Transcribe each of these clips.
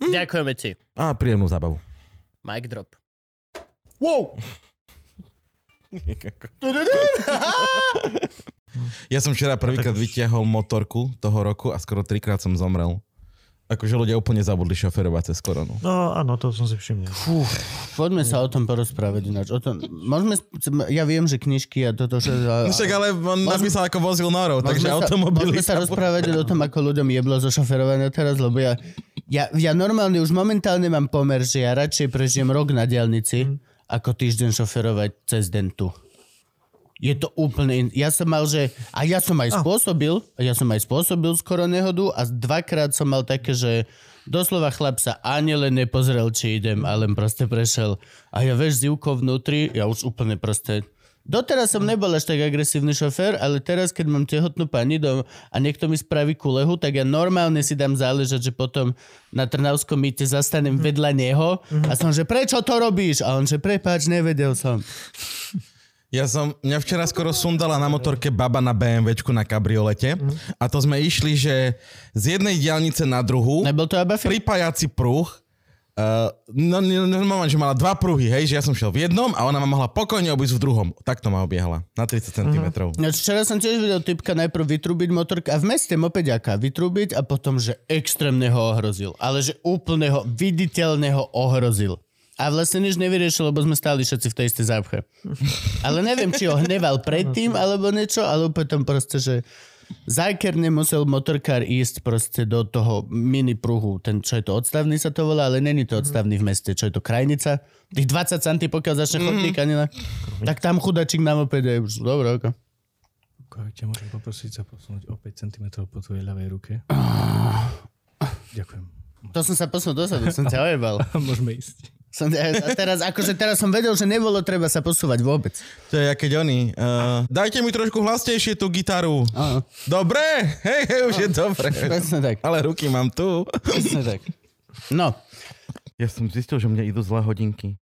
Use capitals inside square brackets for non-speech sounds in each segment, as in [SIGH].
Ďakujeme ti. A príjemnú zábavu. Mic drop. Wow! Ja som včera prvýkrát vytiahol motorku toho roku a skoro trikrát som zomrel. Akože ľudia úplne zabudli šoferovať cez koronu. No áno, to som si všimnel. Fú, poďme sa o tom porozprávať ináč. O tom, môžeme, ja viem, že knižky a toto, že... A, No však ale on napísal ako vozil norov, takže Môžeme sa- automobily... Môžeme sa rozprávať o tom, ako ľuďom jeblo zo šoferovania teraz, lebo ja, ja, ja normálne už momentálne mám pomer, že ja radšej prežijem rok na diálnici, ako týždeň šoferovať cez den tu. Je to úplne... In... Ja som mal, že... A ja som aj spôsobil, a ja som aj spôsobil skoro nehodu a dvakrát som mal také, že doslova chlap sa ani len nepozrel, či idem, ale len proste prešiel. A ja vieš, zivko vnútri, ja už úplne proste... Doteraz som nebol až tak agresívny šofér, ale teraz, keď mám tehotnú pani dom a niekto mi spraví kulehu, tak ja normálne si dám záležať, že potom na Trnavskom mýte zastanem vedľa neho a som, že prečo to robíš? A on, že prepáč, nevedel som. Ja som, mňa včera skoro sundala na motorke baba na BMWčku na kabriolete a to sme išli, že z jednej diálnice na druhú, Nebol to Abafi? pripájací pruh, Uh, no, no, no, že mala dva pruhy, hej, že ja som šiel v jednom a ona ma mohla pokojne obísť v druhom. Takto ma obiehala, na 30 cm. No, včera som tiež videl typka najprv vytrubiť motorka a v meste mopeďaka vytrubiť a potom, že extrémne ho ohrozil. Ale že úplne ho, viditeľne ho ohrozil. A vlastne nič nevyriešil, lebo sme stáli všetci v tej istej zápche. Ale neviem, či ho hneval predtým, alebo niečo, ale potom proste, že zákerne musel motorkár ísť proste do toho mini pruhu. Ten, čo je to, odstavný sa to volá, ale není to odstavný v meste. Čo je to, krajnica? Tých 20 cm, pokiaľ začne chodník, ani na... Tak tam chudačík na mopede dobre. Ako ťa môžem poprosiť sa posunúť o 5 cm po tvojej ľavej ruke? Ďakujem. To som sa posunul dozadu, som ťa ojebal. [LAUGHS] Môžeme ísť. Som, a teraz, akože teraz som vedel, že nebolo treba sa posúvať vôbec. To je keď oni. Uh, dajte mi trošku hlasnejšie tú gitaru. Áno, Dobre, hej, hej, už je dobre. presne tak, Ale ruky mám tu. presne tak. No, Ja som zistil, že mne idú zlé hodinky.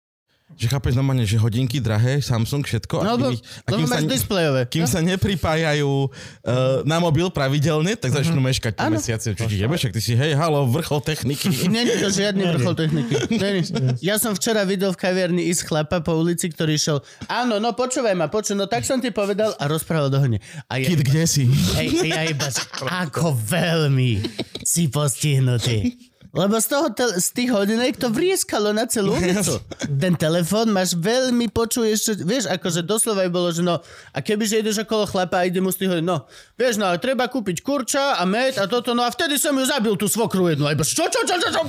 Že chápeš normálne, že hodinky drahé, Samsung, všetko. no a kým, ich- a kým, sa, displejové. kým sa nepripájajú uh, na mobil pravidelne, tak začnú meškať po mesiace. Čiže jebe, však ty si, hej, halo, vrchol techniky. [LAUGHS] Není to žiadny vrchol techniky. Není. Ja som včera videl v kaviarni ísť chlapa po ulici, ktorý šiel, áno, no počúvaj ma, počuj, no tak som ti povedal a rozprával do hne. A ja, Kid, kde si? hej, ja iba, ako veľmi si postihnutý. Lebo z, toho tel- z tých hodinek to vrieskalo na celú ulicu. [LAUGHS] Ten telefón máš veľmi počuješ, čo, vieš, akože doslova je bolo, že no, a kebyže ideš okolo chlapa a ide mu z tých hodín, no, vieš, no, ale treba kúpiť kurča a med a toto, no a vtedy som ju zabil tú svokru jednu. Iba, čo, čo, čo, čo, čo,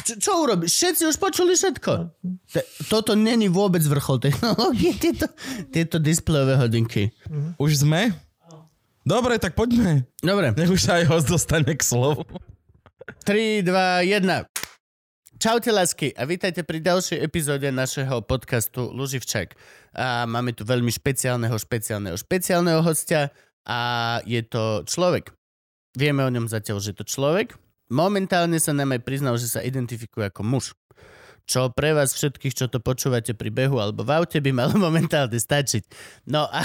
čo, čo urobíš? Všetci už počuli všetko. Te- Toto není vôbec vrchol technológie, tieto, tieto displejové hodinky. Už sme? Dobre, tak poďme. Dobre, Nech už sa aj host dostane k slovu. 3, 2, 1. Čaute lásky a vítajte pri ďalšej epizóde našeho podcastu Luživčak. A máme tu veľmi špeciálneho, špeciálneho, špeciálneho hostia a je to človek. Vieme o ňom zatiaľ, že je to človek. Momentálne sa nám aj priznal, že sa identifikuje ako muž. Čo pre vás všetkých, čo to počúvate pri behu alebo v aute, by malo [LAUGHS] momentálne stačiť. No a,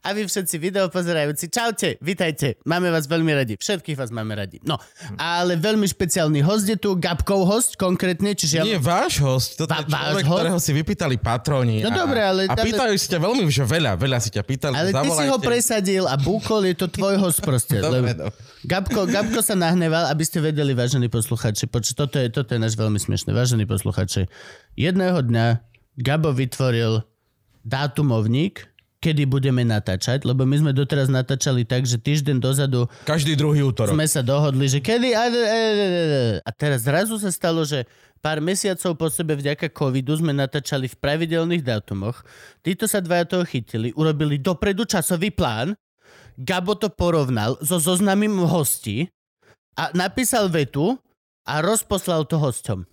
a vy všetci videopozerajúci, čaute, vitajte, máme vás veľmi radi, všetkých vás máme radi. No, ale veľmi špeciálny host je tu, Gabkov host konkrétne, čiže ja... Nie, váš host. Toto Va- je človek, host? ktorého si vypýtali patroni. No a, dobre, ale- A ale- pýtajú si ťa veľmi, že veľa, veľa si ťa pýtali. Ale ty si ho zavolajte. presadil a búkol je to tvoj host proste. [LAUGHS] Dobre, lebo... Gabko, Gabko sa nahneval, aby ste vedeli, vážení posluchači. Poč, toto, je, toto je náš veľmi smiešný. Vážení posluchači. Jedného dňa Gabo vytvoril dátumovník, kedy budeme natáčať, lebo my sme doteraz natáčali tak, že týždeň dozadu Každý druhý útorok. sme sa dohodli, že kedy... A, a, teraz zrazu sa stalo, že pár mesiacov po sebe vďaka covidu sme natáčali v pravidelných dátumoch. Títo sa dvaja toho chytili, urobili dopredu časový plán, Gabo to porovnal so zoznamím hostí a napísal vetu, a rozposlal to hosťom.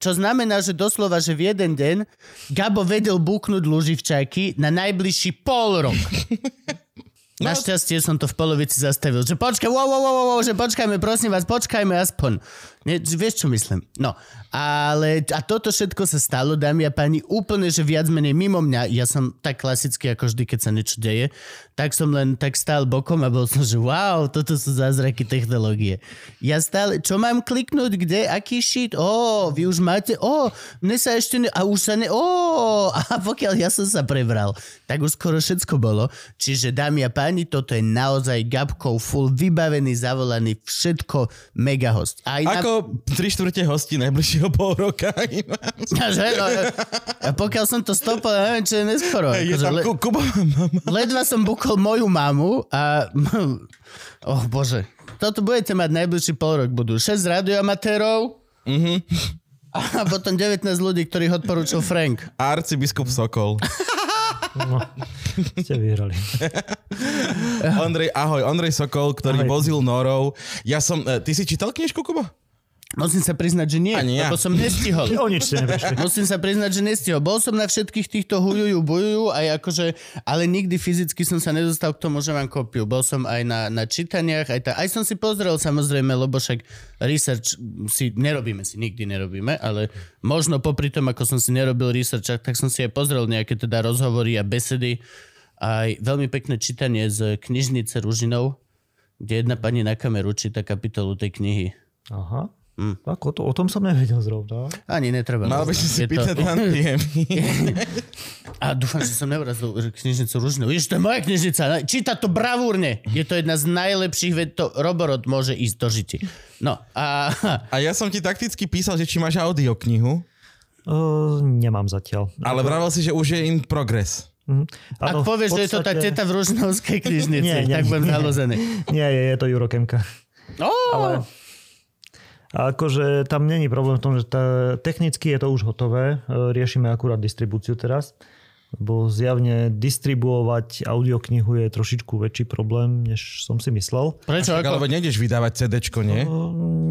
Čo znamená, že doslova, že v jeden deň Gabo vedel búknuť luživčáky na najbližší pol rok. [LAUGHS] No. Našťastie som to v polovici zastavil. Že počkaj, wow, wow, wow, wow, že počkajme, prosím vás, počkajme aspoň. Že vieš, čo myslím? No, ale a toto všetko sa stalo, dámy a páni, úplne, že viac menej mimo mňa. Ja som tak klasicky, ako vždy, keď sa niečo deje, tak som len tak stál bokom a bol som, že wow, toto sú zázraky technológie. Ja stále, čo mám kliknúť, kde, aký shit? Ó, vy už máte, ó, mne sa ešte ne, a už sa ne, ó, a pokiaľ ja som sa prebral, tak už skoro všetko bolo. Čiže dámy a páni, toto je naozaj Gabkov full vybavený, zavolaný, všetko mega host. Aj na... Ako tri štvrte hostí najbližšieho pol roka. [LAUGHS] Ja, že, no, a pokiaľ som to stopol, neviem, čo je neskoro. Je Akože tam le, Ku- Kuba mama. [LAUGHS] ledva som bukol moju mamu a... [LAUGHS] Oh bože. Toto budete mať najbližší pol rok. Budú 6 radioamatérov Mhm. a potom 19 ľudí, ktorých odporúčil Frank. A arcibiskup Sokol. No, ste vyhrali. Ondrej, ahoj. Ondrej Sokol, ktorý Ahoj. vozil norov. Ja som... e, Ty si čítal knižku, Kubo? Musím sa priznať, že nie, Ani ja. lebo som nestihol. O nič ste. Musím sa priznať, že nestihol. Bol som na všetkých týchto hujujú, bujujú, aj akože, ale nikdy fyzicky som sa nedostal k tomu, že mám kópiu. Bol som aj na, na čítaniach, aj, tá, aj som si pozrel samozrejme, lebo však research si nerobíme, si nikdy nerobíme, ale možno popri tom, ako som si nerobil research, tak som si aj pozrel nejaké teda rozhovory a besedy. Aj veľmi pekné čítanie z knižnice Ružinov, kde jedna pani na kameru číta kapitolu tej knihy. Aha. Hm. Tak o, to, o tom som nevedel zrovna. Ani netreba. Mal by si si Je to- pýtať na. [LAUGHS] A dúfam, že som neurazil že knižnicu Ružinu. Ježiš, to je moja knižnica. Číta to bravúrne. Je to jedna z najlepších, veď to Roborod môže ísť do žiti. No a... A ja som ti takticky písal, že či máš audioknihu, O, nemám zatiaľ. ale vravel si, že už je in progress. Mhm. Ak povieš, že je to tá podstate- teta v Ružinovskej [LAUGHS] knižnici, Nie, nie, tak budem nie. zalozený. Nie, je, je to Eurokemka. Oh, Ale akože tam není problém v tom, že tá, technicky je to už hotové. E, Riešime akurát distribúciu teraz. Lebo zjavne distribuovať audioknihu je trošičku väčší problém, než som si myslel. Prečo? Ako? veď nejdeš vydávať CDčko, nie?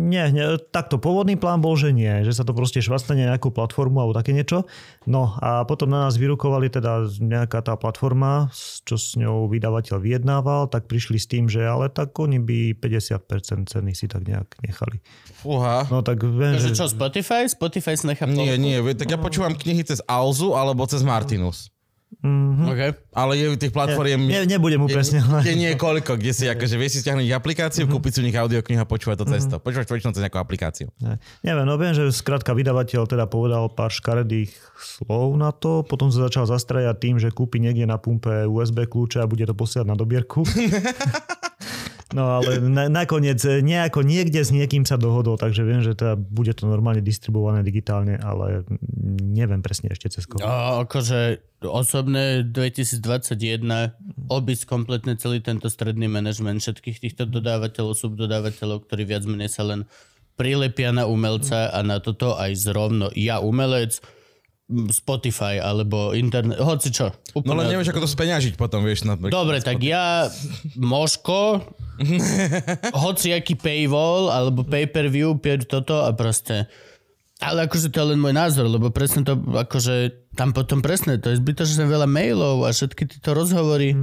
Nie, nie, takto pôvodný plán bol, že nie, že sa to proste švastane na nejakú platformu alebo také niečo. No a potom na nás vyrukovali teda nejaká tá platforma, s- čo s ňou vydavateľ vyjednával, tak prišli s tým, že ale tak oni by 50% ceny si tak nejak nechali. Fúha. No tak viem, Takže že... čo, Spotify? Spotify si nechá Nie, nie, tak ja počúvam knihy cez Alzu alebo cez Martinus. Mhm. Okay. Ale je tých platformiem... Ne, nebudem upresne. Je niekoľko, kde si akože vieš si stiahnuť aplikáciu, kúpiť si u nich audioknihu a počúvať to cesto. Počúvaš väčšinou cez nejakú aplikáciu. Ne, neviem, no viem, že skrátka vydavateľ teda povedal pár škaredých slov na to, potom sa začal zastrajať tým, že kúpi niekde na pumpe USB kľúče a bude to posielať na dobierku. [LAUGHS] No ale na, nakoniec e, nejako niekde s niekým sa dohodol, takže viem, že teda bude to normálne distribuované digitálne, ale neviem presne ešte cez koho. No, akože osobné 2021 obísť kompletne celý tento stredný manažment všetkých týchto dodávateľov, subdodávateľov, ktorí viac menej sa len prilepia na umelca a na toto aj zrovno ja umelec, Spotify alebo internet, hoci čo. No len nevieš, ako to speňažiť potom, vieš. Na... Dobre, tak ja, Moško, [LAUGHS] hoci aký paywall alebo pay-per-view, pier toto a proste... Ale akože to je len môj názor, lebo presne to, akože tam potom presne, to je zbytočne veľa mailov a všetky tieto rozhovory.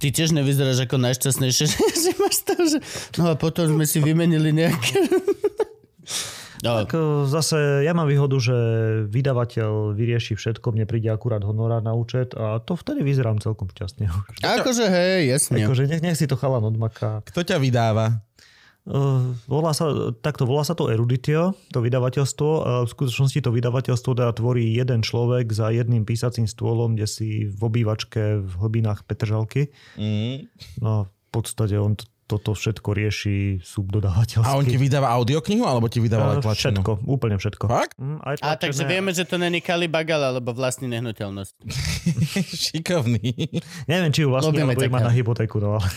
Ty tiež nevyzeráš ako najšťastnejšie, že, [LAUGHS] že máš to, že... No a potom sme si vymenili nejaké... [LAUGHS] No, Tak e, zase ja mám výhodu, že vydavateľ vyrieši všetko, mne príde akurát honorár na účet a to vtedy vyzerám celkom šťastne. akože hej, jasne. Akože nech, nech si to chalan odmaká. Kto ťa vydáva? Uh, volá sa, takto volá sa to Eruditio, to vydavateľstvo. A v skutočnosti to vydavateľstvo teda tvorí jeden človek za jedným písacím stôlom, kde si v obývačke v hlbinách Petržalky. Mm. No v podstate on t- toto všetko rieši subdodávateľsky. A on ti vydáva audioknihu, alebo ti vydáva aj Uh, tlačenú? Všetko, úplne všetko. Fakt? Mm, aj A takže vieme, že to není Kali Bagal, alebo vlastní nehnuteľnosť. [LAUGHS] Šikovný. Neviem, či ju vlastní, Ľubíme alebo ťa, na hypotéku. No, ale...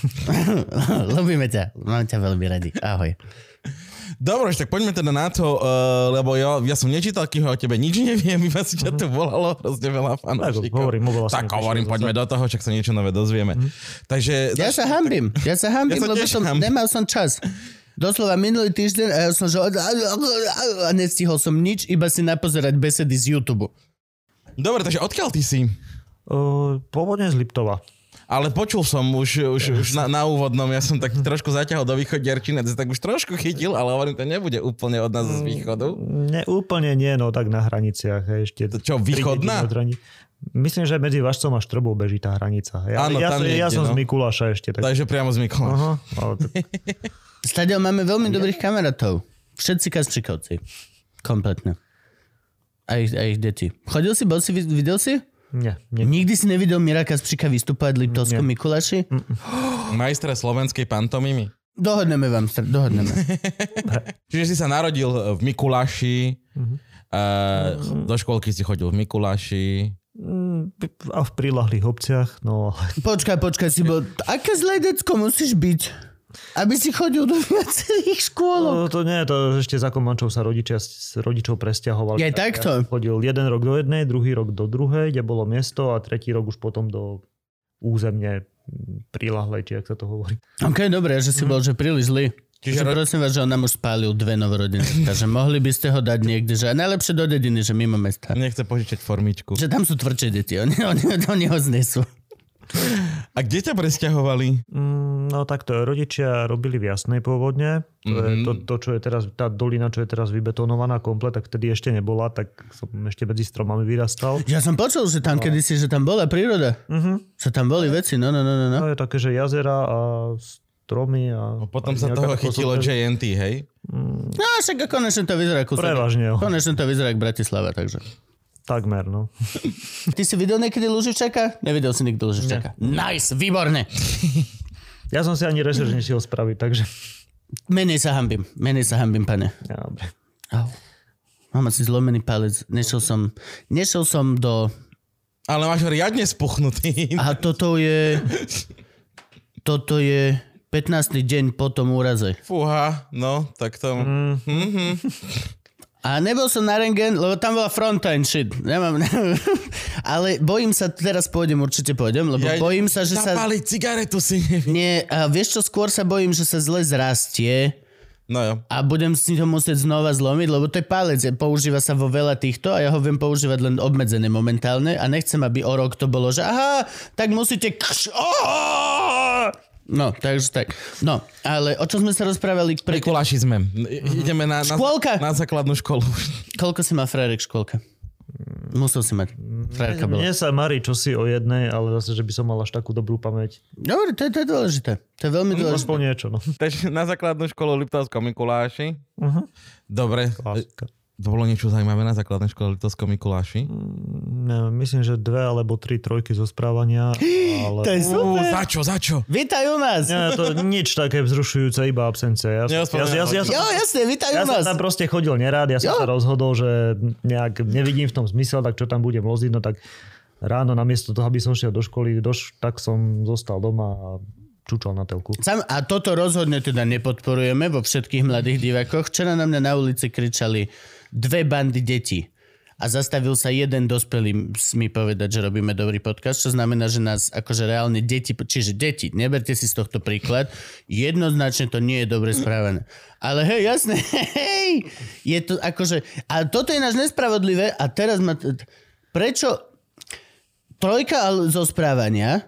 [LAUGHS] Ľubíme ťa, mám ťa veľmi radi. Ahoj. Dobre, tak poďme teda na to, uh, lebo ja, ja som nečítal knihu o tebe, nič [LAUGHS] neviem, iba si ťa tu volalo hrozne veľa fanúšikov. Tak, hovorím, oveľa Tak hovorím, poďme do toho, čak sa niečo nové dozvieme. Takže... Ja sa hambím, ja sa hambím, Ja lebo som, hambím. nemal som čas. Doslova minulý týždeň a ja som že a nestihol som nič, iba si napozerať besedy z YouTube. Dobre, takže odkiaľ ty si? Uh, pôvodne z Liptova. Ale počul som už, už, už na, na úvodnom, ja som tak trošku zaťahol do východierčiny, tak už trošku chytil, ale hovorím, to nebude úplne od nás z východu. Ne, úplne nie, no tak na hraniciach. hej, Ešte To čo, východná? Myslím, že medzi Vašcom a Štrbou beží tá hranica. Ja, Áno, ja, tam som- ja niekde, som no. z Mikuláša ešte. Tak... Takže priamo z Mikuláša. Aha, ale [LAUGHS] Stadiel máme veľmi dobrých kamarátov. Všetci Kastrikovci. Kompletne. A ich, a ich deti. Chodil si, bol si, vid- videl si? Nie, nie. Nikdy si nevidel Mira Kasprika vystúpať v Liptovskom. Mikuláši? [GASPS] Majstre slovenskej pantomimy. Dohodneme vám, str- dohodneme. [LAUGHS] Čiže si sa narodil v Mikuláši, Mhm. uh, do školky si chodil v Mikuláši. Mm, A v prilahlých obciach, no Počkaj, počkaj, si bol... Aké zlé decko musíš byť? Aby si chodil do viacerých škôlok. No, to nie, to ešte za Komančov sa rodičia s rodičov presťahovali. Je Tak takto? Ja chodil jeden rok do jednej, druhý rok do druhej, kde bolo miesto a tretí rok už potom do územne mm, prilahlej, či jak sa to hovorí. OK, dobre, že si bol, že príliš zlý. Čiže Čiže ro- prosím vás, že on nám už spálil dve novorodiny. [LAUGHS] Takže mohli by ste ho dať niekde, že najlepšie do dediny, že mimo mesta. Nechce požičať formičku. Že tam sú tvrdšie deti, oni, oni, oni ho znesú. A kde ťa presťahovali? Mm, No takto, rodičia robili v Jasnej pôvodne. To, je Mhm. to, to, čo je teraz, tá dolina, čo je teraz vybetonovaná komplet, tak vtedy ešte nebola, tak som ešte medzi stromami vyrastal. Ja som počul, že tam kedysi, že tam bola príroda. Uh-huh. Že tam boli veci, no, no, no, no. no. No je také, že jazera a stromy a... No, potom a sa toho chytilo super- JNT, hej? No, však konečne to vyzerá kúsok. Prevažne. Konečne to vyzerá ako Bratislava, takže. Takmer, no. [LAUGHS] Ty si videl niekedy Luživčaka? Nevidel si nikdy Luživčaka. Nice, výborne. [LAUGHS] Ja som si ani rešerš nešiel spraviť, takže... Menej sa hambím, menej sa hambím, pane. Ja, dobre. Au. Mám asi zlomený palec. Nešiel som, nešiel som do... Ale máš ho riadne spuchnutý. A toto je... Toto je 15. deň po tom úraze. Fúha, no, tak to... Mm. A nebol som na rengen, lebo tam bola frontline shit. Nemám, [LAUGHS] ale bojím sa, teraz pôjdem, určite pôjdem, lebo Ja bojím sa, že sa... Zapáliť cigaretu si neviem. Nie, a vieš čo, skôr sa bojím, že sa zle zrastie No jo. a budem si to musieť znova zlomiť, lebo to je palec, používa sa vo veľa týchto a ja ho viem používať len obmedzené momentálne a nechcem, aby o rok to bolo, že aha, tak musíte... Kš, oh! No, takže tak. No, ale o čom sme sa rozprávali? Pre... Mikuláši sme. Ideme na, na, Škôlka. na základnú školu. Koľko si má frérek škôlka? Musel si mať. Frérka bola. Mne sa marí čosi o jednej, ale zase, že by som mal až takú dobrú pamäť. Dobre, to je, to je dôležité. To je veľmi dôležité. Aspoň niečo, no. Takže na základnú školu Liptovskom Mikuláši. Uh-huh. Dobre. Klasika. To bolo niečo zaujímavé na základnej škole Liptovskom Mikuláši. Neviem, myslím, že dve alebo tri trojky zo správania, ale... [GASPS] To je super. za čo, za čo? Vítaj u nás. Nie, to [LAUGHS] nič také vzrušujúce, iba absencia. Ja, ja, ja, ja, ja, Jo, jasne, vítaj ja u nás. som tam proste chodil nerád, ja som Jo. sa rozhodol, že nejak nevidím v tom zmysel, tak čo tam budem loziť, no tak ráno namiesto toho, aby som šiel do školy, doš, tak som zostal doma a čučal na telku. Sam, a toto rozhodne teda nepodporujeme vo všetkých mladých divákoch. Včera na mňa na ulici kričali dve bandy detí. A zastavil sa jeden dospelý mi povedať, že robíme dobrý podcast, čo znamená, že nás akože reálne deti, čiže deti, neberte si z tohto príklad, jednoznačne to nie je dobre správané. Ale hej, jasné, [LAUGHS] hej, je to akože, a toto je náš nespravodlivé a teraz ma, prečo, trojka zo správania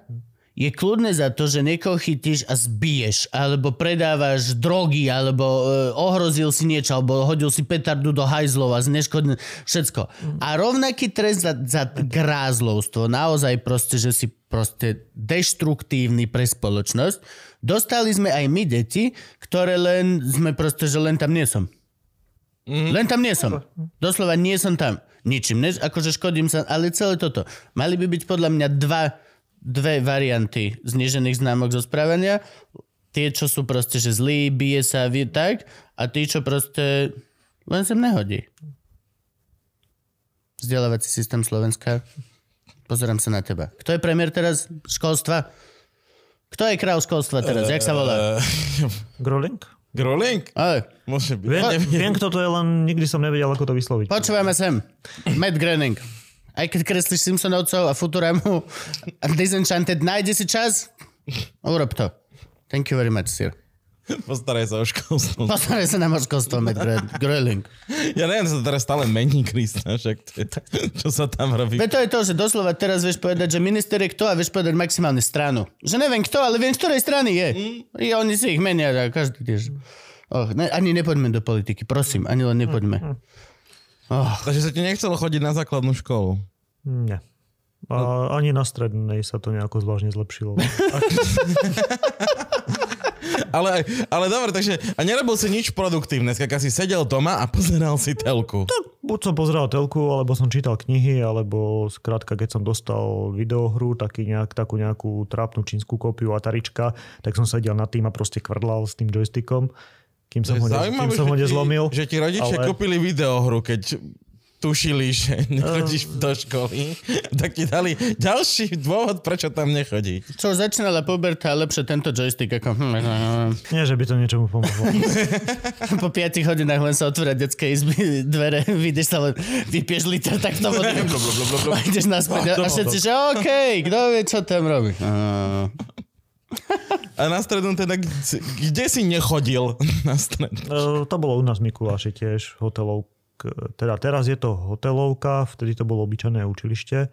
je kľudné za to, že niekoho chytíš a zbiješ, alebo predávaš drogy, alebo e, ohrozil si niečo, alebo hodil si petardu do hajzlov a zneškodne všetko. A rovnaký trest za, za grázlovstvo, naozaj proste, že si proste deštruktívny pre spoločnosť, dostali sme aj my deti, ktoré len sme proste, že len tam nie som. Len tam nie som. Doslova nie som tam. Ničím, ne, akože škodím sa, ale celé toto. Mali by byť podľa mňa dva, dve varianty znižených známok zo správania. Tie, čo sú proste, že zlí, bije sa, vie, tak. A tí, čo proste len sem nehodí. Vzdelávací systém Slovenska. Pozerám sa na teba. Kto je premiér teraz školstva? Kto je král školstva teraz? Jak sa volá? [LAUGHS] Groling? Groling? Oj, Môže byť. Viem, viem, kto to je, len nikdy som nevedel, ako to vysloviť. Počúvame sem. Matt Groening. Aj keď kreslíš Simpsonovcov a Futuramu a Disenchanted, nájde si čas? Urob to. Thank you very much, sir. Postaraj sa o školstvo. Postaraj sa na moškolstvo, Matt Gröling. Ja neviem, sa to teraz stále mení, Krista, však to je, čo sa tam robí. Veď to je to, že doslova teraz vieš povedať, že minister je kto a vieš povedať maximálne stranu. Že neviem kto, ale viem, z ktorej strany je. I oni si ich menia každý tiež. Oh, ne, ani nepoďme do politiky, prosím, ani len nepoďme. Oh, Takže sa ti nechcelo chodiť na základnú školu. Nie. A ani na strednej sa to nejako zvlášť nezlepšilo. [LAUGHS] Ale, ale dobre, takže a nerobil si nič produktívne, skaka si sedel doma a pozeral si telku. Buď som pozeral telku, alebo som čítal knihy, alebo skrátka, keď som dostal videohru, taký nejak, takú nejakú trápnu čínsku kópiu Atarička, tak som sedel nad tým a proste kvrdlal s tým joystickom, kým som, ho, ne, kým som ho že, ti, nezlomil. že ti rodičia ale- kúpili videohru, keď tušili, že [LAUGHS] nechodíš do školy, tak ti dali ďalší dôvod, prečo tam nechodiť. čo začínala puberta, lepšie tento joystick ako... hm, Nie, že by to niečomu pomohlo. [LAUGHS] Po 5 hodinách len sa otvoria detské izby, dvere, vyjdeš sa len, vypieš liter takto vody. A ideš naspäť. A všetci, že OK, kto vie, čo tam robí. Uh, A na strednú teda, kde- si nechodil [LAUGHS] na strednú? E, to bolo u nás v Mikuláši tiež, hotelov. Teda teraz je to hotelovka, vtedy to bolo obyčajné učilište,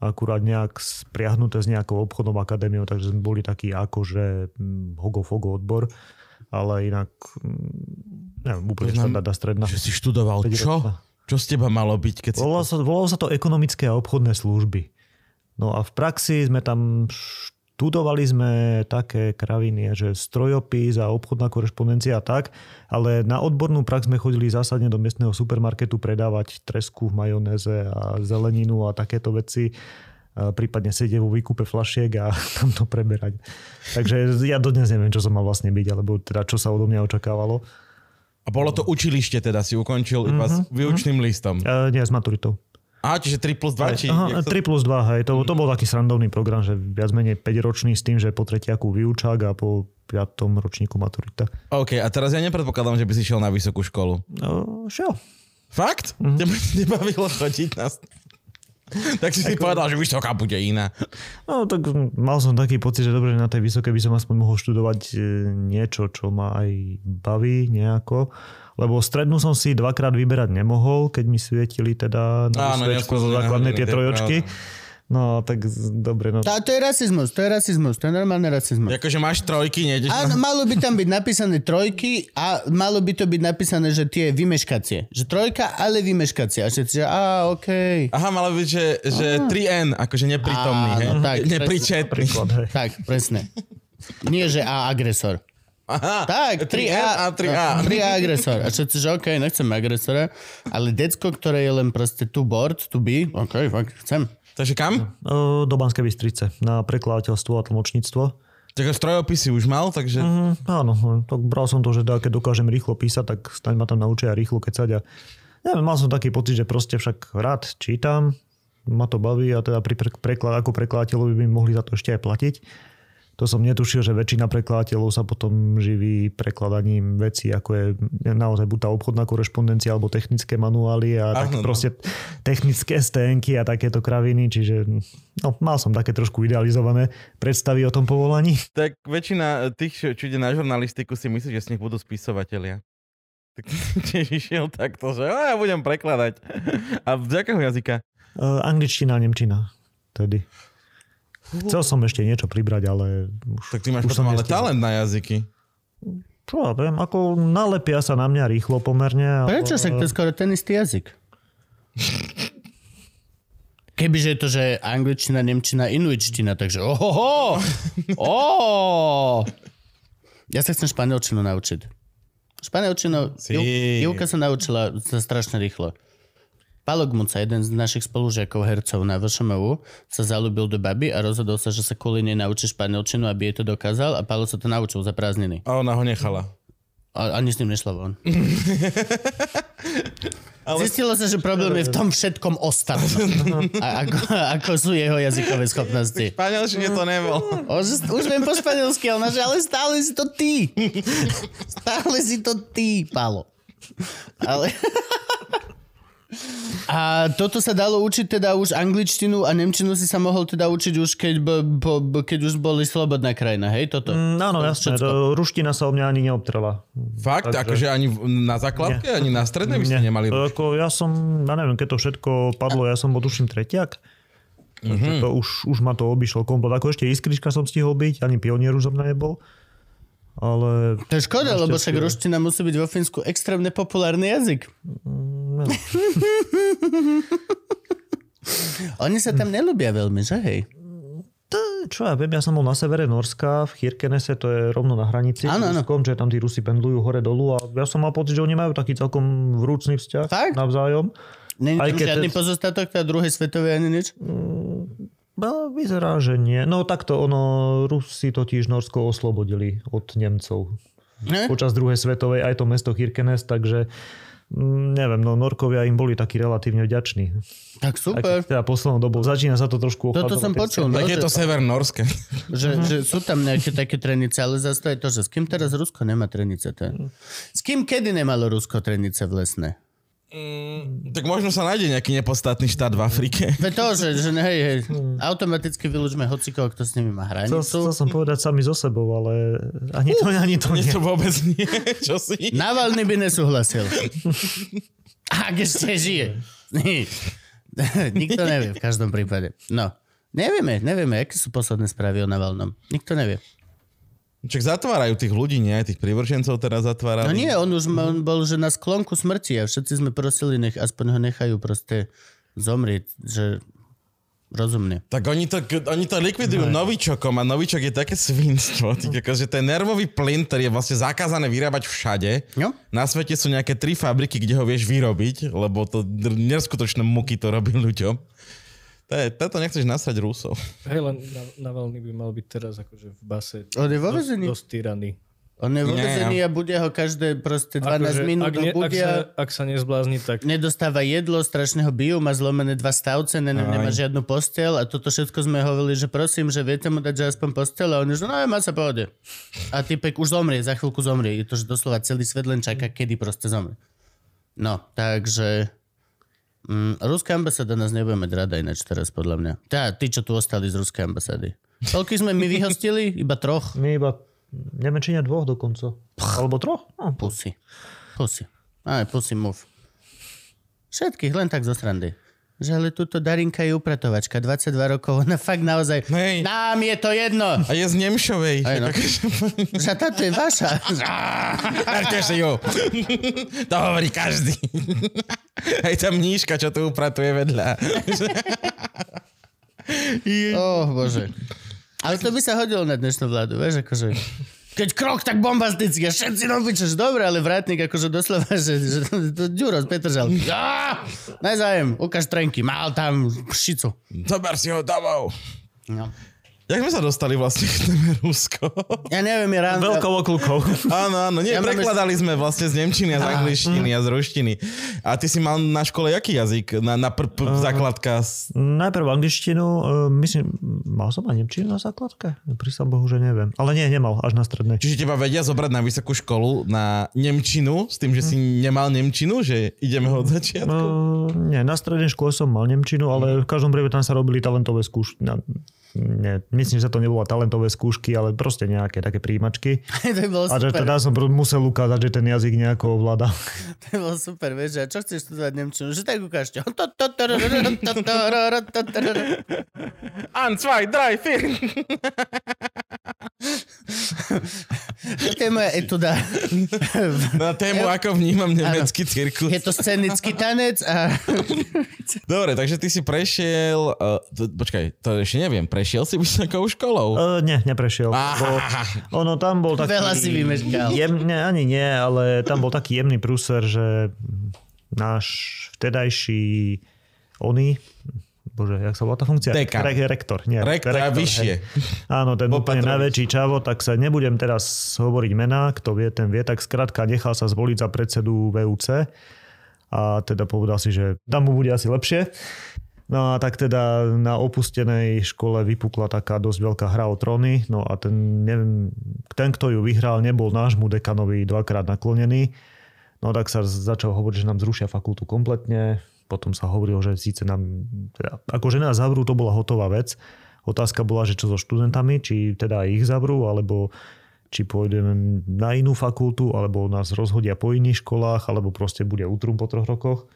akurát nejak spriahnuté s nejakou obchodnou akadémiou, takže sme boli takí akože hm, hogo-fogo odbor, ale inak hm, neviem, úplne štandardná stredná. Že si študoval čo? Čo z teba malo byť, keď si... Volalo sa, volalo sa to ekonomické a obchodné služby. No a v praxi sme tam študovali sme také kraviny, že strojopis a obchodná korešpondencia a tak, ale na odbornú prax sme chodili zásadne do miestneho supermarketu predávať tresku v majonéze a zeleninu a takéto veci prípadne sedieť vo výkupe flašiek a [LAUGHS] tam to preberať. Takže ja dodnes neviem, čo som mal vlastne byť, alebo teda čo sa odo mňa očakávalo. A bolo to učilište teda, si ukončil iba s výučným listom. E, nie, s maturitou. Aha, čiže 3 plus 2, či... Aha, jak sa- 3 plus 2, hej. To, to bol taký srandovný program, že viac menej 5 ročný s tým, že po tretiaku výučák a po piatom ročníku maturita. OK, a teraz ja nepredpokladám, že by si šiel na vysokú školu. No, šiel. Fakt? Mhm. Teba [LAUGHS] nebavilo chodiť na... tak si si povedal, že vysoká bude iná. No tak mal som taký pocit, že dobre, že na tej vysokej by som aspoň mohol študovať e, niečo, čo ma aj baví nejako. Lebo strednú som si dvakrát vyberať nemohol, keď mi svietili teda na Áno, sviečku zo základnej tie trojočky. pravda. No tak dobre, no. to, to je rasizmus, to je rasizmus, to je normálny rasizmus. Akože máš trojky, nejdeš Áno, na... malo by tam [LAUGHS] byť napísané trojky a malo by to byť napísané, že tie vymeškacie. Že trojka, ale vymeškacie. A všetci, že á, okej. Aha, malo byť, že, že 3N, akože neprítomný, Áno, hej? tak, [LAUGHS] Nepričetný. Príklad, hej. Tak, presne. Nie, že A agresor. Aha, Tak, 3A, 3N a 3A. 3A agresor. A všetci, že OK, nechcem agresora, ale decko, ktoré je len proste tu board, tu by, OK, fakt, chcem. Takže kam? E, Do Banskej Bystrice na prekladateľstvo a tlmočníctvo. Takže strojopisy už mal, takže... Mm, áno, tak bral som to, že dá, keď dokážem rýchlo písať, tak staň ma tam naučia rýchlo kecať a neviem, mal som taký pocit, že proste však rád čítam, ma to baví a teda pri pre- preklad, ako prekladateľovi by mi mohli za to ešte aj platiť. To som netušil, že väčšina prekladateľov sa potom živí prekladaním vecí, ako je naozaj buď tá obchodná korešpondencia alebo technické manuály a tak no. proste technické stenky a takéto kraviny, čiže no, mal som také trošku idealizované predstavy o tom povolaní. Tak väčšina tých, čo, ide na žurnalistiku, si myslí, že z nich budú spisovatelia. Tak [LAUGHS] tiež išiel takto, že ja budem prekladať. [LAUGHS] A z jakého jazyka? Uh, angličtina nemčina. Tedy. Chcel som ešte niečo pribrať, ale už, Tak ty máš už potom ale talent na jazyky. Čo ja viem, ako nalepia sa na mňa rýchlo pomerne. ale- Prečo však to je skoro ten istý jazyk? Kebyže je to, že angličtina, nemčina, inuitština, takže ohoho! Oh! Ja sa chcem španielčinu naučiť. Španielčinu, Sí. Júka sa naučila sa strašne rýchlo. Palo Gmuca, jeden z našich spolužiakov hercov na VŠMU, sa zalúbil do baby a rozhodol sa, že sa kvôli nej naučí španielčinu, aby jej to dokázal a Palo sa to naučil za prázdniny. A ona ho nechala. A ani s ním nešla von. [LAUGHS] Ale- Zistilo sa, že problém je v tom všetkom ostatnom. [LAUGHS] A ako, ako sú jeho jazykové schopnosti. Španielčine to nebol. Že, už viem po španielsky, že ale stále si to ty. [LAUGHS] Stále si to ty, Palo. Ale... A toto sa dalo učiť teda už angličtinu a nemčinu si sa mohol teda učiť už keď, b, b, b, keď už boli slobodná krajina, hej, toto? Mm, áno, jasné. všetko. To, ruština sa o mňa ani neobtrela. Fakt? Takže- Akože ani na základke, ani na strednej by ste Nie. nemali... Ako ja som, ja neviem, keď to všetko padlo, ja som bol tuším tretiak. Mhm. Mm-hmm. To už, už ma to obišlo komplet. Ako ešte iskrička som stihol byť, ani pionier už som nebol. Ale To je škoda, lebo však ruština musí byť vo Fínsku extrémne populárny jazyk. no, [LAUGHS] Oni sa tam nelúbia veľmi, že hej? to, čo ja viem, ja som bol na severe Norska, v Chirkenese, to je rovno na hranici Áno, s áno. Ruskom, že tam tí Rusi pendlujú hore dolu a ja som mal pocit, že oni majú taký celkom vrúcný vzťah Fakt? navzájom. Není tam žiadny te- pozostatok teda druhej svetovej ani nič? No, vyzerá, že nie. No takto, ono, Rusi totiž Norsko oslobodili od Nemcov Ne? počas druhej svetovej, aj to mesto Kirkenes, takže mm, neviem, no Norkovia im boli takí relatívne vďační. Tak Aj super. keď teda poslednou dobou začína sa to trošku Toto ochladzovať, som keď počul. No, Tak je že, to sever norské. že, že sú tam nejaké také trenice, ale zase to je to, že s kým teraz Rusko nemá trenice? To je... S kým kedy nemalo Rusko trenice v lesné? Mm, tak možno sa nájde nejaký nepodstatný štát v Afrike. [LAUGHS] Veď to, že, že hej, hej, automaticky vylúčme hocikoho, kto s nimi má Chcel, hranicu. chcel som povedať sami so sebou, ale ani to, ani to Nie to vôbec nie. [LAUGHS] Čo si? Navalny by nesúhlasil. [LAUGHS] Ak ešte žije. Nikto nevie v každom prípade. No. Nevieme, nevieme, aké sú posledné správy o Navalnom. Nikto nevie. Čak zatvárajú tých ľudí, nie? Tých privržencov teraz zatvárali. No nie, on už on bol že na sklonku smrti a všetci sme prosili, nech aspoň ho nechajú proste zomrieť, že rozumne. Tak oni to, oni to likvidujú novičokom a novičok je také svinstvo. [LAUGHS] Akože ten nervový plyn, ktorý je vlastne zakázané vyrábať všade. No. Na svete sú nejaké tri fabriky, kde ho vieš vyrobiť, lebo to neskutočné muky to robí [LAUGHS] ľuďom. To je, toto nechceš nasrať Rusov. Hej, len na, Navalny by mal byť teraz akože v base. On je vo dosť- väzení. Dosť tyraný. On je vo vezení a bude ho každé proste 12 Akože, minút ak, ne, ak, sa, budia. ak sa nezblázni, tak nedostáva jedlo, strašného bijú, má zlomené dva stavce, ne, nemá žiadnu postel a toto všetko sme hovorili, že prosím, že viete mu dať, že aspoň postel a on že no má sa pohode. A typek už zomrie, za chvíľku zomrie. Je to, že doslova celý svet len čaká, kedy proste zomrie. No, takže... Mm, ruská ambasáda nás nebude mať rada ináč teraz, podľa mňa. Tá, tí, čo tu ostali z ruskej ambasády. Koľkých sme my vyhostili? Iba troch? My iba, neviem, či nie dvoch dokonca. Alebo troch? No, Pusy. Pusy. Aj, pusy move. Všetkých, len tak zo srandy. Že ale túto Darinka je upratovačka, 22 rokov, ona fakt naozaj... Hej. Nám je to jedno! A je z Nemšovej. Aj no. [LAUGHS] Že táto je vaša. [LAUGHS] Si ju. To hovorí každý. [LAUGHS] Aj tá mníška, čo tu upratuje vedľa. oh, bože. Ale to by sa hodilo na dnešnú vládu, vieš, akože... Keď krok, tak bombasticky a všetci čož dobre, ale vrátnik akože doslova, že, že to Ďuro z Petržal. [LAUGHS] Ja, nezájem, ukáž trenky, mal tam šicu. Zober si ho domov. No. Jak sme sa dostali vlastne k téme Rusko? Ja neviem, je ráno... Veľkou okľukou. Áno, áno, nie, Ja prekladali sme vlastne z Nemčiny a z angličtiny a z ruštiny. A ty si mal na škole jaký jazyk? Na, na pr- pr- základka? s- Najprv angličtinu, uh, myslím, mal som aj nemčinu na základke? Prísam Bohu, že neviem. Ale nie, nemal, až na strednej. Čiže teba vedia zobrať na vysokú školu na Nemčinu, s tým, že si nemal Nemčinu, že ideme od začiatku? Uh, nie, na strednej škole som mal nemčinu, ale v každom prípade tam sa robili talentové skúšky. Nie, myslím, že to nebola talentové skúšky, ale proste nejaké také príjimačky. to bolo A že super. teda som musel ukázať, že ten jazyk nejako ovláda. To bolo super, vieš, a čo chceš študovať Nemčinu? Že tak ukážte. An, zwei, drei, vier. To je moja etuda. Na tému, ako vnímam nemecký cirkus. Je to scenický tanec a... Dobre, takže ty si prešiel... Uh, to, počkaj, to ešte neviem. Prešiel si vysokou školou? Uh, nie, neprešiel. Lebo ono tam bol taký... Veľa si vymeškal. Jemne, ani nie, ale tam bol taký jemný prúser, že náš vtedajší oný, bože, jak sa volá tá funkcia? Dekan. Re- rektor, nie. Rektor, a vyššie. hej. Áno, ten Bol úplne najväčší čavo, tak sa nebudem teraz hovoriť mená, kto vie, ten vie, tak skrátka nechal sa zvoliť za predsedu VUC a teda povedal si, že tam mu bude asi lepšie. No a tak teda na opustenej škole vypukla taká dosť veľká hra o tróny, no a ten, neviem, ten, kto ju vyhral, nebol nášmu dekanovi dvakrát naklonený, no tak sa začal hovoriť, že nám zrušia fakultu kompletne, potom sa hovorilo, že síce nám, teda, ako že nás zavrú, to bola hotová vec. Otázka bola, že čo so študentami, či teda ich zavrú, alebo či pôjdeme na inú fakultu, alebo nás rozhodia po iných školách, alebo proste bude útrum po troch rokoch.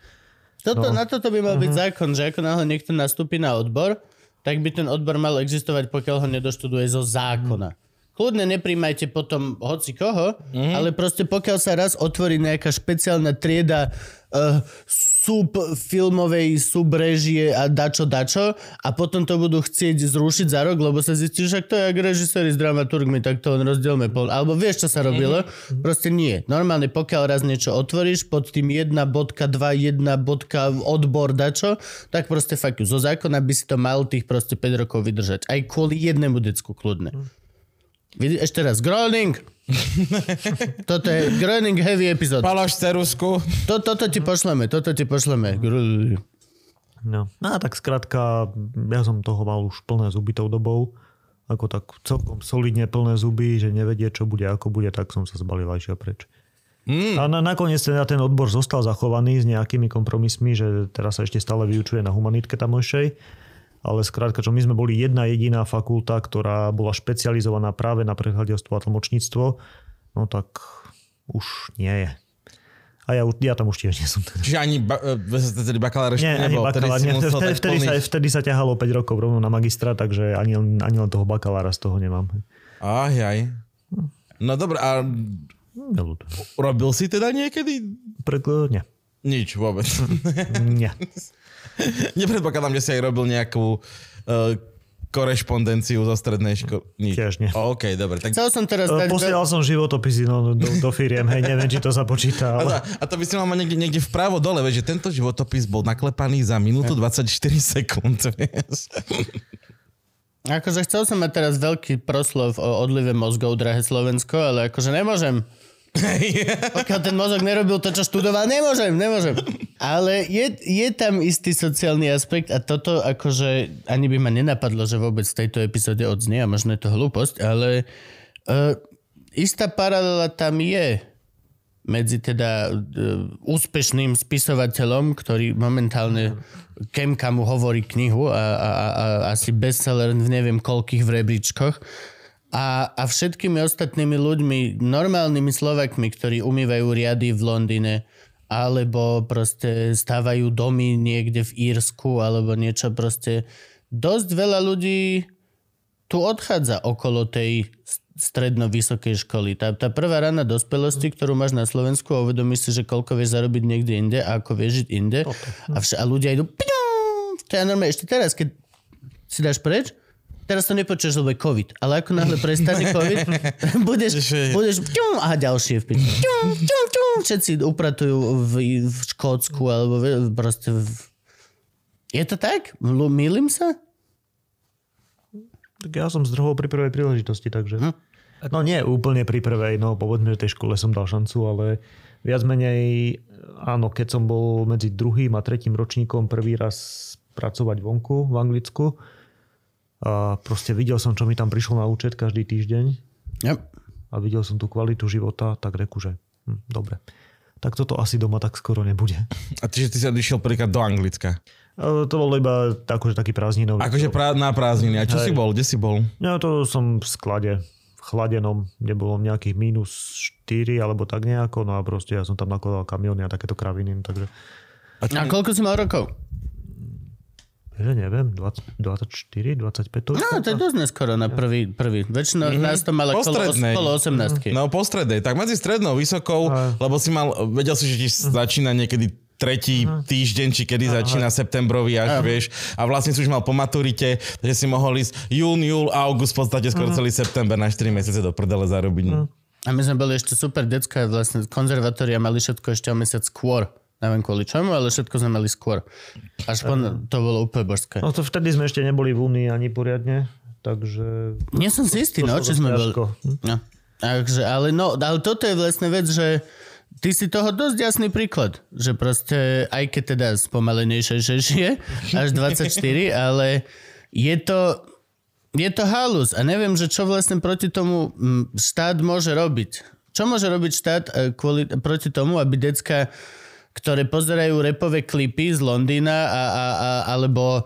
Toto, No. Na toto by mal byť zákon, že ako náhle niekto nastúpi na odbor, tak by ten odbor mal existovať, pokiaľ ho nedoštuduje zo zákona. Kľudne nepríjmajte potom hoci koho, Mhm. ale proste pokiaľ sa raz otvorí nejaká špeciálna trieda uh, sub filmovej subrežie a dačo dačo a potom to budú chcieť zrušiť za rok, lebo sa zistí, že to je ak režiséri s dramaturgmi, tak to len rozdielme pol. Alebo vieš, čo sa robilo? Proste nie. Normálne, pokiaľ raz niečo otvoríš pod tým 1.2, 1. odbor dačo, tak proste fakt zo zákona by si to mal tých proste 5 rokov vydržať. Aj kvôli jednému decku kľudne. Vidí, ešte raz, Groening! [LAUGHS] toto je Groening heavy epizód. Palož cerusku. To, toto ti pošleme, toto ti pošleme. No. no a tak skrátka, ja som toho mal už plné zuby tou dobou. Ako tak celkom solidne plné zuby, že nevedie, čo bude, ako bude, tak som sa zbalil a išiel preč. Mm. A na, nakoniec teda ten odbor zostal zachovaný s nejakými kompromismi, že teraz sa ešte stále vyučuje na humanitke tamojšej. Ale skrátka, čo my sme boli jedna jediná fakulta, ktorá bola špecializovaná práve na prekladateľstvo a tlmočníctvo, no tak už nie je. A ja, ja tam už tiež nie som. Teda. Čiže ani ba- e, vtedy bakalár ešte Nie, ani nebol. bakalár. musel vtedy, tak vtedy, sa, plniť. vtedy sa ťahalo 5 rokov rovno na magistra, takže ani, ani len toho bakalára z toho nemám. Aj, aj. No dobré, a robil si teda niekedy? Prekl- nie. Nič vôbec. nie. [LAUGHS] [LAUGHS] Nepredpokladám, že si aj robil nejakú uh, korešpondenciu zo strednej školy. Tiež nie. O, OK, dobre. Tak... Chcel som teraz E, dať... Posielal som životopisy no, do, do firiem, hej, neviem, či to sa počíta, A, ale... to, a to by si mal mať niekde, niekde vpravo dole, vieš, že tento životopis bol naklepaný za minútu 24 sekúnd. [LAUGHS] vieš. Akože chcel som mať teraz veľký proslov o odlive mozgov, drahé Slovensko, ale akože nemôžem. [LAUGHS] Pokiaľ ten mozog nerobil to, čo študoval, nemôžem, nemôžem. Ale je, je tam istý sociálny aspekt a toto akože ani by ma nenapadlo, že vôbec v tejto epizóde odznie a možno je to hlúposť, ale uh, istá paralela tam je medzi teda uh, úspešným spisovateľom, ktorý momentálne Kemka mu hovorí knihu a, a, a, a asi bestseller v neviem koľkých v a, a všetkými ostatnými ľuďmi, normálnymi Slovakmi, ktorí umývajú riady v Londýne alebo proste stávajú domy niekde v Írsku alebo niečo proste. Dosť veľa ľudí tu odchádza okolo tej stredno-vysokej školy. Tá, tá prvá rana dospelosti, ktorú máš na Slovensku uvedomíš si, že koľko vieš zarobiť niekde inde a ako vieš žiť inde. A, vš- a ľudia idú to je normálne, ešte teraz, keď si dáš preč, teraz to nepočuješ, lebo je COVID. Ale ako náhle prestane COVID, [LAUGHS] budeš, budeš piďum, a ďalšie v. Piďum, piďum, piďum. Všetci upratujú v, v Škótsku alebo v, proste v... Je to tak? Mýlim sa? Tak ja som zdrhol pri prvej príležitosti, takže... Hm. No nie úplne pri prvej, no povedzme, že tej škole som dal šancu, ale viac menej, áno, keď som bol medzi druhým a tretím ročníkom prvý raz pracovať vonku v Anglicku, a proste videl som, čo mi tam prišlo na účet každý týždeň Ja. a videl som tú kvalitu života, tak reku, že hm, dobre. Tak toto asi doma tak skoro nebude. A čiže ty si odišiel prvýkrát do Anglicka. E, To bol iba akože taký prázdninový. Akože pra- na prázdniny. A čo Hej. si bol? Kde si bol? Ja to som v sklade, v chladenom, kde bolo nejakých minus 4 alebo tak nejako, no a proste ja som tam nakladal kamiony a takéto kraviny, takže A koľko si mal rokov? Že neviem, 20, 24, 25 to už No, to je dosť neskoro na prvý, prvý. Väčšinou mm-hmm. nás to mala Po kolo, strednej. kolo 18. No po strednej. Tak medzi strednou, vysokou, lebo si mal, vedel si, že ti začína niekedy tretí týždeň, či kedy začína septembrový až, vieš. A vlastne si už mal po maturite, takže si mohol ísť jún, júl, august, v podstate skoro celý september na 4 mesiace do prdele zarobiť. A my sme boli ešte super decka, vlastne konzervatória mali všetko ešte o mesiac skôr. Neviem kvôli čomu, ale všetko sme mali skôr. Až po, to bolo úplne božské. No to vtedy sme ešte neboli v Únii ani poriadne, takže... Nie som si istý, no, či sme boli. ťažko. No. Takže, ale, no, ale toto je vlastne vec, že ty si toho dosť jasný príklad, že proste, aj keď teda spomalenejšie žije, až 24, [LAUGHS] ale je to, je to halus a neviem, že čo vlastne proti tomu mm, štát môže robiť. Čo môže robiť štát eh, kvôli, proti tomu, aby decka ktoré pozerajú repové klipy z Londýna a, a, a, alebo e,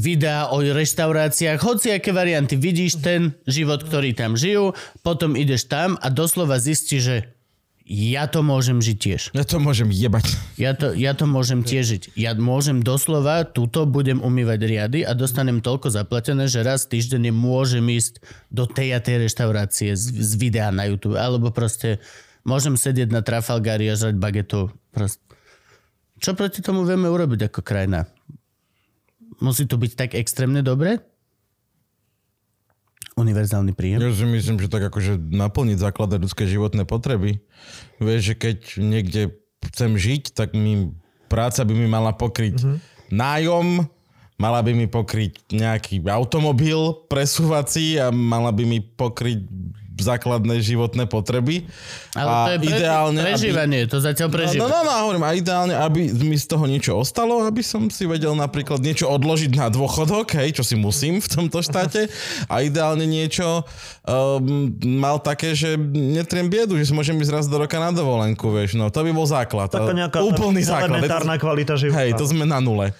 videá o reštauráciách, hoci aké varianty. Vidíš ten život, ktorý tam žijú, potom ideš tam a doslova zistíš, že ja to môžem žiť tiež. Ja to môžem jebať. Ja to, ja to môžem tiež žiť. Ja môžem doslova, túto budem umývať riady a dostanem toľko zaplatené, že raz týždenne môžem ísť do tej a tej reštaurácie z, z videa na YouTube. Alebo proste môžem sedieť na Trafalgari a žrať bagetu. Proste. Čo proti tomu vieme urobiť ako krajina? Musí to byť tak extrémne dobre? Univerzálny príjem? Ja si myslím, že tak akože naplniť základné ľudské životné potreby. Vieš, že keď niekde chcem žiť, tak mi práca by mi mala pokryť mm-hmm. nájom, mala by mi pokryť nejaký automobil presúvací a mala by mi pokryť základné životné potreby. Ale a to je pre, ideálne, prežívanie, to zatiaľ No, prežíva. no, no, no, hovorím, a ideálne, aby mi z toho niečo ostalo, aby som si vedel napríklad niečo odložiť na dôchodok, hej, čo si musím v tomto štáte a ideálne niečo um, mal také, že netriem biedu, že si môžem ísť raz do roka na dovolenku, vieš, no to by bol základ. Taká nejaká Úplný základ. elementárna kvalita života. Hej, to sme na nule.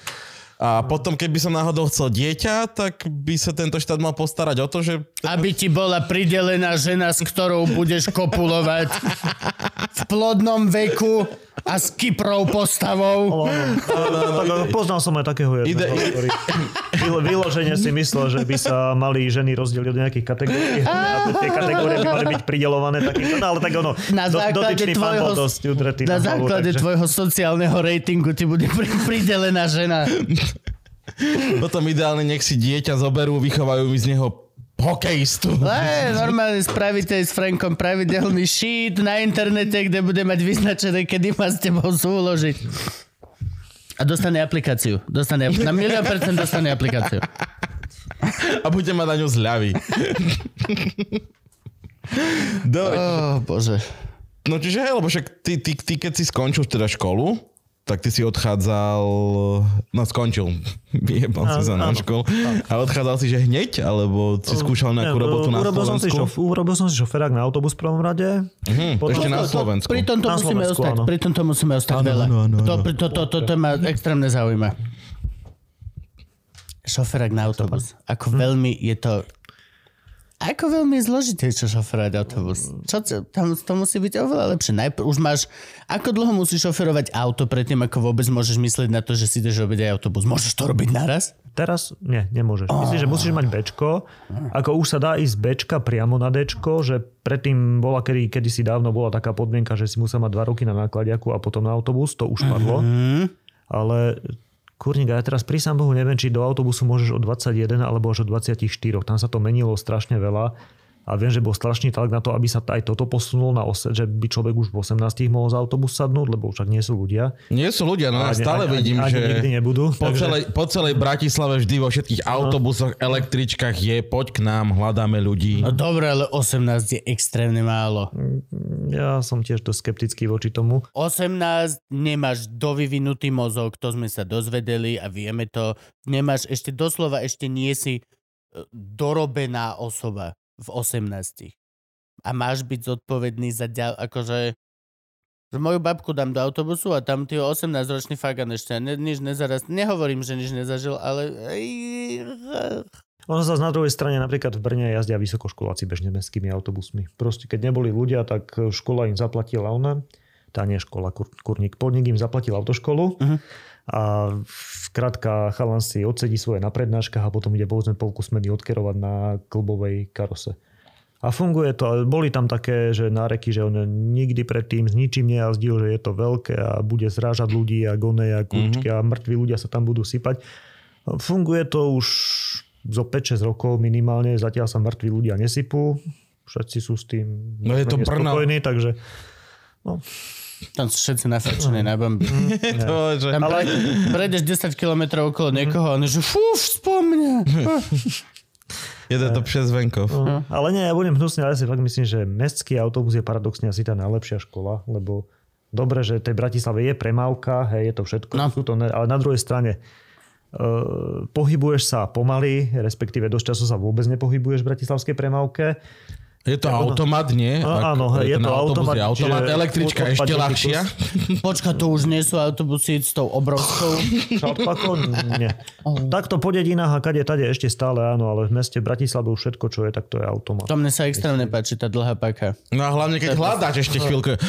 A potom, keby som náhodou chcel dieťa, tak by sa tento štát mal postarať o to, že Aby ti bola pridelená žena, s ktorou budeš kopulovať. [LAUGHS] V plodnom veku a s kyprou postavou. Poznal som aj takého jedného, Ide- ktorý vylo- vyložene si myslel, že by sa mali ženy rozdeliť do nejakých kategórií [LAUGHS] a tie kategórie by mali byť pridelované takýmto, no ale tak ono, Na základe dotyčný pán tvojho, bol dosť udretý na základe takže- tvojho sociálneho ratingu ti bude pri, pridelená žena. potom ideálne nech si dieťa zoberú, vychovajú mi z neho hokejistu. [LAUGHS] Ne, normálne spravíte s Frankom pravidelný sheet na internete, kde bude mať vyznačené, kedy má s tebou súložiť. A dostane aplikáciu. Dostane, na milión percent dostane aplikáciu. A bude mať na ňu zľavy. [LAUGHS] Do, Oh, bože. no čiže hej, lebo však ty, ty, ty, keď si skončil teda školu, tak ty si odchádzal, no skončil, vyjebal si sa na školu. A odchádzal si, že hneď, alebo si skúšal nejakú Ne, robotu na urobil som si Slovensku? šof, urobil som si šoférák na autobus v prvom rade. Hm, Potom- ešte na Slovensku. Pri tomto Na musíme Slovensku, ostať. áno. Pri tomto musíme ostať Áno, veľa. áno, áno, To, áno. to, to, to, to ma extrémne zaujíma. Šoferák na autobus. Ako veľmi je to... Ako veľmi je zložité, čo šoferovať autobus. Čo, to- tam to musí byť oveľa lepšie. Najprv už máš... Ako dlho musíš šoferovať auto predtým, ako vôbec môžeš myslieť na to, že si ideš robiť aj autobus? Môžeš to robiť naraz? Teraz nie, nemôžeš. Myslím, že musíš mať Bčko. Ako už sa dá ísť z Bčka priamo na Dčko, že predtým bola, kedy, kedy si dávno bola taká podmienka, že si musel mať dva roky na nákladiaku a potom na autobus, to už padlo. Ale kurník, ja teraz pri sám Bohu neviem, či do autobusu môžeš od 21 alebo až od 24. Tam sa to menilo strašne veľa. A viem, že bol strašný tlak na to, aby sa aj toto posunulo na ose, že by človek už v 18 mohol za autobus sadnúť, lebo však nie sú ľudia. Nie sú ľudia, no ja Ani- stále ani- vidím, ani že nikdy nebudú, Po, takže- celej, po celej Bratislave vždy vo všetkých autobusoch, električkách je poď k nám, hľadáme ľudí. No dobre, ale 18 je extrémne málo. Ja som tiež dosť skeptický voči tomu. 18 nemáš dovyvinutý mozog, to sme sa dozvedeli a vieme to. Nemáš ešte doslova, ešte nie si e, dorobená osoba v 18. A máš byť zodpovedný za ďal, akože že moju babku dám do autobusu a tam ty 18-ročný fagan ešte ne, nič nezaraz. Nehovorím, že nič nezažil, ale... Ono zase na druhej strane napríklad v Brne jazdia vysokoškoláci bežne mestskými autobusmi. Proste keď neboli ľudia, tak škola im zaplatila ona, tá nie škola, kur, kurník, podnik im zaplatil autoškolu Mhm. A skrátka chalan si odsedí svoje na prednáškach a potom ide povedzme polku smeny odkerovať na klbovej karose. A funguje to. ale Boli tam také, že náreky, že on nikdy predtým s ničím nejazdil, že je to veľké a bude zrážať ľudí a gone a kľúčky mm-hmm. a mŕtvi ľudia sa tam budú sypať. Funguje to už zo 5-6 rokov minimálne, zatiaľ sa mŕtvi ľudia nesypú, všetci sú s tým No je to Brno. takže Tam sú všetci nafrčení na bomby. [LAUGHS] To, že... Tam ale... prejdeš 10 km okolo niekoho a on je, že fúf, spomňa. Jede to přes venkov. No, ale nie, ja budem hnusný, ale ja si fakt myslím, že mestský autobus je paradoxne asi tá najlepšia škola, lebo dobre, že tej Bratislave je premávka, hej, je to všetko, No. sú to, ale na druhej strane uh, pohybuješ sa pomaly, respektíve dosť času sa vôbec nepohybuješ v bratislavskej premávke. Je to automat, nie? A- áno, je na to automat, je automat, električka ešte ľahšia. [LAUGHS] Počka, to už nie sú autobusy s tou obrovskou. Šaltpako? Nie. Takto po dedinách a kade tade ešte stále áno, ale v meste Bratislave už všetko, čo je, tak to je automat. To mne sa extrémne páči, tá dlhá paka. No a hlavne, keď hľadáš ešte chvíľku.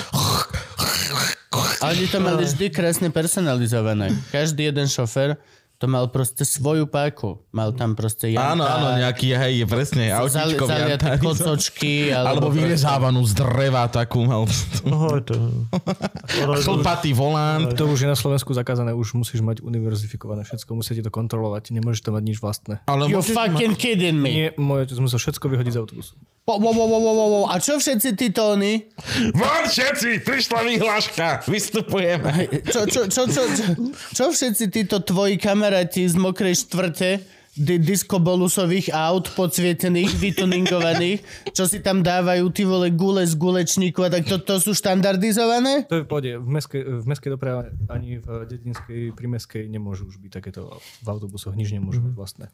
A oni to mali vždy krásne personalizované. Každý jeden šofer to mal proste svoju páku. Mal tam proste janták, Áno, áno, nejaký, hej, presne, zali, autíčko viataj. [LAUGHS] kocočky. Alebo proste- vyrezávanú z dreva takú mal. No, to... [LAUGHS] Chlpatý volant. To už je na Slovensku zakázané, už musíš mať univerzifikované všetko, musíte to kontrolovať, nemôžeš to mať nič vlastné. Ale You môžeš fucking kidding me. Nie, moje, to musel všetko vyhodiť z autobusu. Wo, wo, wo, wo, wo, wo. A čo všetci títo oni? Von všetci, prišla vyhláška, vystupujeme. Čo, čo, čo, čo, čo, čo všetci títo tvoji kamaráti z mokrej štvrte di- diskobolusových aut podsvietených, vytuningovaných, čo si tam dávajú ty vole gule z gulečníku a tak to, to sú štandardizované? To je v pohode. V meskej, v meskej doprave ani v dedinskej, primeskej nemôžu už byť takéto v autobusoch, nič nemôžu mať vlastné.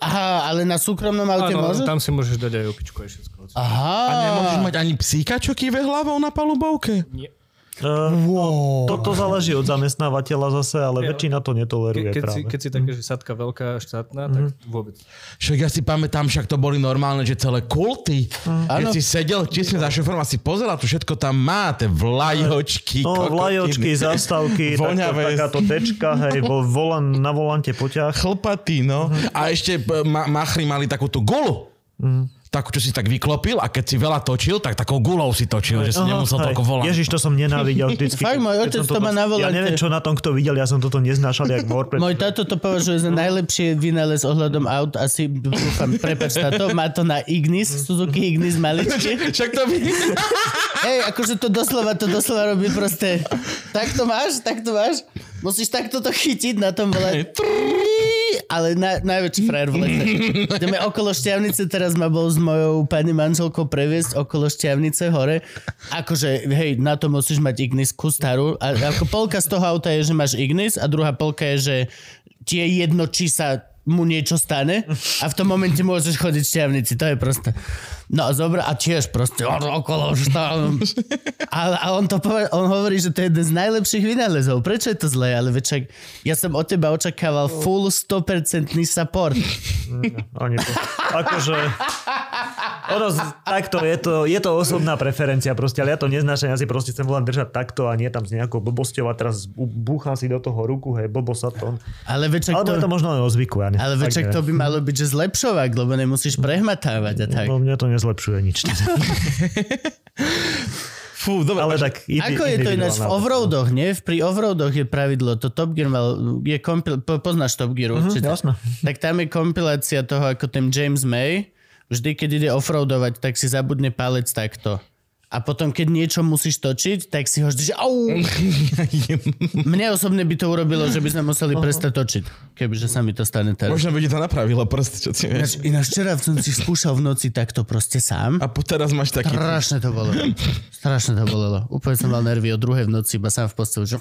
Aha, ale na súkromnom aute Áno, môžeš? tam si môžeš dať aj opičku, aj všetko. Aha. A nemôžeš mať ani psíka, čo kýve hlavou na palubovke? Nie. Uh, Wow. to, to záleží od zamestnávateľa zase, ale väčšina to netoleruje Ke, keď, si, práve. keď si také, že sadka veľká, štátna, tak vôbec. Však ja si pamätám, však to boli normálne, že celé kulty. Keď Áno. si sedel tesne za šoferom a si pozeral, tu všetko tam má, tie vlajočky, No, kokotiny. vlajočky, zastavky, takto, Voňavé. takáto tečka, hej, vo, volan, na volante poťah. Chlpatý, no. A ešte e, ma- machry mali takú tú gulu. Takú, čo si tak vyklopil a keď si veľa točil, tak takou gulou si točil, že si Aha, nemusel hej. toľko volať. Ježiš, to som nenávidel vždycky. Fakt, môj otec to má na Ja neviem, čo na tom kto videl, ja som toto neznášal jak mor. Pred... Môj táto to považuje za najlepšie vynález ohľadom aut. Asi, dúfam, prepač táto, má to na Ignis, Suzuki Ignis maličky. [LAUGHS] Však to by... Hej, akože to doslova, to doslova robí proste. Tak to máš, tak to máš. Musíš takto to chytiť na tom vole. [LAUGHS] Ale na, najväčší frajer v lete. Ideme okolo Šťavnice, teraz ma bol s mojou pani manželkou previesť okolo Šťavnice hore. Akože, hej, na to musíš mať Ignisku starú. A ako polka z toho auta je, že máš Ignis a druhá polka je, že ti je jedno, či sa mu niečo stane a v tom momente môžeš chodiť šťavnici, to je proste. No zobre, a tiež proste on okolo štávam. Ale a on to povie, on hovorí, že to je jeden z najlepších vynálezov. Prečo je to zlé? Ale večak, ja som od teba očakával full 100% support. Ani to. Akože... Ono, takto, je to, je to osobná preferencia proste, ale ja to neznášam, ja si proste chcem len držať takto a nie tam s nejakou blbosťou a teraz búcham si do toho ruku, hej, blbo sa to. Ale večak Alebo je to to, možno len o zvyku, ja ne, ale večak to by malo byť, že zlepšovák, lebo nemusíš prehmatávať a tak. No mne to nezlepšuje nič. [LAUGHS] Fú, dobre. Ale tak indi- Ako je to ináč v offroadoch, nie? V pri offroadoch je pravidlo, to Top Gear mal, je kompil, po, poznáš Top Gear Mhm, určite. jasné. Tak tam je kompilácia toho, ako ten James May, vždy keď ide offroadovať, tak si zabudne palec takto. A potom, keď niečo musíš točiť, tak si ho vždy, že au! [LAUGHS] Mne osobne by to urobilo, že by sme museli prestať točiť, kebyže sa mi to stane teraz. Možno by ti to napravilo prst, čo si vieš. ináč včera som si skúšal v noci takto proste sám. A po teraz máš taký... Strašne to bolelo. Strašne to bolelo. Úplne som mal nervy od druhej v noci, iba sám v posteli, že...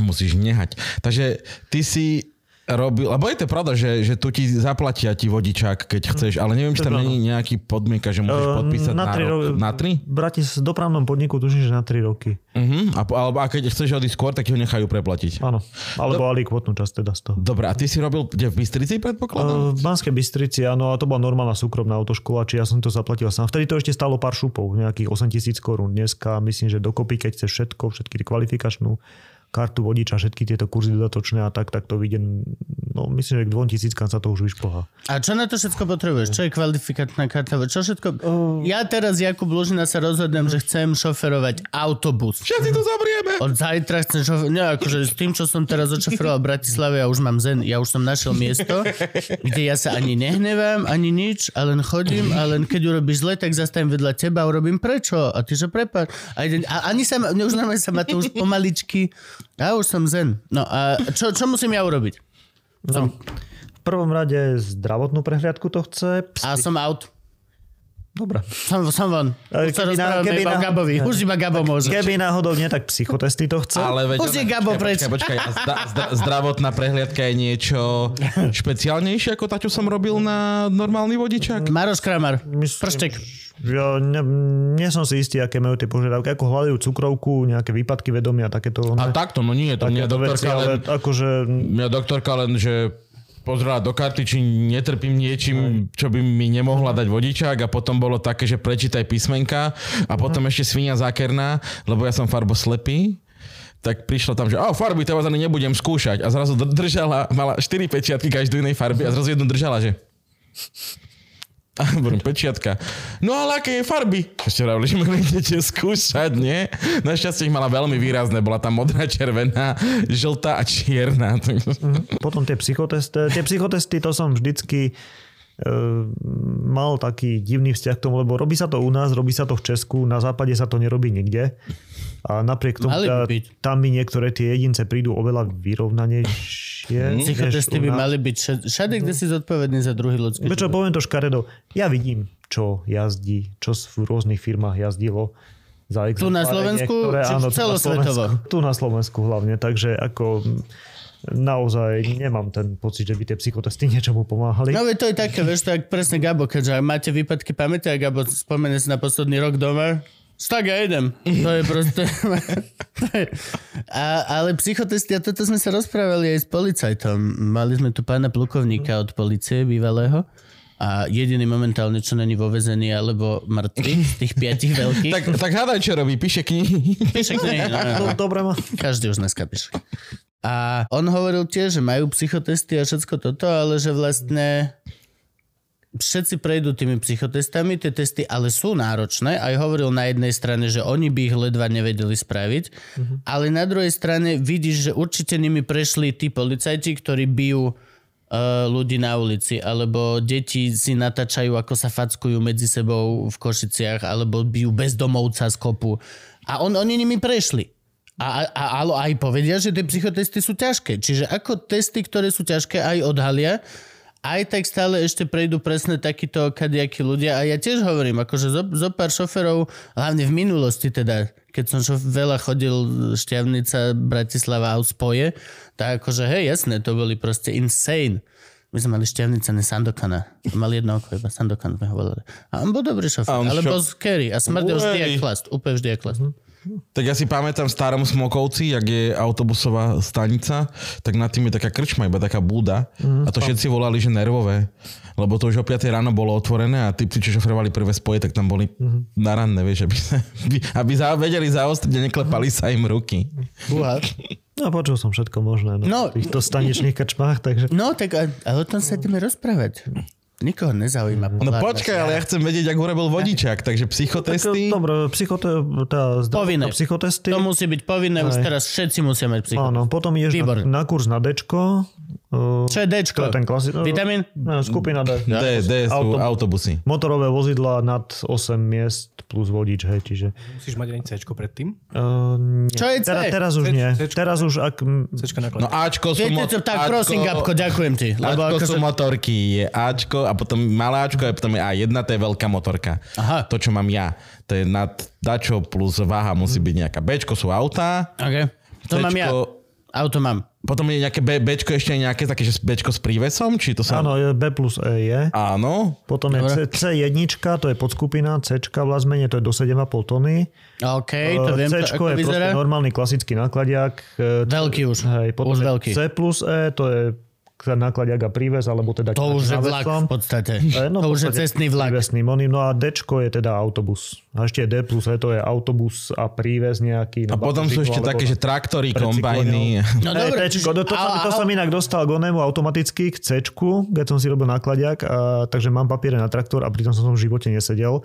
Musíš nehať. Takže ty si robil, lebo je to pravda, že, že tu ti zaplatia ti vodičák, keď chceš, ale neviem, či tam není nejaký podmienka, že môžeš Ehm, podpísať na, na tri rok. ro- Na tri? V Bratis dopravnom podniku tuším, že na 3 roky. Uh-huh. A, alebo a keď chceš odísť skôr, tak ti ho nechajú preplatiť. Áno. Alebo ali kvotnú časť teda z toho. Dobre, a ty si robil kde v Bystrici, predpokladám? V Banskej Bystrici, áno, a to bola normálna súkromná autoškola, či ja som to zaplatil sám. Vtedy to ešte stalo pár šupov, nejakých 8 tisíc korún. Dneska myslím, že dokopy, keď chceš všetko, všetky kvalifikačnú kartu vodiča, všetky tieto kurzy dodatočné a tak, tak to vyjde, no myslím, že k 2 tisíckam sa to už vyšplhá. A čo na to všetko potrebuješ? Čo je kvalifikačná karta? Čo všetko... Ja teraz, Jakub Lužina, sa rozhodnem, že chcem šoferovať autobus. Všetci to zabrieme! Od zajtra chcem šoferovať... Nie, akože s tým, čo som teraz odšoferoval v Bratislave, ja už mám zen. Ja už som našiel miesto, kde ja sa ani nehnevám, ani nič, a len chodím a len keď urobíš zle, tak zastavím vedľa teba a urobím prečo. A ty že prepáč. A, ani sa už normálne sa ma to už pomaličky... Ja už som zen. No a čo, čo musím ja urobiť? No. V prvom rade zdravotnú prehliadku to chce. A som out. Dobre. Som, som von. Už keby na- keby iba na- Gabovi. Už iba Gabo môže. Keby náhodou nie, tak psychotesty to chce. Ale veď... Pusti Gabo preč. Počkaj, počkaj, zda, zda, zdravotná prehliadka je niečo špeciálnejšie ako tá, čo som robil na normálny vodičák? Maroš Kramar. Prštek. Ja ne, nie som si istý, aké majú tie požiadavky. Ako hľadajú cukrovku, nejaké výpadky vedomia, takéto... A takto, no nie, to mňa veci, doktorka ale len, akože... mňa doktorka len, že pozrela do karty, či netrpím niečím, čo by mi nemohla dať vodičák a potom bolo také, že prečítaj písmenka a potom ešte svinia zákerná, lebo ja som farboslepý tak prišlo tam, že oh, farby to vás ani nebudem skúšať. A zrazu držala, mala 4 pečiatky každú inej farby a zrazu jednu držala, že hovorím, pečiatka. No ale aké je farby? Ste hovorili, že mi idete skúšať, nie? Našťastie ich mala veľmi výrazné. Bola tam modrá, červená, žltá a čierna. Potom tie psychotesty. Tie psychotesty, to som vždycky e, mal taký divný vzťah k tomu, lebo robí sa to u nás, robí sa to v Česku, na západe sa to nerobí nikde. A napriek tomu, tá- byť. tam mi niektoré tie jedince prídu oveľa vyrovnanejšie. než Psychotesty by mali byť všade, kde si zodpovedný za druhý ľudský Prečo poviem to škaredo? Ja vidím, čo jazdí, čo v rôznych firmách jazdilo. Za Tu na Slovensku, niektoré, či áno, tu na celosvetovo? Slovensku, tu na Slovensku hlavne, takže ako naozaj nemám ten pocit, že by tie psychotesty niečomu pomáhali. No to je také, vieš, tak presne Gabo, keďže máte výpadky pamäti a Gabo spomene si na posledný rok doma, tak ja idem. To je proste... [LAUGHS] to je- a, ale psychotesty, a toto sme sa rozprávali aj s policajtom. Mali sme tu pána plukovníka od policie bývalého a jediný momentálne, čo není vo vezení alebo mŕtvy z tých piatich [LAUGHS] veľkých. tak, tak hádaj, čo robí, píše knihy. Píše knihy, no, no. No, dobre ma. Každý už dneska píše. A on hovoril tiež, že majú psychotesty a všetko toto, ale že vlastne všetci prejdú tými psychotestami, tie testy ale sú náročné. Aj hovoril na jednej strane, že oni by ich ledva nevedeli spraviť, ale na druhej strane vidíš, že určite nimi prešli tí policajti, ktorí bijú uh, ľudí na ulici, alebo deti si natáčajú, ako sa fackujú medzi sebou v Košiciach, alebo bijú bezdomovca z kopu. A on, oni nimi prešli. A, a, a aj povedia, že tie psychotesty sú ťažké. Čiže ako testy, ktoré sú ťažké, aj odhalia, aj tak stále ešte prejdú presne takíto kadiakí ľudia. A ja tiež hovorím, akože zo, zo pár šoferov, hlavne v minulosti teda, keď som šof, veľa chodil Šťavnica, Bratislava a spoje, tak akože hej, jasné, to boli proste insane. My sme mali Šťavnica, ne Sandokana. Mal jedno oko, iba Sandokan sme hovorili. A on bol dobrý šofer, ale šo- bol scary a smrdel vždy jak chlast, úplne vždy jak chlast. Tak ja si pamätám v starom Smokovci, jak je autobusová stanica, tak nad tým je taká krčma, iba taká búda. A to všetci volali, že nervové. Lebo to už o 5 ráno bolo otvorené a tí, čo šoferovali prvé spoje, tak tam boli na ranné, vieš, aby, sa, aby, aby za, vedeli zaostriť a neklepali sa im ruky. Fúha. No počul som všetko možné no, No. v týchto staničných krčmách, takže No, tak a, a o tom sa ideme rozprávať. Nikoho nezaujíma. No polárna počkaj, ale ja chcem vedieť, ako urobil vodičák, takže psychotesty... Dobre, psychote, tá Povinné. zdravotná psychotesty. To musí byť povinné, už teraz všetci musia mať psycho. Áno, potom Výborné. na, na kurz na Dčko. Uh, Čo je Dčko? To je ten klasi- Vitamín? No, skupina D. D, D sú Auto- autobusy. Motorové vozidla nad 8 miest plus vodič, hej, čiže... Musíš mať aj C predtým. Uh, nie. Čo je C? Teraz, teraz už C- nie. Cčko. Teraz už ak... C na No Ačko sú... Viete mo- tak prosím, Gabko, ďakujem ti. Lebo Ačko sú motorky, je Ačko a potom malé Ačko a potom je A1, to je veľká motorka. Aha. To, čo mám ja. To je nad dačo plus váha musí byť nejaká. Bčko sú autá, Okay. To mám ja. Auto mám. potom je nejaké B, Bčko ešte je nejaké také, že Bčko s prívesom, či to sa... Áno, je B plus E je. Áno. Potom je Dobre. C, C1, to je podskupina, C vlastne to je do 7,5 tony. OK, to viem, to, C ako je vyzerá. normálny klasický nákladiak. E, Veľký už. Hej, potom Už je veľký. C plus E, to je nákladiak a príves, alebo teda... To už je vlak v podstate. E, no, to v už je cestný vlak. Prívesný monim. No a D je teda autobus. A ešte D plus E to je autobus a príves nejaký. A potom sú ešte také, že traktory, kombajny. No Hej, dobre. Tčko, to, to, som, to som inak dostal k onému automaticky k C, keď som si robil nákladiak, a, takže mám papiere na traktor a pritom som v živote nesedel.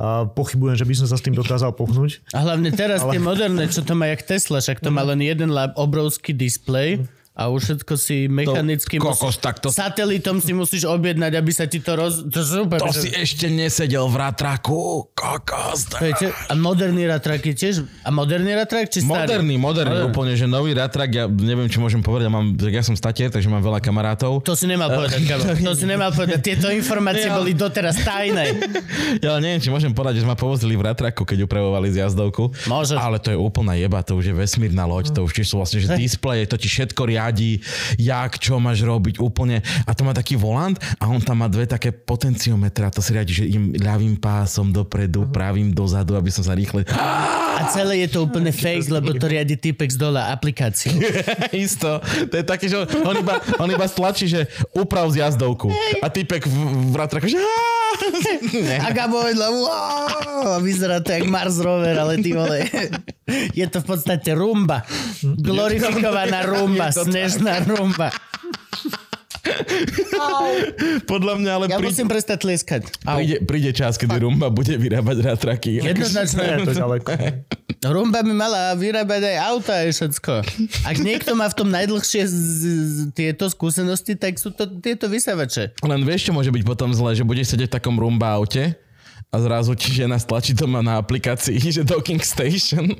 A pochybujem, že by som sa s tým dokázal pohnúť. A hlavne teraz tie moderné, čo to má jak Tesla, však to má len jeden lab, obrovský displej a už všetko si mechanicky To kokos, tak to- satelitom si musíš objednať, aby sa ti to roz... To, úplne, To si ešte nesedel v ratraku. Kokos. to je te- a moderný ratrak je tiež... A moderný ratrak, či starý? Moderný, moderný, Moderný. úplne, že nový ratrak, ja neviem, či môžem povedať, ja, mám, ja som statier, takže mám veľa kamarátov. To si nemal povedať, Gabo. [LAUGHS] To si nemal povedať. Tieto informácie ale- boli doteraz tajné. [LAUGHS] Ja neviem, či môžem povedať, že ma povozili v ratraku, keď upravovali zjazdovku. Môžeš. Ale to je úplná jeba, to už je vesmírna loď, to už tiež sú vlastne, že displeje, to ti všetko riadi, jak, čo máš robiť úplne. A to má taký volant a on tam má dve také potenciometra, to si riadi, že im ľavým pásom dopredu, pravým dozadu, aby som sa rýchle... A celé je to úplne [LAUGHS] fake, lebo to riadi typek z dola aplikáciu. [LAUGHS] Isto. To je také, že on iba, on iba stlačí, že uprav zjazdovku. A typek v, že... [LAUGHS] A Gabo vedľa, vyzerá to jak Mars rover, ale ty vole, je to v podstate rumba. Glorifikovaná rumba, Je to snežná rumba. Podľa mňa ale Ja príde, musím prestať tlieskať. Príde, príde čas, kedy Rumba bude vyrábať ratraky. Nie, Jednoznačne. to je ďaleko. [LAUGHS] Rumba by mala vyrábať aj auta aj všetko. Ak niekto má v tom najdlhšie z, z, tieto skúsenosti, tak sú to tieto vysávače. Len vieš, čo môže byť potom zle, že budeš sedieť v takom Rumba aute a zrazu ti žena stlačí doma na aplikácii, [LAUGHS] že docking station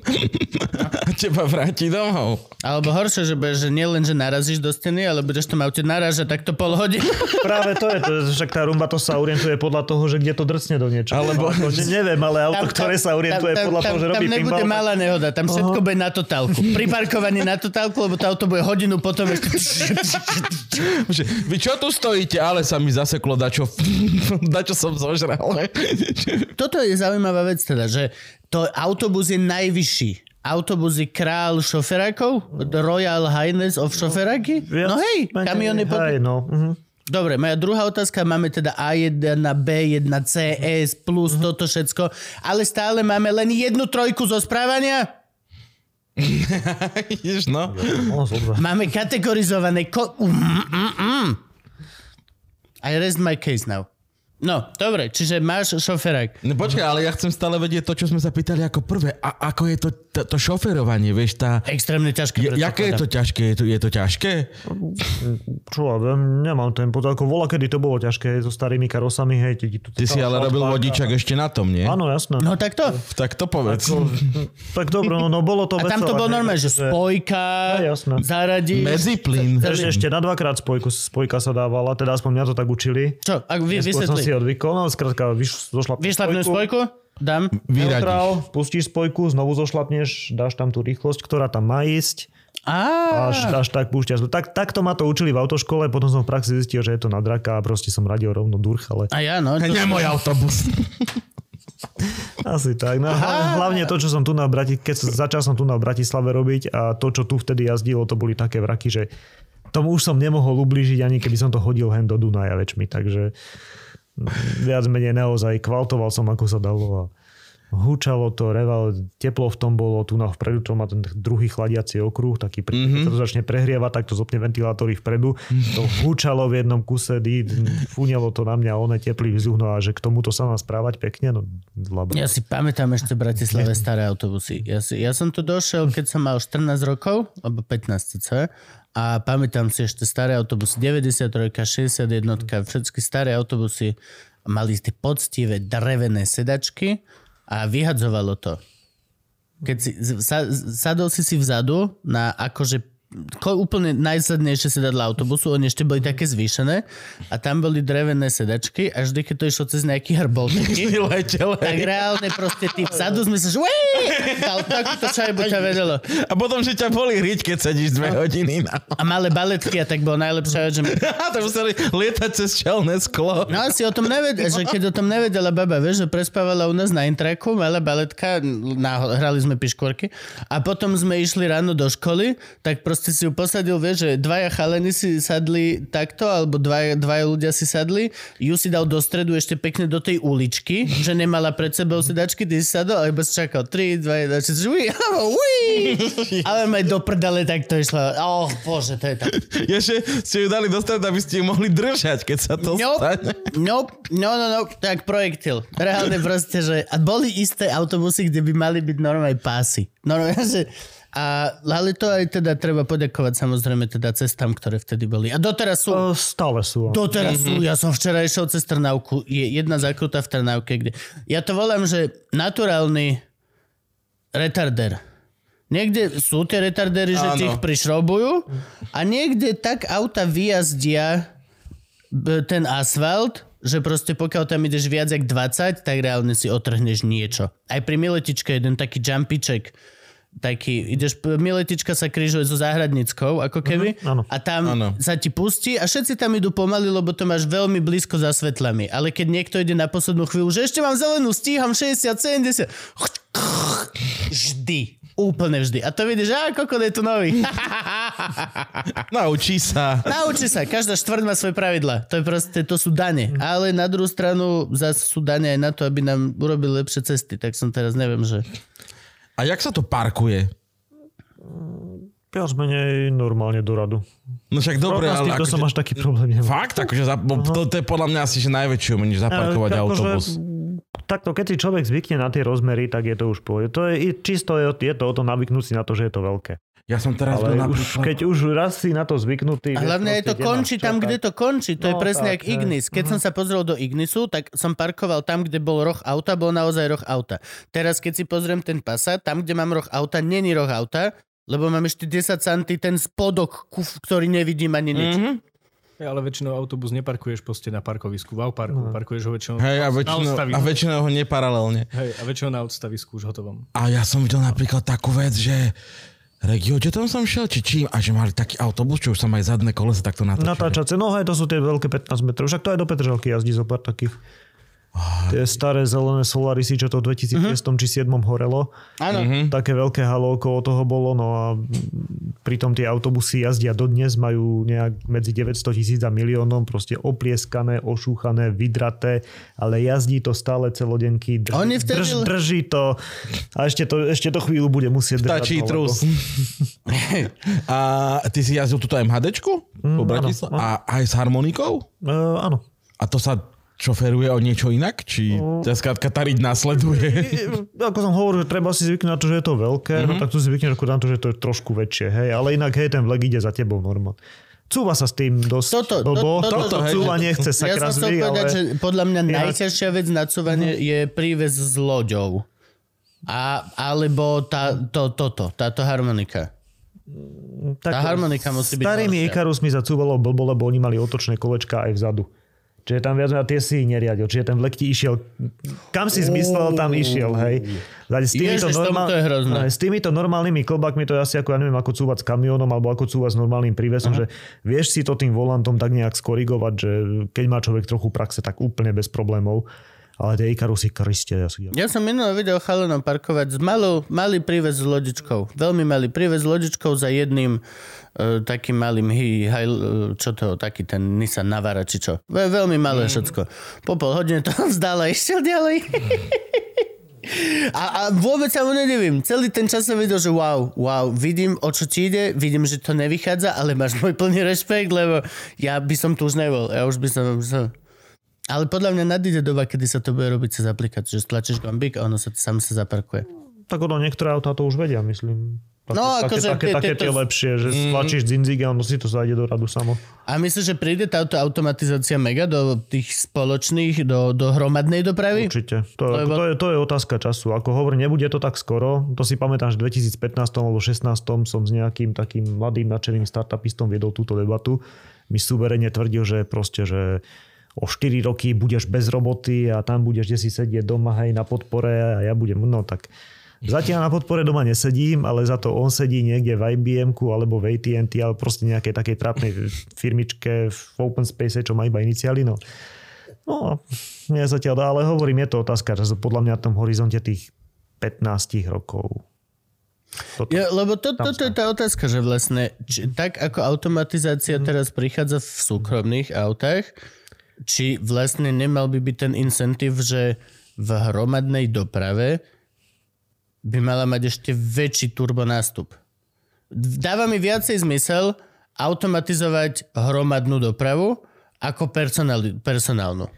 a teba vráti domov. Alebo horšie, že, budeš, že nie len, že narazíš do steny, ale budeš tam aute narážať takto pol hodiny. [LAUGHS] Práve to je, to, však tá rumba to sa orientuje podľa toho, že kde to drcne do niečoho. Alebo- že neviem, ale auto, ktoré sa orientuje podľa toho, že robí tam nebude pinball, malá nehoda, tam všetko bude na totálku. Priparkovaný na totálku, lebo to auto bude hodinu potom ešte... [LAUGHS] Vy čo tu stojíte? Ale sa mi zaseklo dačo, dačo som zožral. [LAUGHS] Toto je zaujímavá vec teda, že to autobus je najvyšší. Autobus je král šoferákov? Royal Highness of šoferáky? Viac No hej, menej, kamiony pod... Hej, no. mhm. Dobre, moja druhá otázka, máme teda A1, B1, CS, plus Mhm. toto všetko, ale stále máme len jednu trojku zo správania? [LAUGHS] Ideš, no. No. Máme kategorizované... Ko- mm, mm, mm. I rest my case now. No, dobre, čiže máš šoferák. No počkaj, ale ja chcem stále vedieť to, čo sme sa pýtali ako prvé. A ako je to, to, to šoferovanie, vieš, tá... Extrémne ťažké. Je, jaké je to ťažké? Je to, je to ťažké? Čo ja viem, nemám ten pocit, ako vola, kedy to bolo ťažké so starými karosami, hej. Ti, tu Ty si ale robil vodičak ešte na tom, nie? Áno, jasné. No tak to. Tak to povedz. Ako, tak dobre, no, no bolo to A tam to hej, normálne, že spojka, jasné. zaradíš. Medziplyn. Ešte, ešte na dvakrát spojku, spojka sa dávala, teda aspoň mňa to tak učili. Čo, ak vy, si odvykol, no skrátka, vyš, spojku? Dám. Neutrál, pustíš spojku, znovu zošlapneš, dáš tam tú rýchlosť, ktorá tam má ísť. Á, Až, až tak púšťaš. Tak, takto ma to učili v autoškole, potom som v praxi zistil, že je to na draka a proste som radil rovno durch, ale a ja, no. To, Nie môj autobus. [LAUGHS] asi tak. No, hlavne, hlavne to, čo som tu na Brati, keď začal som tu na Bratislave robiť a to, čo tu vtedy jazdilo, to boli také vraky, že tomu už som nemohol ublížiť, ani keby som to hodil hen do Dunaja väčšmi, takže viac menej naozaj kvaltoval som, ako sa dalo a hučalo to, reval, teplo v tom bolo, tu na vpredu, čo má ten druhý chladiaci okruh, taký pri, mm-hmm. keď sa to začne prehrievať, tak to zopne ventilátory vpredu, to hučalo v jednom kuse, dý, fúňalo to na mňa, one teplý vzduch, no a že k tomuto sa má správať pekne, no zlabo. ja si pamätám ešte v Bratislave staré autobusy. Ja, si, ja som tu došiel, keď som mal 14 rokov, alebo 15 cca, a pamätám si ešte staré autobusy, 93, 61, všetky staré autobusy mali tie poctivé drevené sedačky a vyhadzovalo to. Keď si, sa, sadol si si vzadu na akože ko, úplne najsadnejšie sedadla autobusu, oni ešte boli také zvýšené a tam boli drevené sedačky a vždy, keď to išlo cez nejaký hrbol [LAUGHS] taký, Letel, tak reálne proste ty vzadu sme sa, že dal takúto čajbu ťa vedelo. A potom, že ťa boli hriť, keď sedíš dve hodiny na... A malé baletky a tak bolo najlepšie, že... [LAUGHS] to museli lietať cez čelné sklo. No asi o tom nevedela, že keď o tom nevedela baba, vieš, že prespávala u nás na intraku, malá baletka, na, hrali sme piškvorky a potom sme išli ráno do školy, tak proste si ju posadil, vieš, že dvaja chalení si sadli takto, alebo dvaja, dvaja ľudia si sadli, ju si dal do stredu ešte pekne do tej uličky, [LAUGHS] že nemala pred sebou sedačky, ty si sadol a iba si čakal 3, 2, 1, 6, ui, [LAUGHS] ui, [LAUGHS] ale maj do prdele, tak to išlo. Oh, bože, to je tak. Ešte ste ju dali dostať, aby ste ju mohli držať, keď sa to Nope, stane. nope, no, no, no, tak projektil. Reálne proste, že... A boli isté autobusy, kde by mali byť normálne pásy. Normálne, že A, ale to aj teda treba poďakovať samozrejme teda cestám, ktoré vtedy boli. A doteraz sú. E, Stále sú. Doteraz sú. Ja som včera išiel cez Trnavku. Je jedna zakruta v Trnavke, kde... Ja to volám, že naturálny retarder. Niekde sú tie retardery, že Áno. ich prišrobujú a niekde tak auta vyjazdia ten asfalt, že proste pokiaľ tam ideš viac jak 20, tak reálne si otrhneš niečo. Aj pri Miletičke jeden taký jumpiček, taký, ideš, Miletička sa križuje so záhradnickou, ako keby, Mhm, áno. a tam Áno. sa ti pustí a všetci tam idú pomaly, lebo to máš veľmi blízko za svetlami. Ale keď niekto ide na poslednú chvíľu, že ešte mám zelenú, stíham 60, 70, vždy. Úplne vždy. A to vidíš, a kokot je tu nový. [LAUGHS] Naučí sa. Nauči sa, každá štvrť má svoje pravidla. To je proste, to sú dane. Ale na druhú stranu zase sú dane aj na to, aby nám urobili lepšie cesty. Tak som teraz neviem, že... A jak sa to parkuje? Viac menej normálne do radu. No však dobre, s ale akože, som až taký problém nemal. Fakt? Akože za, to, to je podľa mňa asi že najväčšie umenie, že zaparkovať Ale akože, autobus. Takto, keď si človek zvykne na tie rozmery, tak je to už pohode. To je čisto je, je to o to navyknúť si na to, že je to veľké. Ja som teraz bol Ale už, napríklad... keď už raz si na to zvyknutý... A hlavne aj to končí tam, čo, kde to končí. To je No, presne tak, jak Ignis. Keď hej. som sa pozrel do Ignisu, tak som parkoval tam, kde bol roh auta, bol naozaj roh auta. Teraz, keď si pozriem ten Passat, tam, kde mám roh auta, není roh auta, lebo mám ešte 10 cm ten spodok, kuf, ktorý nevidím ani nič. Mhm. Ja, ale väčšinou autobus neparkuješ proste na parkovisku, v parku, No. parkuješ ho väčšinou Hej, a na väčšinou, odstavisku. a väčšinou ho neparalelne. Hej, a väčšinou na odstavisku už hotovom. A ja som videl napríklad takú vec, že Regio, kde tam som šiel, či čím, a že mali taký autobus, čo už sa aj zadné kolesa takto natočili. Natáčace, no hej, to sú tie veľké 15 metrov. Však to aj do Petržalky jazdí zo pár takých. Tie staré zelené Solarisy, čo to v 2006 či 2007 horelo. Áno. Mhm. Také veľké halo okolo toho bolo, no a pritom tie autobusy jazdia dodnes, majú nejak medzi 900 tisíc a miliónom, proste oplieskané, ošúchané, vydraté, ale jazdí to stále celodenky, drží, Oni vtedy- drž, drží to a ešte to, ešte to chvíľu bude musieť držať. Stačí no, trus. [LAUGHS] a ty si jazdil túto MHDčku po Bratislave? áno, A aj s harmonikou? E, áno. A to sa šoferuje o niečo inak? Či ťa skrátka tá riť nasleduje? Ako som hovoril, že treba si zvyknúť na to, že je to veľké, mm-hmm. no tak tu si zvykneš na to, že to je trošku väčšie, hej, ale inak hej, ten vlek ide za tebou normálne. Cúva sa s tým dosť Toto- to- blbo, toto- toto, hej, cúva nechce sa Ja som chcel krazvy, povedať, ale... že podľa mňa Inak- najťažšia vec na cúvanie je príves s loďou. A, alebo tá, to, toto, táto harmonika. tak, tá harmonika musí byť Starými. Ikarusmi sa cúvalo blbo, lebo oni mali otočné kolečka aj vzadu. Čiže tam viac menej tie si neriadil. Čiže ten vlek ti išiel, kam si zmyslel, tam išiel, hej. S, týmito Ježiš, tomu to je hrozné. s týmito normálnymi klbakmi to je asi ako, ja neviem, ako cúvať s kamiónom alebo ako cúvať s normálnym prívesom, že vieš si to tým volantom tak nejak skorigovať, že keď má človek trochu praxe, tak úplne bez problémov. Ale tie Ikarusy kriste. Ja si... Ja som minulé videl chalanom parkovať s malou, malý príves s lodičkou. Veľmi malý príves s lodičkou za jedným uh, takým malým hi, hi, uh, čo to, taký ten Nissan Navara, či čo. Ve, veľmi malé všetko. Po pol hodine to [LAUGHS] vzdal a išiel ďalej. A, a vôbec sa mu nedivím. Celý ten čas som videl, že wow, wow, vidím, o čo ti ide, vidím, že to nevychádza, ale máš môj plný rešpekt, lebo ja by som tu už nebol. Ja už by som... Už som... Ale podľa mňa nadíde doba, kedy sa to bude robiť cez aplikáciu, že stlačíš gombík a ono sa sám sa zaparkuje. Tak ono, niektoré autá to už vedia, myslím. Také, No, také, akože také, tie- také tie lepšie, že Mm. stlačíš dzinzig a ono si to zajde do radu samo. A myslíš, že príde táto automatizácia mega do tých spoločných, do, do hromadnej dopravy? Určite. To, Lebo- to, je, to je otázka času. Ako hovorím, nebude to tak skoro. To si pamätám, že v 2015 alebo 2016 som s nejakým takým mladým nadšeným startupistom viedol túto debatu. Mi suverene tvrdil, že proste, že o 4 roky budeš bez roboty a tam budeš kde si sedieť doma hej, na podpore a ja budem, no tak Zatiaľ na podpore doma nesedím, ale za to on sedí niekde v ibm alebo v AT&T, alebo proste nejakej takej trápnej firmičke v open space, čo má iba iniciály. No, no nie zatiaľ, ale hovorím, je to otázka, že podľa mňa v tom horizonte tých 15 rokov. Toto. Ja, lebo to, Tam toto je tá otázka, že vlastne, či, tak ako automatizácia Mhm. teraz prichádza v súkromných autách, či vlastne nemal by byť ten incentív, že v hromadnej doprave by mala mať ešte väčší turbonástup. Dáva mi viacej zmysel automatizovať hromadnú dopravu ako personál, personálnu.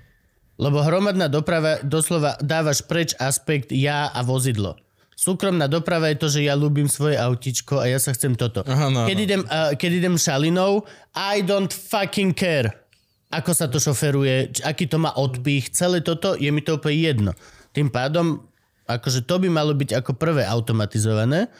Lebo hromadná doprava doslova dávaš preč aspekt ja a vozidlo. Súkromná doprava je to, že ja ľúbim svoje autičko a ja sa chcem toto. Aha, no, keď, no. idem, uh, keď idem šalinou, I don't fucking care, ako sa to šoferuje, aký to má odpich, celé toto je mi to úplne jedno. Tým pádom, akože to by malo byť ako prvé automatizované,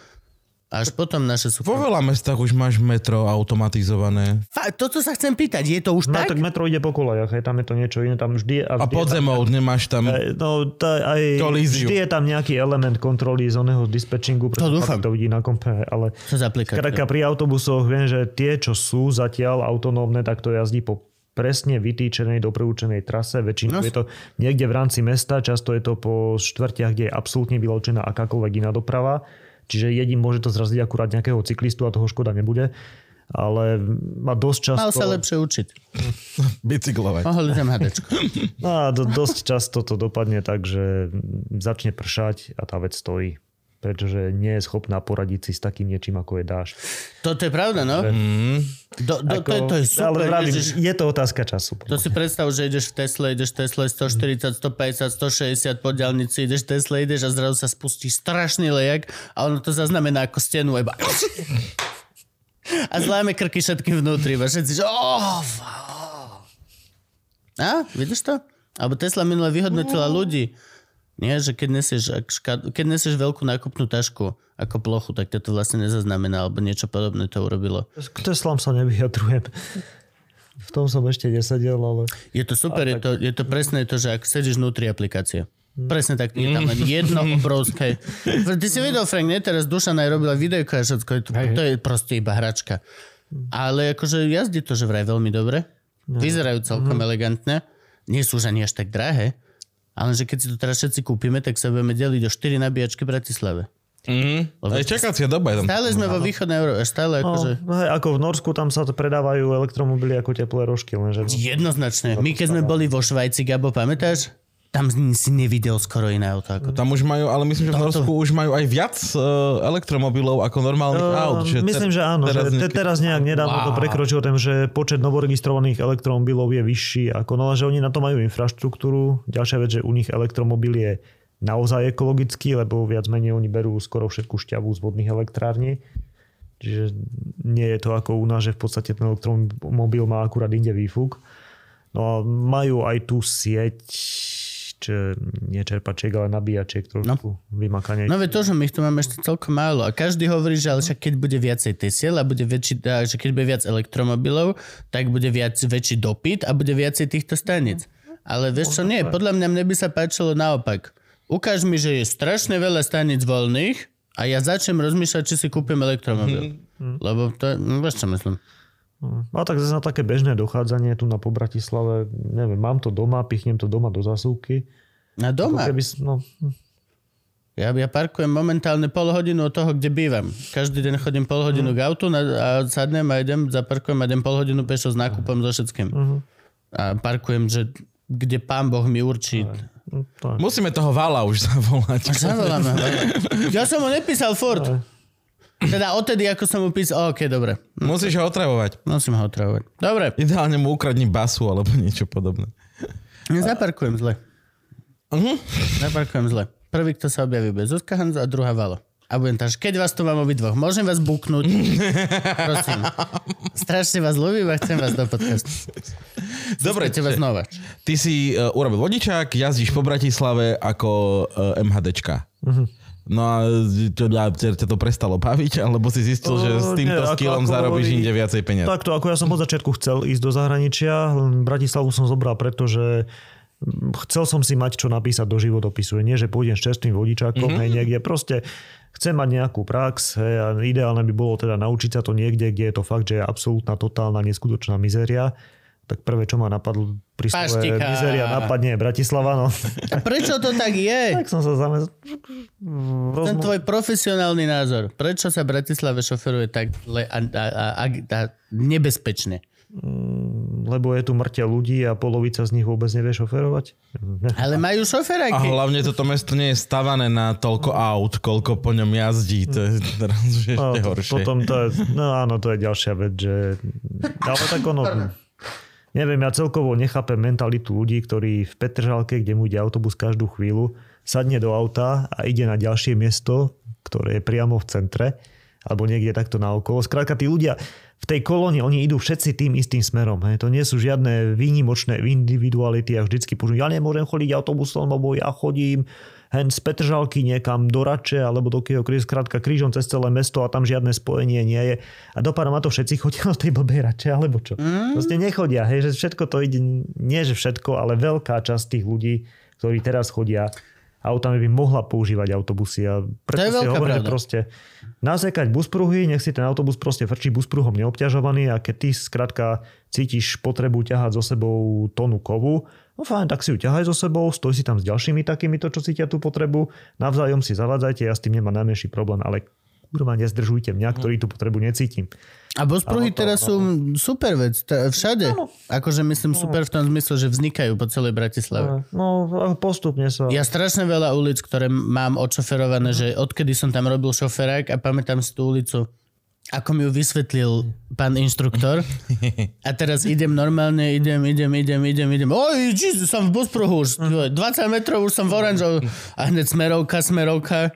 až potom naše sú... Vo veľa mestách už máš metro automatizované. Fa- toto sa chcem pýtať, je to už No tak? tak metro ide po kolejach, hej, tam je to niečo iné, tam vždy. A vždy je podzemou nemáš tam... tam, no, tá, aj, Kolíziu. vždy je tam nejaký element kontroly z oného dispečingu, To dúfam. to vidí na kompe, ale? Skrátka pri autobusoch viem, že tie, čo sú zatiaľ autonómne, tak to jazdí po presne vytýčenej, dopreúčenej trase. Väčšinou No. je to niekde v rámci mesta, často je to po štvrtiach, kde je absolútne vylúčená akákoľvek iná doprava. Čiže jedím môže to zraziť akurát nejakého cyklistu a toho škoda nebude. Ale má dosť často... Mal sa lepšie učiť. [LAUGHS] Bicyklovať. Mohol ísť MHDčko. No a do, dosť často to dopadne tak, že začne pršať a tá vec stojí. Pretože nie je schopná poradiť si s takým niečím, ako je dáš. Toto je pravda, no? Do, do, to, je, to je super. Ale vravím, Ježiš. je to otázka času. To si predstav, že ideš v Tesle, ideš v Tesle 140, 150, 160 po diálnici, ideš v Tesle, ideš a zrazu sa spustí strašný lejak a ono to zaznamená ako stenu iba... A zláme krky všetkým vnútri, a všetci, že oh. A, vidíš to? Alebo Tesla minule vyhodnotila ľudí. Nie, že keď nesieš, keď nesieš veľkú nákupnú tašku ako plochu, tak to vlastne nezaznamená, alebo niečo podobné to urobilo. K Teslám sa nevyjadrujem. V tom som ešte nesedel, ale... Je to super, je to, je to presne to, že ak sedíš vnútri aplikácie. Presne tak, je tam len jedno obrovské. Ty si videl, Frank, nie? Teraz Dušana aj robila videjko a všetko. To, to je proste iba hračka. Ale akože jazdí to, že vraj veľmi dobre. Vyzerajú celkom elegantne. Nie sú už ani až tak drahé. Ale že keď si to teraz všetci kúpime, tak sa budeme deliť o 4 nabíjačky v Bratislave. Mhm. Aj čakacia doba je tam. Stále sme vo východnej Európe. Stále No, akože... hej, ako v Norsku, tam sa to predávajú elektromobily ako teplé rožky, lenže... No, Jednoznačne. My keď sme boli vo Švajci, Gabo, pamätáš? Tam si nevidel skoro iné auto ako to. Tam už majú, ale myslím, že v Norsku už majú aj viac uh, elektromobilov ako normálnych aut. Uh, myslím, že áno. Teraz, že te, niekedy- teraz nejak nedávno to Wow. prekročilo tým, že počet novoregistrovaných elektromobilov je vyšší ako no, že oni na to majú infraštruktúru. Ďalšia vec, že u nich elektromobil je naozaj ekologický, lebo viac menej oni berú skoro všetku šťavu z vodných elektrární. Čiže nie je to ako u nás, že v podstate ten elektromobil má akurát inde výfuk. No a majú aj tú sieť, čo nie čerpačiek, ale nabíjačiek trošku no. vymakanie. No veď to, že my tu máme ešte celkom málo. A každý hovorí, že ale však keď bude viacej Tesiel a bude väčší, a že keď bude viac elektromobilov, tak bude viac, väčší dopyt a bude viacej týchto stanic. Ale vieš čo, nie, podľa mňa mne by sa páčilo naopak. Ukáž mi, že je strašne veľa stanic voľných a ja začnem rozmýšľať, či si kúpim elektromobil. Lebo to, no, vieš čo myslím. A tak zase na také bežné dochádzanie tu na po Bratislave, neviem, mám to doma, pichnem to doma do zasúvky. Na doma. Keby, no, Ja, ja parkujem momentálne pol hodinu od toho, kde bývam. Každý deň chodím pol hodinu k autu na, a sadnem a idem, zaparkujem a idem pol hodinu pešo s nákupom so všetkým. A parkujem, že kde pán Boh mi určí. no. Musíme toho Vala už [LAUGHS] zavolať. Zavoláme ho. Ja som mu nepísal furt. Teda odtedy, ako som mu písal, OK, dobre. Musíš ho otravovať. Musím ho otravovať. Dobre, Ideálne mu ukradni basu alebo niečo podobné. zaparkujem zle. Mhm. Zaparkujem zle. Prvý, kto sa objaví, bude Zuzka Hanza a druhá Valo. A budem tam, že keď vás tu mám obidvoch, môžem vás buknúť? Prosím. Strašne vás ľúbim a chcem vás do podcastu. Dobre, teba znova. ty si uh, urobil vodičák, jazdíš po Bratislave ako uh, MHDčka. No a čo, ťa ťa to prestalo baviť, alebo si zistil, že s O, nie, týmto ako- skillom ako zarobíš hovorí- inde viacej peniaz. Takto, ako ja som od začiatku chcel ísť do zahraničia, Bratislavu som zobral, pretože mm, chcel som si mať čo napísať do životopisu. Nie, že pôjdem s čerstvým vodičákom, mm-hmm. hej, niekde. Proste chcem mať nejakú prax hej, a ideálne by bolo teda naučiť sa to niekde, kde je to fakt, že je absolútna, totálna, neskutočná mizéria. Tak prvé, čo ma napadlo pri slove mizéria napadne Bratislava, no. A prečo to tak je? [LAUGHS] tak som sa zamest... Ten tvoj profesionálny názor. Prečo sa Bratislave šoferuje tak le- a, a, a, a, a nebezpečne? Lebo je tu mŕtia ľudí a polovica z nich vôbec nevie šoferovať. Ale majú A šoferáky. hlavne toto mesto nie je stavané na toľko aut, koľko po ňom jazdí. To je teraz už No, ešte to, horšie. potom to je, no áno, to je ďalšia vec, že... Ale tak ono... Neviem, ja celkovo nechápem mentalitu ľudí, ktorí v Petržalke, kde mu ide autobus každú chvíľu, sadne do auta a ide na ďalšie miesto, ktoré je priamo v centre, alebo niekde takto na okolo. Skrátka, tí ľudia v tej kolóne, oni idú všetci tým istým smerom. Hej. To nie sú žiadne výnimočné individuality a vždycky počujú, ja nemôžem chodiť autobusom, lebo ja chodím hen z Petržalky niekam do Rače alebo do Kieho, skrátka krížom cez celé mesto a tam žiadne spojenie nie je. A dopadá ma to všetci chodia [LAUGHS] do tej blbej Rače alebo čo. Mm. Proste nechodia, hej, že všetko to ide, nie že všetko, ale veľká časť tých ľudí, ktorí teraz chodia autami by mohla používať autobusy. A preto si hovorím, že proste nasekať buspruhy, nech si ten autobus proste frčí buspruhom neobťažovaný a keď ty skrátka cítiš potrebu ťahať so sebou tonu kovu, no fajn, tak si ju ťahaj so sebou, stoj si tam s ďalšími takýmito, čo cítia tú potrebu, navzájom si zavádzajte, ja s tým nemám najmenší problém, ale kurva, nezdržujte mňa, ktorý tú potrebu necítim. A bospruhy teraz sú super vec, všade. No. Akože myslím super v tom zmysle, že vznikajú po celej Bratislave. No, postupne sa. Ja strašne veľa ulic, ktoré mám odšoferované, že odkedy som tam robil šoferák a pamätám si tú ulicu, ako mi ju vysvetlil pán inštruktor. A teraz idem normálne, idem, idem, idem, idem, idem. Oj, Jesus, som v Bospruhu už. 20 metrov už som v oranžov. A hneď smerovka, smerovka.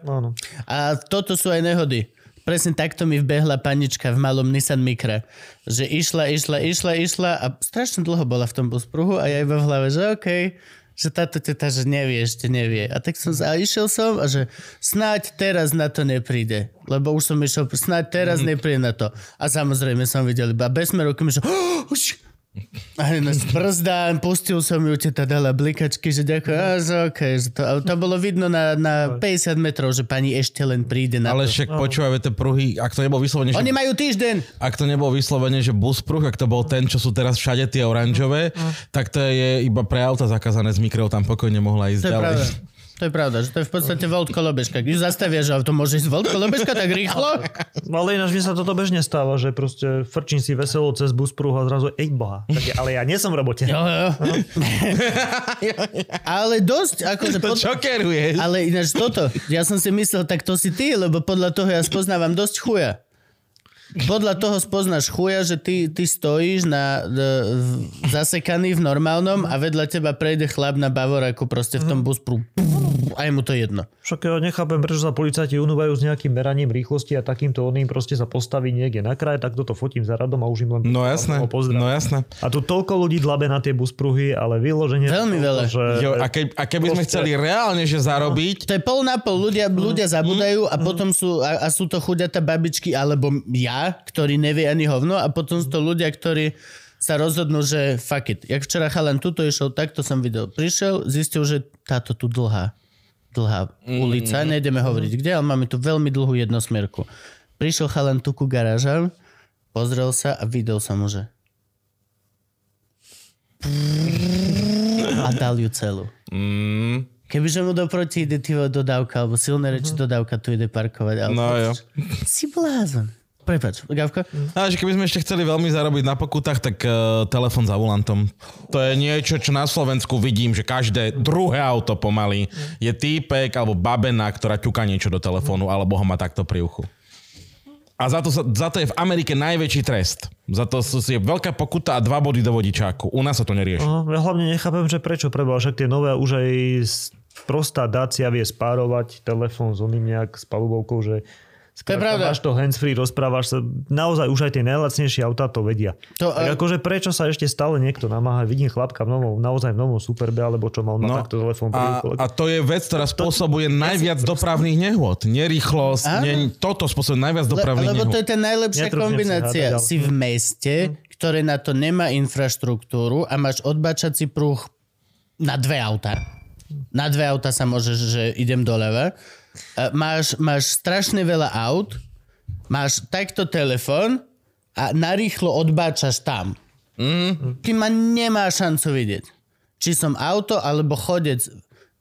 A toto sú aj nehody presne takto mi vbehla panička v malom Nissan Micra. Že išla, išla, išla, išla a strašne dlho bola v tom buspruhu a ja iba v hlave, že okej, okay, že táto teta, že nevie, ešte nevie. A tak som a išiel som a že snáď teraz na to nepríde. Lebo už som išiel, snáď teraz mm. nepríde na to. A samozrejme som videl iba bez smerovky, že [GASPS] oh, a nás brzdám, pustil som ju, teta dala blikačky, že ďakujem, a že okay, že to, to bolo vidno na, na 50 metrov, že pani ešte len príde na Ale to. však počúvaj, tie pruhy, ak to nebol vyslovene, že... Oni majú týždeň! Ak to nebol vyslovene, že bus pruh, ak to bol ten, čo sú teraz všade tie oranžové, tak to je iba pre auta zakázané z mikrov, tam pokojne mohla ísť to ďalej. Pravda. [LAUGHS] To je pravda, že to je v podstate Volt kolobežka. Když zastavia, že auto môže ísť Volt kolobežka tak rýchlo. No ale ináč mi sa toto bežne stáva, že proste frčím si veselo cez bus prúh a zrazu, ej boha. Ale ja nie som v robote. Jo, jo. ale dosť, akože... To pod... čokeruješ. Ale ináč toto, ja som si myslel, tak to si ty, lebo podľa toho ja spoznávam dosť chuja. Podľa toho spoznáš chuja, že ty, ty stojíš na, d, zasekaný v normálnom a vedľa teba prejde chlap na bavoraku proste v tom buspru. A je mu to jedno. Však ja nechápem, prečo sa policajti unúvajú s nejakým meraním rýchlosti a takýmto oným proste sa postaví niekde na kraj, tak toto fotím za radom a už im len no jasné, no jasné. A tu toľko ľudí dlabe na tie buspruhy, ale vyloženie... Veľmi veľa. Že, jo, a, ke, a keby proste... sme chceli reálne, že zarobiť... To je pol na pol. Ľudia, ľudia zabudajú a potom sú, a, a sú to chudiata babičky, alebo ja, ktorý nevie ani hovno a potom sú to ľudia, ktorí sa rozhodnú, že fuck it. Jak včera chalan tuto išiel, takto som videl. Prišiel, zistil, že táto tu dlhá, dlhá mm. ulica, nejdeme hovoriť kde, ale máme tu veľmi dlhú jednosmierku. Prišiel chalan tu ku garážam, pozrel sa a videl som mu, že a dal ju celú. Mm. Kebyže mu doproti ide dodávka, alebo silné reči uh-huh. dodávka tu ide parkovať. Ale no jo. Si blázon. Prepač, Gavko? A že keby sme ešte chceli veľmi zarobiť na pokutách, tak uh, telefon za volantom. To je niečo, čo na Slovensku vidím, že každé druhé auto pomaly je týpek alebo babena, ktorá ťuka niečo do telefónu, alebo ho má takto pri uchu. A za to, za to je v Amerike najväčší trest. Za to si veľká pokuta a dva body do vodičáku. U nás sa to nerieši. Uh, ja hlavne nechápem, že prečo preba, však tie nové už aj prostá Dacia vie spárovať telefón s oným nejak s palubovkou, že to je pravda. Máš to handsfree, rozprávaš sa. Naozaj už aj tie najlacnejšie autá to vedia. To, tak akože prečo sa ešte stále niekto namáha? Vidím chlapka v novom, naozaj v novom Superbe, alebo čo mal no, na takto telefón. A, a to je vec, ktorá spôsobuje to, najviac dopravných nehôd. Nerýchlosť, ne, toto spôsobuje najviac dopravných Le, lebo nehôd. to je tá najlepšia Netrúfnem kombinácia. Si, si v meste, ktoré na to nemá infraštruktúru a máš odbačací pruh na dve auta. Na dve auta sa môžeš, že idem doľava máš, máš strašne veľa aut, máš takto telefón a narýchlo odbáčaš tam. Mm. Ty ma nemá šancu vidieť. Či som auto alebo chodec.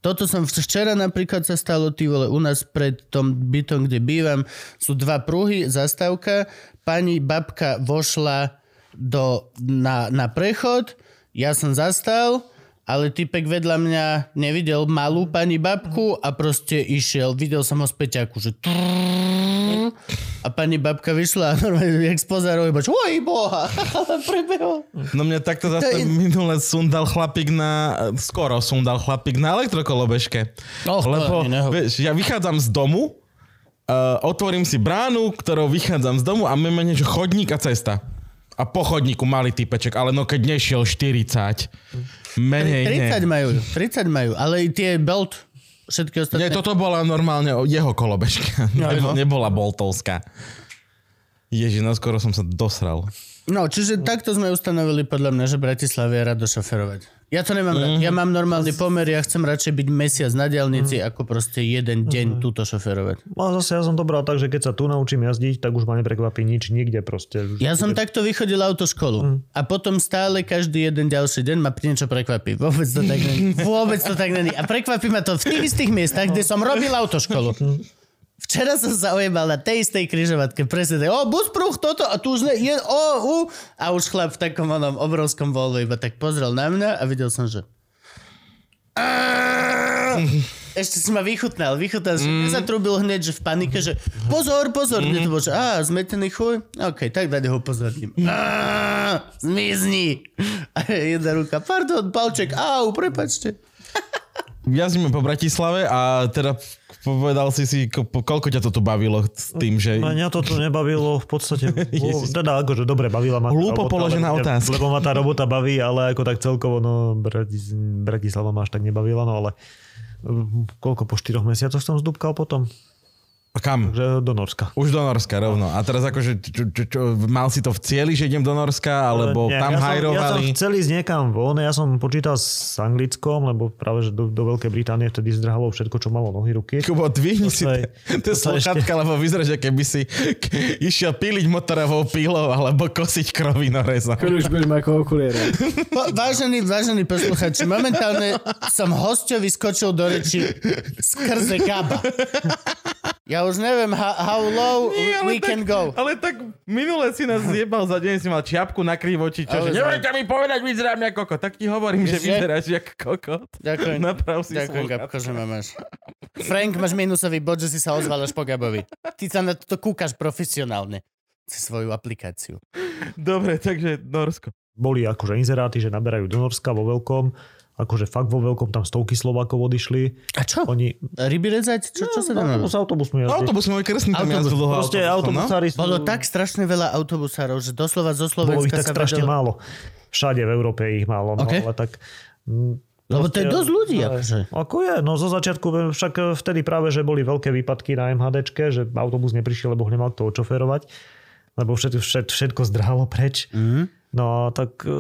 Toto som včera napríklad sa stalo, ty vole, u nás pred tom bytom, kde bývam, sú dva pruhy, zastávka, pani babka vošla do, na, na prechod, ja som zastal, ale typek vedľa mňa nevidel malú pani babku a proste išiel, videl som ho z peťaku, že a A pani babka vyšla a normálne, jak spozeruje, iba, oj boha, [LAUGHS] prebehol. No mňa takto To zase je- minule sundal chlapík na, skoro sundal chlapík na elektrokolobežke. To Lebo, vieš, ja vychádzam z domu, uh, otvorím si bránu, ktorou vychádzam z domu a mimo niečo chodník a cesta. A po chodníku malý typeček, ale no keď nešiel 40, menej 30 ne. majú, 30 majú, ale i tie Bolt, všetky ostatné. Nie, toto bola normálne jeho kolobežka, [LAUGHS] No, Nebo, no. nebola boltovská. Ježi, no skoro som sa dosral. No, čiže takto sme ustanovili podľa mňa, že Bratislave je rado šoferovať. Ja to nemám rád. Ja mám normálny pomer, ja chcem radšej byť mesiac na diálnici, ako proste jeden deň túto šoferovať. A zase ja som to bral tak, že keď sa tu naučím jazdiť, tak už ma neprekvapí nič nikde proste. Ja som takto vychodil autoškolu a potom stále každý jeden ďalší deň ma niečo prekvapí. Vôbec to tak není. [LAUGHS] Vôbec to tak není. A prekvapí ma to v tých istých miestach, kde som robil autoškolu. Včera som sa ojebal na tej istej križovatke, presne tak, o, bus toto, a tu ne, je, o, u, a už chlap v takom onom obrovskom Volvo iba tak pozrel na mňa a videl som, že [LAUGHS] ešte si ma vychutnal, vychutnal som. Ja sa trubil hneď, že v panike, že pozor, pozor, mm. to bol, že á, zmetený chuj, OK, tak dať ho upozorním. Á, zmizni. A jedna ruka, pardon, palček, au, prepačte. Jazdíme po Bratislave a teda povedal si si, ko- koľko ťa to tu bavilo s tým, že... Mňa toto nebavilo v podstate. [LAUGHS] Teda akože dobre, bavila ma Hlúpo robota, položená otázka. Lebo ma tá robota baví, ale ako tak celkovo, no Bratis, Bratislava ma až tak nebavila, no ale mm, koľko po štyroch mesiacoch som zdúbkal potom? A Kam? Že do Norska. Už do Norska rovno. A teraz akože, čo, čo, čo, mal si to v cieli, že idem do Norska, alebo Nie, tam ja som, ja som hajrovali? chcel ísť niekam von, ja som počítal s Anglickom, lebo práve že do, do Veľkej Británie vtedy zdrhalo všetko, čo malo nohy, ruky. Kubo, dvihni si To je- tie sluchatka, lebo vyzerá, že keby si k- išiel píliť motorovou pílou alebo kosiť krovinorezom. Keď už budem ako okuliere. Po, vážený, vážený posluchači, momentálne som hostovi skočil do reči skrze Gaba. Ja už neviem, how, how low Nie, we tak, can go. Ale tak minule si nás zjebal za deň, si mal čiapku na krivo, či čo, že nebudete mi povedať, vyzerám ako koko. Tak ti hovorím, že Vieš, že? vyzeráš ako kokot. Ďakujem. Naprav si Ďakujem. Gabko, že ma máš. Frank, máš minusový bod, že si sa ozval až po Gabovi. Ty sa na to kúkaš profesionálne. Cez svoju aplikáciu. Dobre, takže Norsko. Boli akože inzeráty, že naberajú do Norska vo veľkom, akože fakt vo veľkom, tam stovky Slovákov odišli. A čo? Oni... Ryby rezať? Čo, čo sa tam no, robí? s autobusmi jazdí. Autobus môj krstný tam Autobus. jazdil dlho Proste autobusom, no? autobusári sú... Bolo tak strašne veľa autobusárov, že doslova zo Bolo ich Slovenska tak strašne vedelo... málo. Všade v Európe ich málo, no, OK. ale tak... mm, Lebo to je dosť ľudí, no, akože. Ako je, no zo začiatku, však vtedy práve, že boli veľké výpadky na MHDčke, že autobus neprišiel, lebo ho nemal kto očoferovať, lebo všetko, všetko, všetko zdrhalo preč. Mhm. No tak e,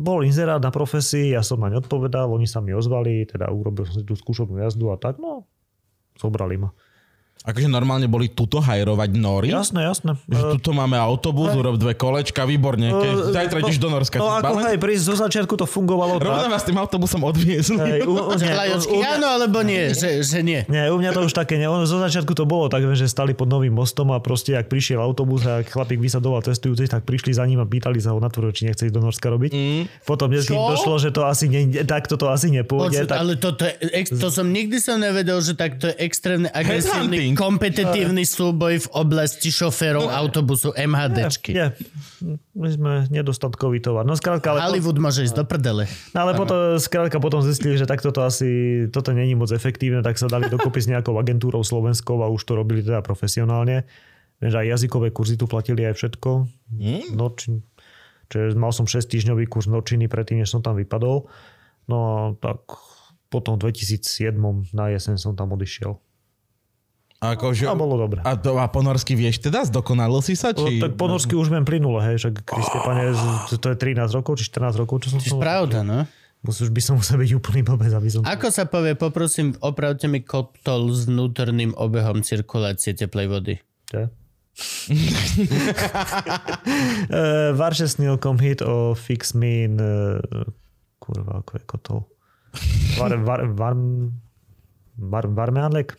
bol inzerát na profesii, ja som naň odpovedal, oni sa mi ozvali, teda urobil som si tú skúšobnú jazdu a tak, no, zobrali ma. Akože normálne boli tuto hajrovať nory. Jasné, jasné. Že tuto máme autobus, urob dve kolečka, výborne. Keď E, zajtra no, ideš do Norska. No si ako hej, pri, zo začiatku to fungovalo Rovno tak. vás tým autobusom odviezli. Hej, u, [LAUGHS] u, áno alebo nie, že, že nie. nie, u mňa to už také, nie, ono zo začiatku to bolo tak, že stali pod novým mostom a proste, ak prišiel autobus a chlapík vysadoval cestujúcich, tak prišli za ním a pýtali sa ho na tvrdо, či nechce ísť do Norska robiť. Mm. Potom Čo? došlo, že to asi ne, takto to asi nepôjde. Počuť, tak, ale toto je, ex, to som nikdy som nevedel, že takto je extrémne agresívny, Headhunting. kompetitívny súboj v oblasti šoférov autobusu MHDčky. nie, my sme nedostatkový tovar. No skrátka, ale, Hollywood môže ísť do prdele. no, ale potom, skrátka potom zistili, že takto to asi, toto není moc efektívne, tak sa dali dokopy s nejakou agentúrou slovenskou a už to robili teda profesionálne. Viem, že aj jazykové kurzy tu platili aj všetko. Mm. Noč, čiže mal som 6 týždňový kurz nočiny predtým, než som tam vypadol. No a tak potom v 2007 na jeseň som tam odišiel. Akože, A bolo dobre. a, to, a po norsky vieš teda? Zdokonalil si sa? No, Či... tak po norsky už viem plynule, hej, však Kriste, pane, to je 13 rokov, či 14 rokov, čo som tam- pravda, no? Musíš by som musel byť úplný blbec, aby som... Ako sa povie, poprosím, opravte mi koptol s vnútorným obehom cirkulácie teplej vody. Čo? [LAUGHS] Eh, Varše snil kom hit o fix min... eh, Kurva, ako je kotol. Var, var, var, var, varmeanlek?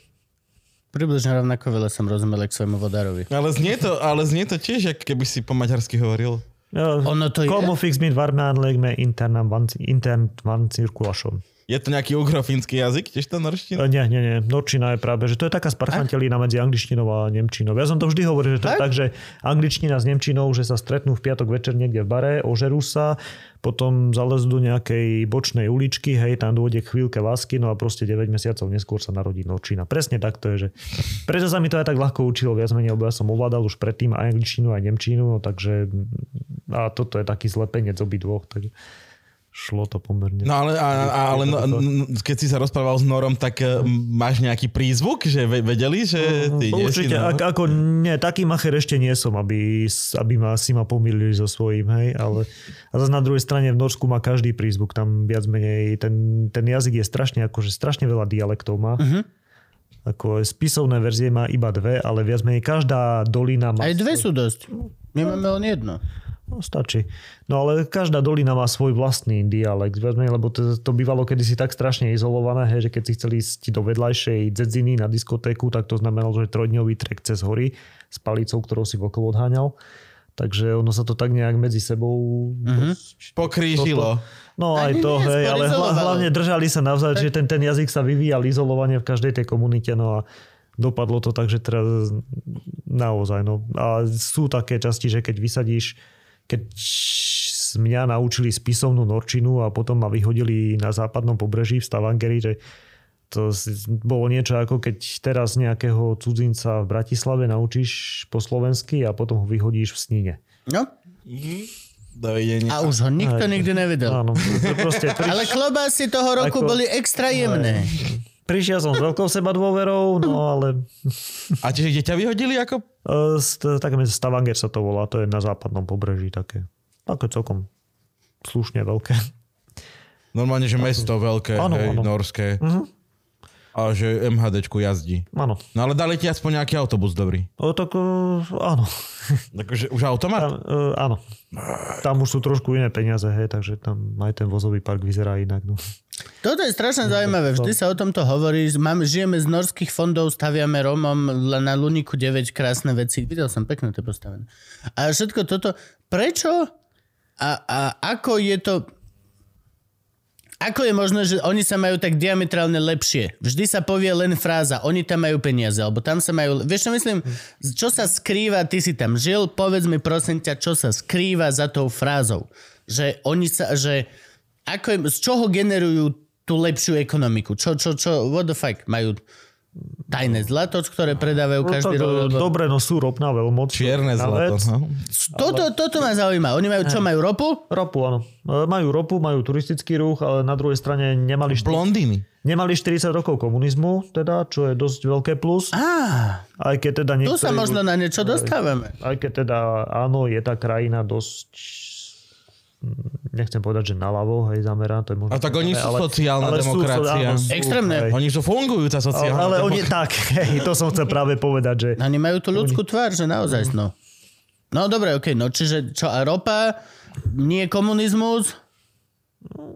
Približne rovnako veľa som rozumel k svojmu vodárovi. Ale znie to, ale znie to tiež, ako keby si po maďarsky hovoril. Ja, Ono to je... Komu fix min varmeanlek med intern, van, intern van cirkulation. Je to nejaký ugrofínsky jazyk, tiež to norština? E, Nie, nie, nie. Norčina je práve, že to je taká sparchantelina medzi angličtinou a nemčinou. Ja som to vždy hovoril, že to je Tak? tak, že angličtina s nemčinou, že sa stretnú v piatok večer niekde v bare, ožerú sa, potom zalezú do nejakej bočnej uličky, hej, tam dôjde k chvíľke lásky, no a proste 9 mesiacov neskôr sa narodí norčina. Presne tak to je, že preto sa mi to aj tak ľahko učilo, viac menej, lebo ja som ovládal už predtým aj angličtinu, aj nemčinu, no takže a toto je taký zlepenec obidvoch, tak šlo to pomerne. No ale, a, a, ale no, keď si sa rozprával s Norom, tak uh, máš nejaký prízvuk, že ve- vedeli, že ty nie si Určite, Nor? ak, ako nie, taký macher ešte nie som, aby, aby ma, si ma pomýlili so svojím, hej, ale a zase na druhej strane v Norsku má každý prízvuk, tam viac menej, ten, ten jazyk je strašne, akože strašne veľa dialektov má. Uh-huh. Ako spisovné verzie má iba dve, ale viac menej každá dolina má... Aj dve sú dosť. My máme len jedno. No, stačí. No ale každá dolina má svoj vlastný dialekt, lebo to, to bývalo kedysi tak strašne izolované, hej, že keď si chceli ísť do vedľajšej dzedziny na diskotéku, tak to znamenalo, že trojdňový trek cez hory s palicou, ktorou si okolo odháňal. Takže ono sa to tak nejak medzi sebou... Mm-hmm. Pokrížilo. No A aj to, nie, hej, ale hlavne držali sa navzájom, že ten, ten jazyk sa vyvíjal izolovane v každej tej komunite, no a dopadlo to tak, že teraz naozaj, no a sú také časti, že keď vysadíš, keď z mňa naučili spisovnú norčinu a potom ma vyhodili na západnom pobreží v Stavangeri, že to bolo niečo ako keď teraz nejakého cudzinca v Bratislave naučíš po slovensky a potom ho vyhodíš v snine. No, Dovidenia. a už ho nikto Aj. nikdy nevedel. Áno, to proste [LAUGHS] pri... Ale klobásy toho roku Ako- boli extra jemné. Prišiel som s veľkou seba dôverou, no ale A tiež kde ťa vyhodili ako? e, také medzi Stavanger sa to volá, to je na západnom pobreží také. Také celkom slušne veľké. Normálne, že mesto veľké, Áno, hej, áno. norské. Mhm. A že MHDčku jazdí. Áno. No ale dali ti aspoň nejaký autobus dobrý. O, tak e, áno. Takže už automat? Tam, e, áno. Tam už sú trošku iné peniaze, hej, takže tam aj ten vozový park vyzerá inak. No. Toto je strašne zaujímavé. Vždy sa o tomto hovorí. Máme, žijeme z norských fondov, staviame Romom l- na Luniku 9 krásne veci. Videl som, pekne to je postavené. A všetko toto. Prečo? A, a ako je to... Ako je možné, že oni sa majú tak diametrálne lepšie? Vždy sa povie len fráza, oni tam majú peniaze, alebo tam sa majú... Vieš čo myslím? Čo sa skrýva, ty si tam žil, povedz mi prosím ťa, čo sa skrýva za tou frázou. Že oni sa... Že ako z čoho generujú tú lepšiu ekonomiku? Čo, čo, čo, what the fuck? Majú tajné zlato, ktoré predávajú No, každý rok? alebo- dobre, no sú ropná veľmoc. Čierne zlato. No. Toto, toto ma zaujíma. Oni majú čo, majú ropu? Ropu, áno. E, Majú ropu, majú turistický ruch, ale na druhej strane nemali, štyri- Blondiny. nemali 40 rokov komunizmu, teda, čo je dosť veľké plus. Á, Aj keď teda tu niektorí... sa možno na niečo dostávame. Aj keď teda áno, je tá krajina dosť nechcem povedať, že naľavo, hej, zameraná, to je možno... A tak oni sú ale- sociálna ale sú- demokracia. áno, sú, Extrémne. hej. Oni sú fungujúca Ale, sociálna ale oni, demokracia. tak, hej, to som chcel práve povedať, že Oni majú tú ľudskú tvár, že naozaj, no. No dobre, okej, no čiže čo, a ropa, nie komunizmus,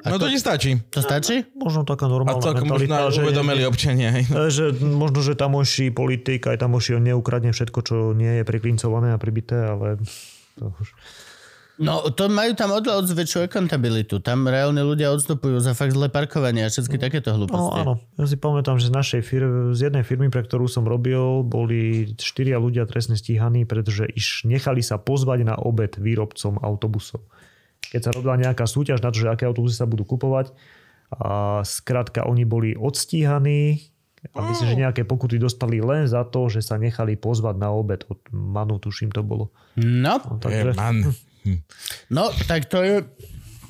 No to ti stačí. to stačí? možno taká A normálna to ako mentalita, možno že, uvedomili občania. hej. e, že možno, že tamojší politik, aj tamojší on neukradne všetko, čo nie je priklincované a pribité, ale to už... No, to majú tam oveľa väčšiu accountabilitu. Tam reálne ľudia odstupujú za fakt zlé parkovanie a všetky takéto No hlúposti. áno, ja si pamätám, že z našej firmy, z jednej firmy, pre ktorú som robil, boli štyria ľudia trestne stíhaní, pretože iš nechali sa pozvať na obed výrobcom autobusov. Keď sa robila nejaká súťaž na to, že aké autobusy sa budú kupovať, a skrátka oni boli odstíhaní a myslím, že nejaké pokuty dostali len za to, že sa nechali pozvať na obed. Od Manu, tuším, to bolo. No, No, Je, takže, man. [LAUGHS] Hm. no, tak to je,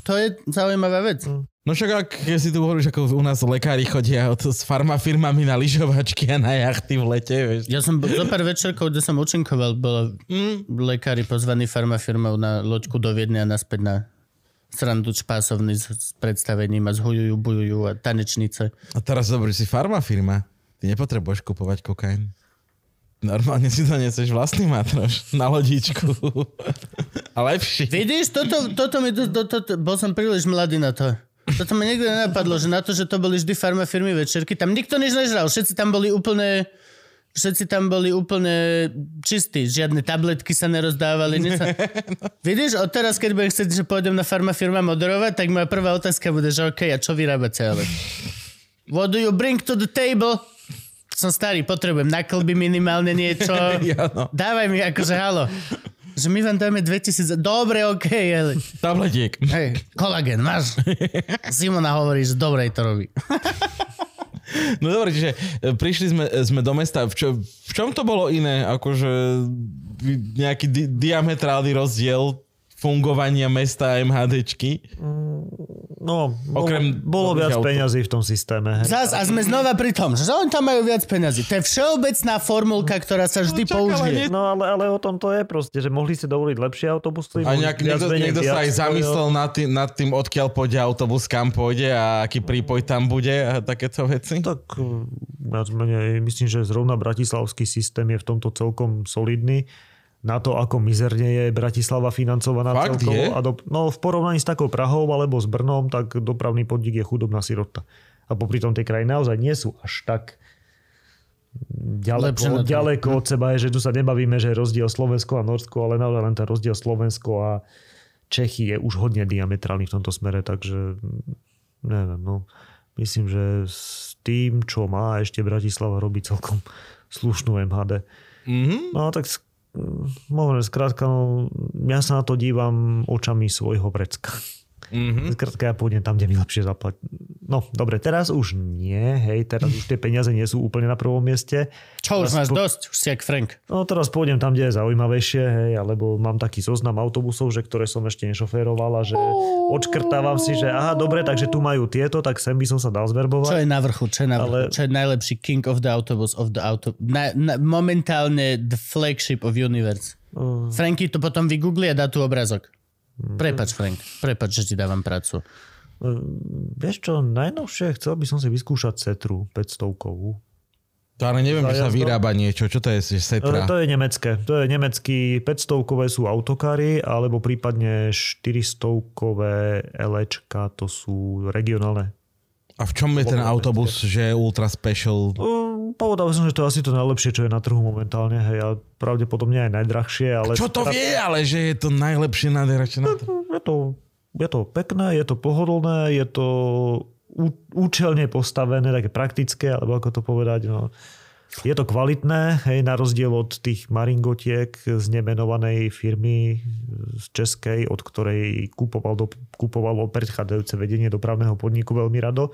to je zaujímavá vec. No však ak keď si tu hovoríš, ako u nás lekári chodia od, s farmafirmami na lyžovačky a na jachty v lete, vieš. Ja som bol zo pár večerkov, kde som účinkoval, bolo lekári pozvaní farmafirmou na loďku do Viedne a naspäť na srandu čpásovný s, s predstavením a zhujujú, bujujú a tanečnice. A teraz dobrý si farmafirma. Ty nepotrebuješ kupovať kokain. Normálne si doneseš vlastný matroš na lodičku. A lepší. Vidíš, toto, toto mi, to, to, to, bol som príliš mladý na to. Toto mi nikdy nenapadlo, že na to, že to boli vždy farmafirmy večerky, tam nikto nič nežral, všetci tam boli úplne Všetci tam boli úplne čistí, žiadne tabletky sa nerozdávali. Nič sa... [LAUGHS] Vidíš, od teraz, keď budem chcieť, že pôjdem na farmafirma moderovať, tak moja prvá otázka bude, že OK, a čo vyrábate ale? What do you bring to the table? Som starý, potrebujem na klby minimálne niečo. [LAUGHS] Ja, no. Dávaj mi akože halo. Že my vám dáme 2000... Dobre, OK, ale... Tabletiek. Hej, kolagen, máš? Simona hovorí, že dobre to robí. [LAUGHS] No dobre, čiže e, prišli sme, sme do mesta. V, čo, v čom to bolo iné? Akože nejaký di- diametrálny rozdiel fungovania mesta a MHDčky? No, bolo, Okrem bolo viac aut. peňazí v tom systéme. Hej. Zas, a sme znova pri tom, že oni tam majú viac peňazí. To je všeobecná formulka, ktorá sa vždy No, použije. nie- No ale, ale o tom to je proste, že mohli si dovoliť lepšie autobusy. A nejak, niekto, niekto sa aj zamyslel nad tým, nad tým, odkiaľ pôjde autobus, kam pôjde a aký prípoj tam bude a takéto veci? Tak eh, viac menej, myslím, že zrovna bratislavský systém je v tomto celkom solidný. Na to, ako mizerne je Bratislava financovaná Fakt celkovo. je? A do, no v porovnaní s takou Prahou alebo s Brnom, tak dopravný podnik je chudobná sirota. A popri tom tie krajiny naozaj nie sú až tak ďaleko, ďaleko od seba je, že tu sa nebavíme, že je rozdiel Slovensko a Norsko, ale naozaj len ten rozdiel Slovensko a Čechy je už hodne diametrálny v tomto smere, takže neviem, no. Myslím, že s tým, čo má ešte Bratislava, robí celkom slušnú MHD. Mhm. No tak hovorím, skrátka, no, ja sa na to dívam očami svojho vrecka. Mhm. Skrátka, ja pôjdem tam, kde mi lepšie zaplatí. No, dobre, teraz už nie, hej, teraz už tie peniaze nie sú úplne na prvom mieste. Čo, už máš po- dosť? Už si jak Frank. No teraz pôjdem tam, kde je zaujímavejšie, hej, alebo mám taký zoznam autobusov, že ktoré som ešte nešoféroval a že odškrtávam si, že aha, dobre, takže tu majú tieto, tak sem by som sa dal Čo zverbovať. je na vrchu? Čo je, na vrchu? Ale- Čo je najlepší king of the autobus of the auto... Na, na, momentálne the flagship of universe. Uh, Franky to potom vygoogli a dá tu obrazok. Mhm. Prepač, Frank. Prepač, že ti dávam prácu. Uh, vieš čo, najnovšie chcel by som si vyskúšať Cetru 500 kovú. To ale neviem, že sa vyrába niečo. Čo to je, setra? To je nemecké. To je nemecký 500-kové sú autokary, alebo prípadne 400-kové Lčka, to sú regionálne. A v čom je ten autobus, že je ultra special? Um, Povedal som, že to je asi to najlepšie, čo je na trhu momentálne. Hej, a pravdepodobne aj najdrahšie, ale... Čo to vie, ale že je to najlepšie nádheračné na to? Je to, je to pekné, je to pohodlné, je to účelne postavené, také praktické, alebo ako to povedať. No. Je to kvalitné, hej, na rozdiel od tých maringotiek z nemenovanej firmy z Českej, od ktorej kupoval do, kupovalo predchádzajúce vedenie dopravného podniku veľmi rado.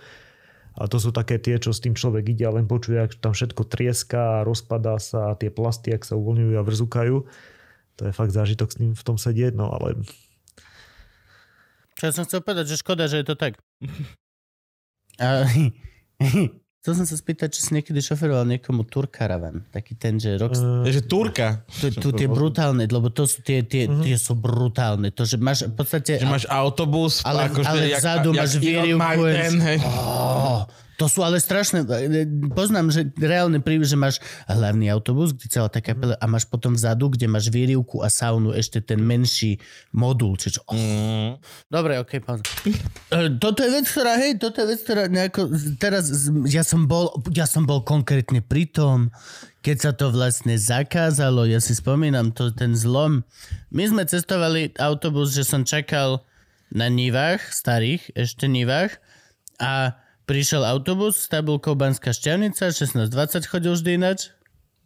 A to sú také tie, čo s tým človek ide a len počuje, ak tam všetko trieská a rozpadá sa tie plasty, ak sa uvoľňujú a vrzúkajú. To je fakt zážitok s ním v tom sedieť, no ale Čo ja som chcel povedať, že škoda, že je to tak. A, [LAUGHS] chcel som sa spýtať, či si niekedy šoferoval niekomu Tour Caravan. Taký ten, že rok... uh, že Turka. Tu, tu tie brutálne, lebo to sú tie, tie, Mhm. tie sú brutálne. To, že máš v podstate... Že máš autobus, Ale- akože ale jak, vzadu jak máš hej. Oh, to sú ale strašné. Poznám, že reálne príbeh, že máš hlavný autobus, kde celá tá kapela a máš potom vzadu, kde máš výrivku a saunu ešte ten menší modul. Čiže, oh. Mm. Dobre, ok, pauza. E, Toto je vec, ktorá, hej, toto je vec, ktorá nejako, teraz, ja som bol, ja som bol konkrétne pri tom, keď sa to vlastne zakázalo, ja si spomínam, to ten zlom. My sme cestovali autobus, že som čakal na Nivách, starých, ešte Nivách a prišiel autobus s tabulkou Banská šťavnica, 16.20 chodil vždy ináč.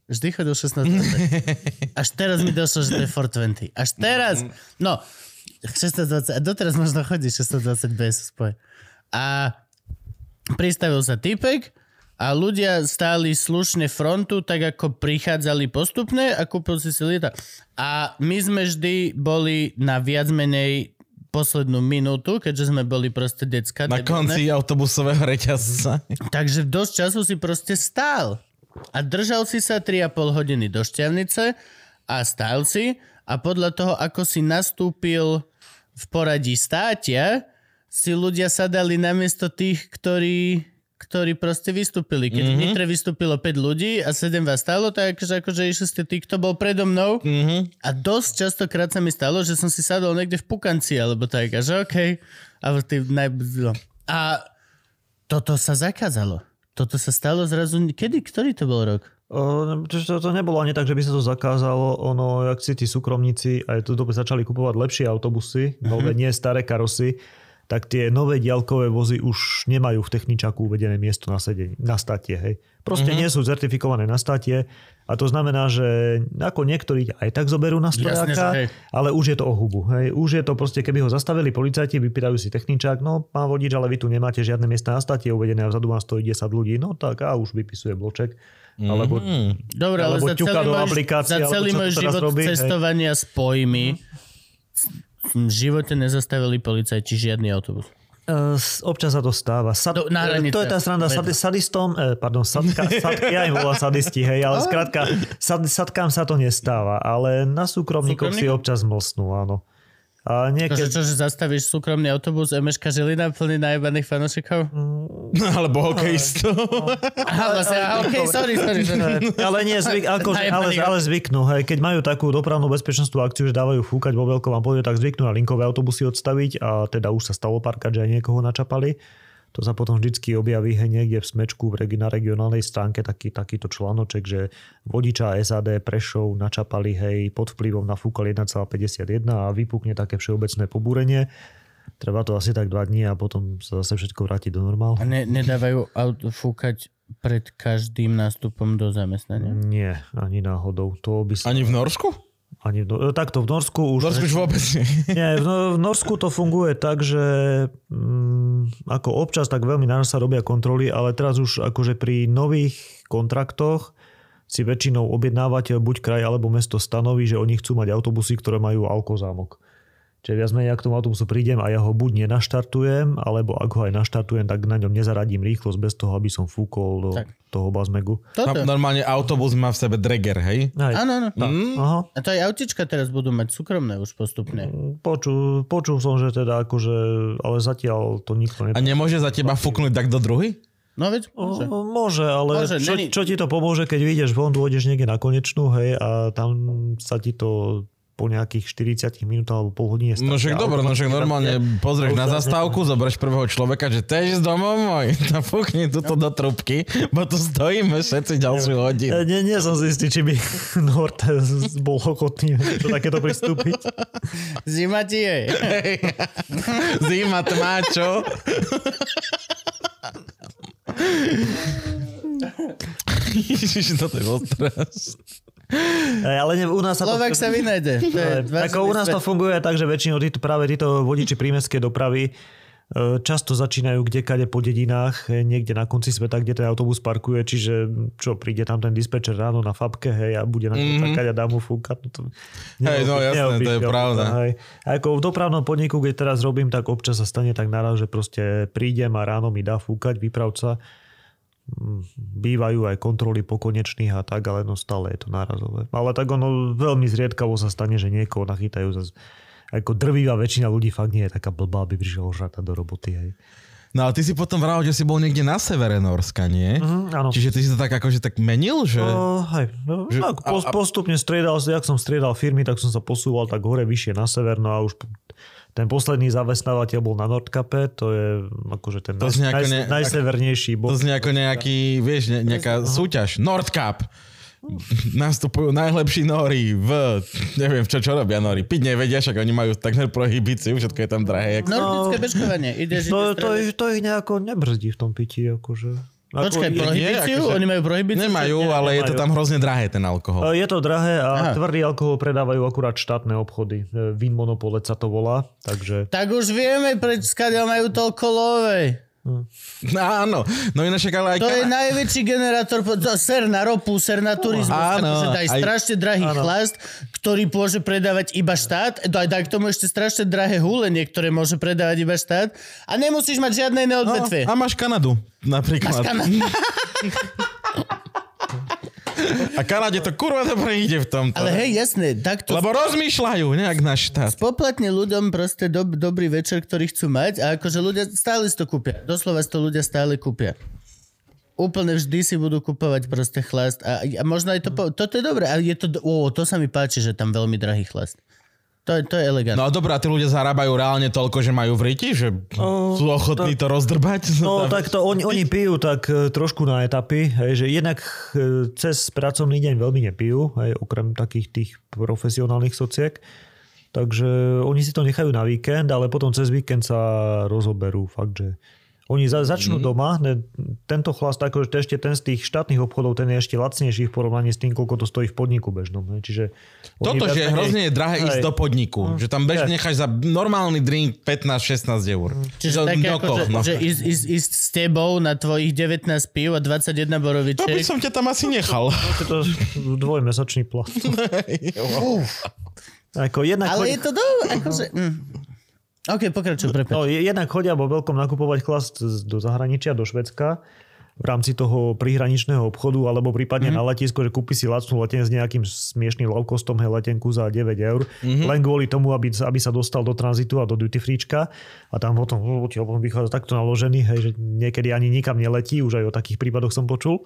Vždy chodil 16.20. [LAUGHS] Až teraz mi došlo, že to je 420. Až teraz. No, 16.20. A doteraz možno chodí 16.20 bez spoje. A pristavil sa typek a ľudia stáli slušne frontu, tak ako prichádzali postupne a kúpil si si lieta. A my sme vždy boli na viac menej poslednú minútu, keďže sme boli proste decka. Na debilné. konci autobusového reťazca. Takže dosť času si proste stál. A držal si sa 3,5 hodiny do šťavnice a stál si a podľa toho, ako si nastúpil v poradí státia, si ľudia sadali namiesto tých, ktorí, ktorí proste vystúpili. Keď mm-hmm. v Nitre vystúpilo 5 ľudí a 7 vás stalo, tak akože, akože išli ste tí, kto bol predo mnou. Mhm. A dosť častokrát sa mi stalo, že som si sadol niekde v pukanci, alebo tak, a že okej. A, ty naj... no. a toto sa zakázalo. Toto sa stalo zrazu... Kedy? Ktorý to bol rok? O, to, to nebolo ani tak, že by sa to zakázalo. Ono, jak si tí súkromníci aj tu dobe začali kupovať lepšie autobusy, nové, nie staré karosy, tak tie nové diaľkové vozy už nemajú v techničaku uvedené miesto na, sedenie, na statie. Hej. Proste Mhm. nie sú certifikované na statie a to znamená, že ako niektorí aj tak zoberú na Jasne, stojaka, hej. ale už je to o hubu. Hej. Už je to proste, keby ho zastavili policajti, vypýtajú si techničák, no pán vodič, ale vy tu nemáte žiadne miesta na statie uvedené a vzadu vám stojí 10 ľudí, no tak a už vypisuje bloček. Alebo Mm. Dobre, ale Alebo za ťuka celý, do aplikácie, za celý môj život robí, hej. cestovania s pojmy v živote nezastavili policajti žiadny autobus. Uh, občas sa to stáva. Sad, na hranice. to je tá sranda sad, sadistom, eh, pardon, sadka, [LAUGHS] sadka, ja im volám sadisti, hej, ale skrátka, sad, sadkám sa to nestáva, ale na súkromníkoch si Súkromníkov? občas mlsnú, áno. A niekedy, čo, že zastavíš súkromný autobus Emeška Žilina plný najebaných fanošikov? [LAUGHS] Alebo hokejistov. Aha, vlastne, aha, okej, sorry, sorry. sorry. [LAUGHS] ale nie, zvyk, [LAUGHS] akože, ale, ale zvyknú, hej, keď majú takú dopravnú bezpečnostnú akciu, že dávajú fúkať vo veľkom a tak zvyknú na linkové autobusy odstaviť a teda už sa stalo párkrát, že aj niekoho načapali. To sa potom vždycky objaví hej, niekde v smečku v regi- na regionálnej stránke taký, takýto článoček, že vodiča SAD Prešov načapali hej, pod vplyvom nafúkali 1,51 a vypukne také všeobecné pobúrenie. Treba to asi tak dva dní a potom sa zase všetko vráti do normálu. A ne, nedávajú auto fúkať pred každým nástupom do zamestnania? Nie, ani náhodou. To by sa... Ani v Norsku? Ani v, no- takto v Norsku V už... Norsku už vôbec nie. [LAUGHS] Nie, v, v Norsku to funguje tak, že mm, ako občas tak veľmi náš sa robia kontroly, ale teraz už akože pri nových kontraktoch si väčšinou objednávateľ buď kraj alebo mesto stanoví, že oni chcú mať autobusy, ktoré majú alkozámok. Čiže viac menej, ak k tomu autobusu prídem a ja ho buď nenaštartujem, alebo ak ho aj naštartujem, tak na ňom nezaradím rýchlosť bez toho, aby som fúkol do Tak. toho bazmegu. Toto. No, normálne autobus má v sebe dreger, hej? Áno, áno. aha. A to aj autička teraz budú mať súkromné už postupne. Počul, počul som, že teda akože, ale zatiaľ to nikto A ne... nemôže za teba fúknuť tak do druhý? No veď, môže. O, môže, ale Môže, čo, čo ti to pomôže, keď vyjdeš von, dôjdeš niekde na konečnú, hej, a tam sa ti to po nejakých 40 minútach alebo pol hodine No však dobre, no však normálne pozrieš na zastávku, zoberieš prvého človeka, že tež z domov môj, [LAUGHS] napúkni tuto do trubky, bo tu stojíme všetci ďalšiu hodinu. Ja nie, nie som si istý, či by [LAUGHS] Nord bol ochotný do takéto pristúpiť. [LAUGHS] Zima ti je. Zima, tma, čo? Ježiš, toto je bol stres. Hej, Ale nie, u nás sa to... Človek sa vynajde. To Ako u nás to funguje tak, že väčšinou títo, práve títo vodiči prímeskej dopravy e, často začínajú kde kade po dedinách, e, niekde na konci sveta, kde ten autobus parkuje, čiže čo, príde tam ten dispečer ráno na fabke, hej, a bude na mm-hmm. takať a dá mu fúkať. No to Hej, no jasné, to je pravda. Hej. A ako v dopravnom podniku, keď teraz robím, tak občas sa stane tak naraz, že proste prídem a ráno mi dá fúkať výpravca. Mm, Bývajú aj kontroly po konečných a tak, ale no stále je to nárazové. Ale tak ono veľmi zriedkavo sa stane, že niekoho nachytajú zase ako drvivá väčšina ľudí fakt nie je taká blbá, aby prišiel žrata do roboty. Hej. No ale ty si potom vral, že si bol niekde na severe Norska, nie? Mhm, áno. Čiže ty si to tak akože tak menil, že... No, hej, no, Že- tak pos, a- a- postupne striedal, jak som striedal firmy, tak som sa posúval tak hore, vyššie na sever, no a už ten posledný zamestnávateľ bol na Nordkape, to je akože ten To naj, ne- najsevernejší To bod. znie ako nejaký, vieš, ne, nejaká súťaž. Nordcup. Nastupujú najlepší nori v... Neviem, čo, čo robia nori. Piť nevedia, však oni majú takmer prohibíciu, všetko je tam drahé. Jak... Nordické bežkovanie. Ideš, To, ideš to, ich- to ich nejako nebrzdí v tom pití. Akože. Ako Počkaj, je- prohibíciu? akože- Oni majú prohibíciu? Nemajú, Nie, ale je to nemajú. tam hrozne drahé, ten alkohol. Je to drahé a Aha. tvrdý alkohol predávajú akurát štátne obchody. E, Vin monopole sa to volá, takže... Tak už vieme, prečo majú toľko lovej. No, [LAUGHS] áno, no ináč ale aj... To Kana- je najväčší generátor, ser na ropu, ser na turizmus, Áno, daj aj- strašne drahý chlast, ktorý môže predávať iba štát, daj, daj k tomu ešte strašne drahé húlenie, ktoré môže predávať iba štát. A nemusíš mať žiadne iné odvetvie. No, a máš Kanadu, napríklad. [LAUGHS] A Kanade to kurva dobre ide v tomto. Ale hej, jasné, takto Lebo rozmýšľajú, nejak náš štát. poplatne ľuďom proste dob, dobrý večer, ktorý chcú mať a akože ľudia stále si to kúpia. Doslova si to ľudia stále kúpia. Úplne vždy si budú kupovať proste chlast a, a možno aj to... Po, toto je dobré, ale je to... Ó, to sa mi páči, že tam veľmi drahý chlast. To, je- to je elegantné. No a dobré, a tí ľudia zarábajú reálne toľko, že majú v riti? Že sú ochotní to rozdrbať? [LAUGHS] No tak to oni, oni pijú tak e, trošku na etapy, hej, že jednak e, cez pracovný deň veľmi nepijú, hej, okrem takých tých profesionálnych sociek. Takže oni si to nechajú na víkend, ale potom cez víkend sa rozoberú. Fakt, že oni za, začnú mm-hmm. doma, ne, tento chlast, akože to ešte ten z tých štátnych obchodov, ten je ešte lacnejší v porovnaní s tým, koľko to stojí v podniku bežnom. Hej. Čiže Toto, že je menej- hrozne je drahé ísť Hej. do podniku. Že tam bež Hej. necháš za normálny drink 15-16 eur. Čiže To také ako, že, no. že ísť, ísť, ísť s tebou na tvojich 19 pív a 21 To by som ťa tam asi nechal. Je to dvojmesačný plat. [LAUGHS] Ako jednak Ale je to do... Akože, mm. OK, pokračuj, prepáč. No, je- jednak chodia vo veľkom nakupovať chlast z- do zahraničia, do Švedska v rámci toho prihraničného obchodu alebo prípadne mm-hmm. na letisko, že kúpi si lacnú letenku s nejakým smiešným low costom hej, letenku za 9 eur, mm-hmm. len kvôli tomu, aby, aby sa dostal do tranzitu a do duty freečka a tam potom, no, ti potom vychádza takto naložený, hej, že niekedy ani nikam neletí, už aj o takých prípadoch som počul.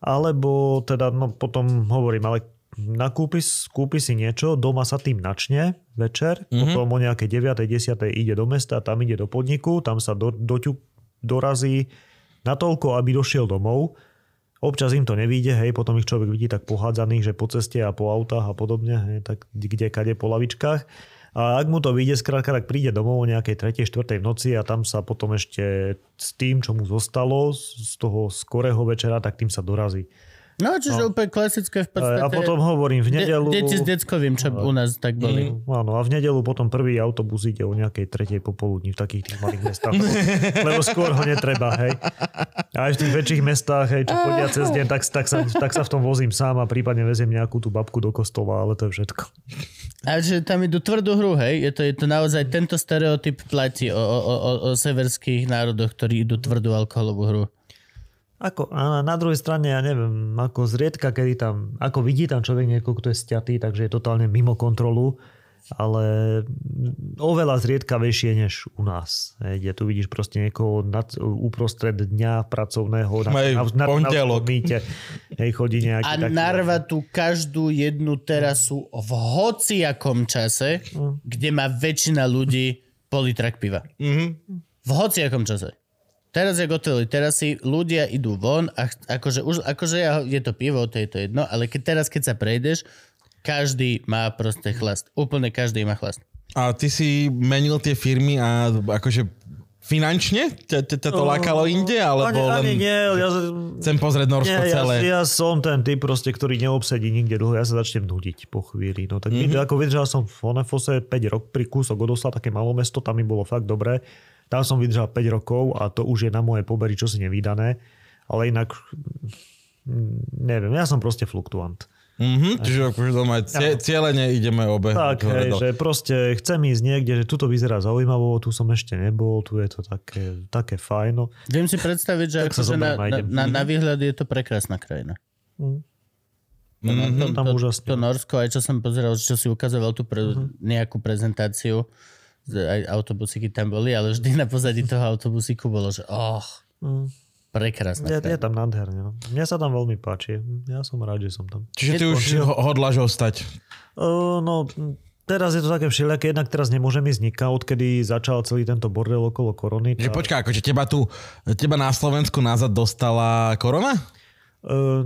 Alebo teda, no potom hovorím, ale nakúpi, kúpi si niečo, doma sa tým načne večer, mm-hmm. potom o nejakej 9. 10. ide do mesta, tam ide do podniku, tam sa do, doťu, dorazí natoľko, aby došiel domov. Občas im to nevíde, hej, potom ich človek vidí tak pohádzaných, že po ceste a po autách a podobne, hej, tak kde kade po lavičkách. A ak mu to vyjde, skrátka, tak príde domov o nejakej 3. 4. v noci a tam sa potom ešte s tým, čo mu zostalo z toho skorého večera, tak tým sa dorazí. No, čiže no. úplne klasické v podstate. A potom hovorím, v de- nedelu... deti s deckovým, čo u nás tak boli. Mm, áno, a v nedelu potom prvý autobus ide o nejakej tretej popoludní v takých tých malých mestách. [LAUGHS] Lebo skôr ho netreba, hej. A aj v tých väčších mestách, hej, čo chodia cez deň, tak, tak, sa, tak sa v tom vozím sám a prípadne veziem nejakú tú babku do kostola, ale to je všetko. A že tam idú tvrdú hru, hej? Je to, je to naozaj, tento stereotyp platí o, o, o, o severských národoch, ktorí idú tvrdú alkoholovú hru. Ako, a na druhej strane, ja neviem, ako zriedka, kedy tam, ako vidí tam človek niekoho, kto je stiatý, takže je totálne mimo kontrolu, ale oveľa zriedkavejšie než u nás. Hej, kde tu vidíš proste niekoho nad, uprostred dňa pracovného na, Hej, na, na, pondelok. na. Hej, chodí nejaký A taký... narva tu každú jednu terasu v hociakom čase, Mm. kde má väčšina ľudí politrak piva. Mhm. V hociakom čase. Teraz, jak otvorili terasy, ľudia idú von a akože, už, akože ja, je to pivo, to je to jedno, ale keď teraz, keď sa prejdeš, každý má proste chlast. Úplne každý má chlast. A ty si menil tie firmy a akože finančne ťa, ťa, to lákalo inde? Alebo ani, ani len nie, ja, chcem pozrieť Norsko nie, ja, celé? ja som ten typ proste, ktorý neobsedí nikde dlho, ja sa začnem nudiť po chvíli. No tak mm-hmm. ako vydržal som v Onefose 5 rok pri kúsok odosla, také malé mesto, tam mi bolo fakt dobré. Tam som vydržal 5 rokov a to už je na moje pobery čosi nevydané. Ale inak, mm, neviem, ja som proste fluktuant. Mhm, čiže akože doma cie, cieľene ideme obe. Tak, hej, dole. že proste chcem ísť niekde, že tuto vyzerá zaujímavo, tu som ešte nebol, tu je to také, také fajno. Viem si predstaviť, že, akože na, na, na, na výhľad je to prekrásna krajina. Mm. Mhm. To, Tam to, úžasne. to Norsko, aj čo som pozeral, čo si ukazoval tú pre, nejakú prezentáciu, aj autobusíky tam boli, ale vždy na pozadí toho autobusíku bolo, že oh, Mm. prekrásna Je, je tam nádherne. No. Mne sa tam veľmi páči. Ja som rád, že som tam. Čiže ty už ho- hodláš ostať. Uh, no, teraz je to také všelijaké, jednak teraz nemôžem ísť nikam, odkedy začal celý tento bordel okolo korony. Tá- počkaj, akože teba tu, teba na Slovensku nazad dostala korona? Uh,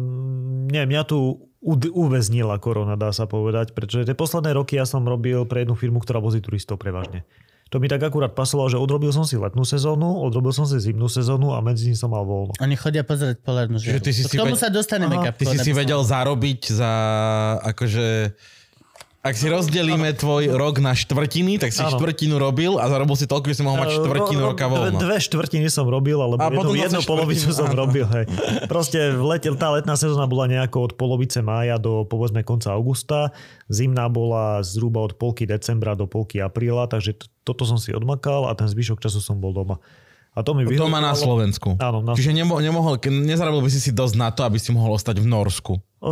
nie, mňa tu uväznila korona, dá sa povedať, pretože tie posledné roky ja som robil pre jednu firmu, ktorá vozí turistov prevažne. To mi tak akurát pasovalo, že odrobil som si letnú sezónu, odrobil som si zimnú sezónu a medzi tým som mal voľno. Oni chodia pozerať polárnu žiaru. ty si K si tomu ve- sa dostaneme, Aha, Gabko. Ty si si vedel zarobiť za, akože, ak si rozdelíme tvoj rok na štvrtiny, tak si Áno. štvrtinu robil a zarobil si toľko, že si mohol mať štvrtinu Ro- ro- roka dve, voľno. dve štvrtiny som robil, alebo A jednu, jednu polovicu štvrtinu, som áno. robil. Hej. Proste v lete, tá letná sezóna bola nejako od polovice mája do povedzme konca augusta. Zimná bola zhruba od polky decembra do polky apríla, takže t- toto som si odmakal a ten zvyšok času som bol doma. A to mi Doma na vyhovovalo. Slovensku. Áno, na Čiže nemo, nemohol, ke- nezarobil by si si dosť na to, aby si mohol ostať v Norsku. O,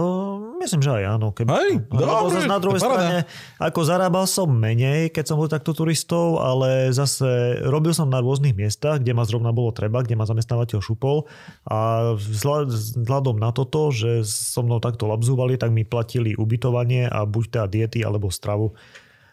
myslím, že aj áno. Keby... Hej, Lebo dobre, zase na druhej strane, ako zarábal som menej, keď som bol takto turistov, ale zase robil som na rôznych miestach, kde ma zrovna bolo treba, kde ma zamestnávateľ šupol a vzhľad- vzhľadom na toto, že so mnou takto labzúvali, tak mi platili ubytovanie a buď teda diety alebo stravu.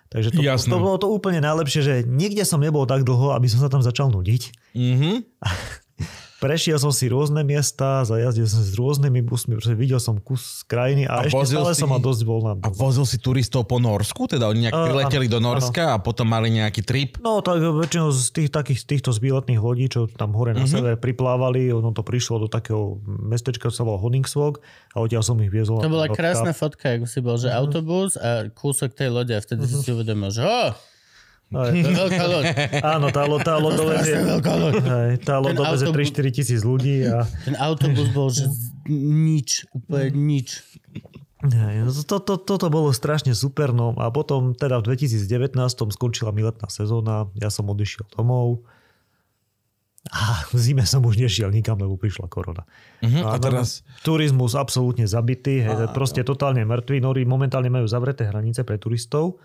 Takže to, Jasné. to bolo to úplne najlepšie, že nikde som nebol tak dlho, aby som sa tam začal nudiť. Mhm. [LAUGHS] Prešiel som si rôzne miesta, zajazdil som si s rôznymi busmi, pretože videl som kus krajiny A a, ešte stále si- som mal dosť voľná. A vozil si turistov po Norsku? Teda oni nejak prileteli do áno, Norska a potom mali nejaký trip? No tak väčšinou z tých takých z týchto zbýletných lodí, čo tam hore na Mhm. sever priplávali, ono to prišlo do takého mestečka, čo sa volalo Honningsvok a odtiaľ som ich viezol. To bola krásna fotka, ako si bol, že autobus a kúsok tej lode a vtedy si si uvedomil, že oh, Aj, je veľká loď. Áno, tá, lo- tá loď dovezie, veľká loď. aj, tá loď Ten dovezie autobus- 3-4 tisíc ľudí a Ten autobus bol, že nič, úplne nič. Hej, no to, to, toto bolo strašne super, no a potom teda v 2019 skončila mi letná sezóna, ja som odišiel domov a v zime som už nešiel nikam, lebo prišla korona. No a teraz... Turizmus absolútne zabitý, hej, proste totálne mŕtvy. Nori momentálne majú zavreté hranice pre turistov.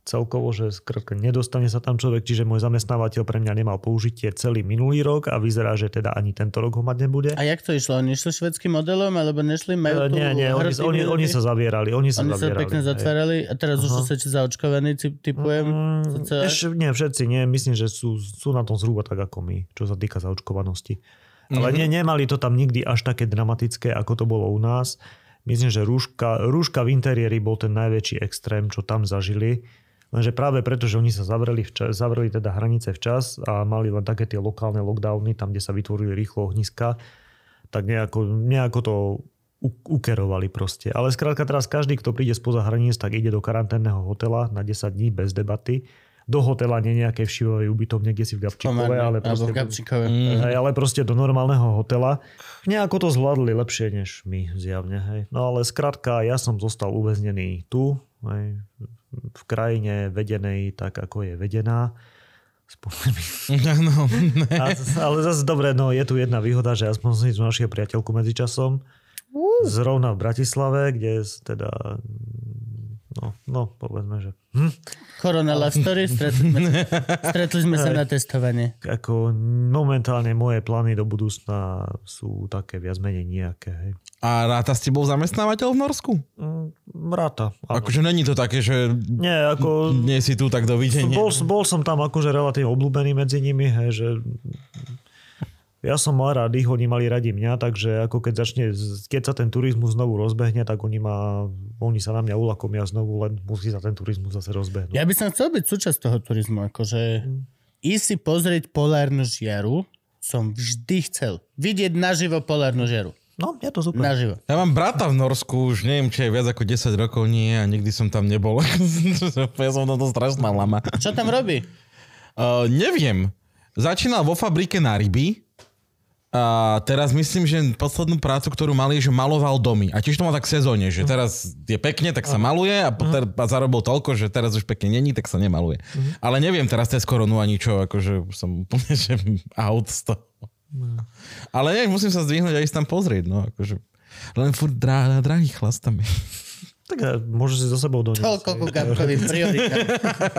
Celkovo, že skrátka nedostane sa tam človek, čiže môj zamestnávateľ pre mňa nemal použitie celý minulý rok a vyzerá, že teda ani tento rok ho mať nebude. A jak to išlo? Oni išli švedským modelom, alebo nešli? Majú E, nie, nie, oni, oni, oni sa zavierali. Oni sa Oni sa zavierali. pekne hej. zatvárali a teraz už sú sa zaočkovaní, typ- typujem. Mm, eš, nie, všetci nie. Myslím, že sú, sú na tom zhruba tak ako my, čo sa týka zaočkovanosti. Ale nie, nemali to tam nikdy až také dramatické, ako to bolo u nás. Myslím, že rúška, rúška v interiéri bol ten najväčší extrém, čo tam zažili. Lenže práve preto, že oni sa zavreli, včas, zavreli teda hranice včas a mali len také tie lokálne lockdowny, tam, kde sa vytvorili rýchlo ohniska, tak nejako, nejako to ukerovali proste. Ale skrátka teraz každý, kto príde spoza hraníc, tak ide do karanténneho hotela na 10 dní bez debaty. Do hotela, nie nejakej všivovej ubytovne, kde si v Gabčíkove, ale alebo proste, v Gabčíkove. hej, ale proste do normálneho hotela. Nejako to zvládli lepšie než my zjavne. Hej. No ale skrátka, ja som zostal uväznený tu, hej, v krajine vedenej tak, ako je vedená. [LAUGHS] No, A, ale zase dobre, no je tu jedna výhoda, že aspoň som našiel priateľku medzičasom. Zrovna v Bratislave, kde teda no, no povedzme, že hm, Corona Love Story, stretli sme, stretli sme sa na testovanie. ako momentálne moje plány do budúcna sú také viac menej nejaké. Hej. a ráta s tebou zamestnávateľ v Norsku? Mm, Ráta. áno. Akože není to také, že Nie, ako... nie si tu tak dovidenia. Bol, bol som tam akože relatívne obľúbený medzi nimi, hej, že ja som mal rád ich, oni mali radi mňa, takže ako keď začne, keď sa ten turizmus znovu rozbehne, tak oni, ma, oni sa na mňa ulakomia znovu, len musí sa ten turizmus zase rozbehnúť. Ja by som chcel byť súčasť toho turizmu, akože ísť si pozrieť polárnu žiaru som vždy chcel. Vidieť naživo polárnu žiaru. No, je to super. Naživo. Ja mám brata v Norsku, už neviem, či je viac ako 10 rokov nie a nikdy som tam nebol. [LAUGHS] ja som na to strašná lama. Čo tam robí? Uh, neviem. Začínal vo fabrike na ryby a teraz myslím, že poslednú prácu, ktorú mali, je, že maloval domy. A tiež to má tak sezóne, že teraz je pekne, tak sa maluje a, poter, a zarobil toľko, že teraz už pekne není, tak sa nemaluje. Ale neviem teraz cez koronu ani čo, akože som úplne [LAUGHS] že out z toho. Ale nie, musím sa zdvihnúť a ísť tam pozrieť, no akože. Len furt drá, drahý chlast tam je. Tak a môžeš si so sebou doniesť. Toľko ku Gabkovým prioritám.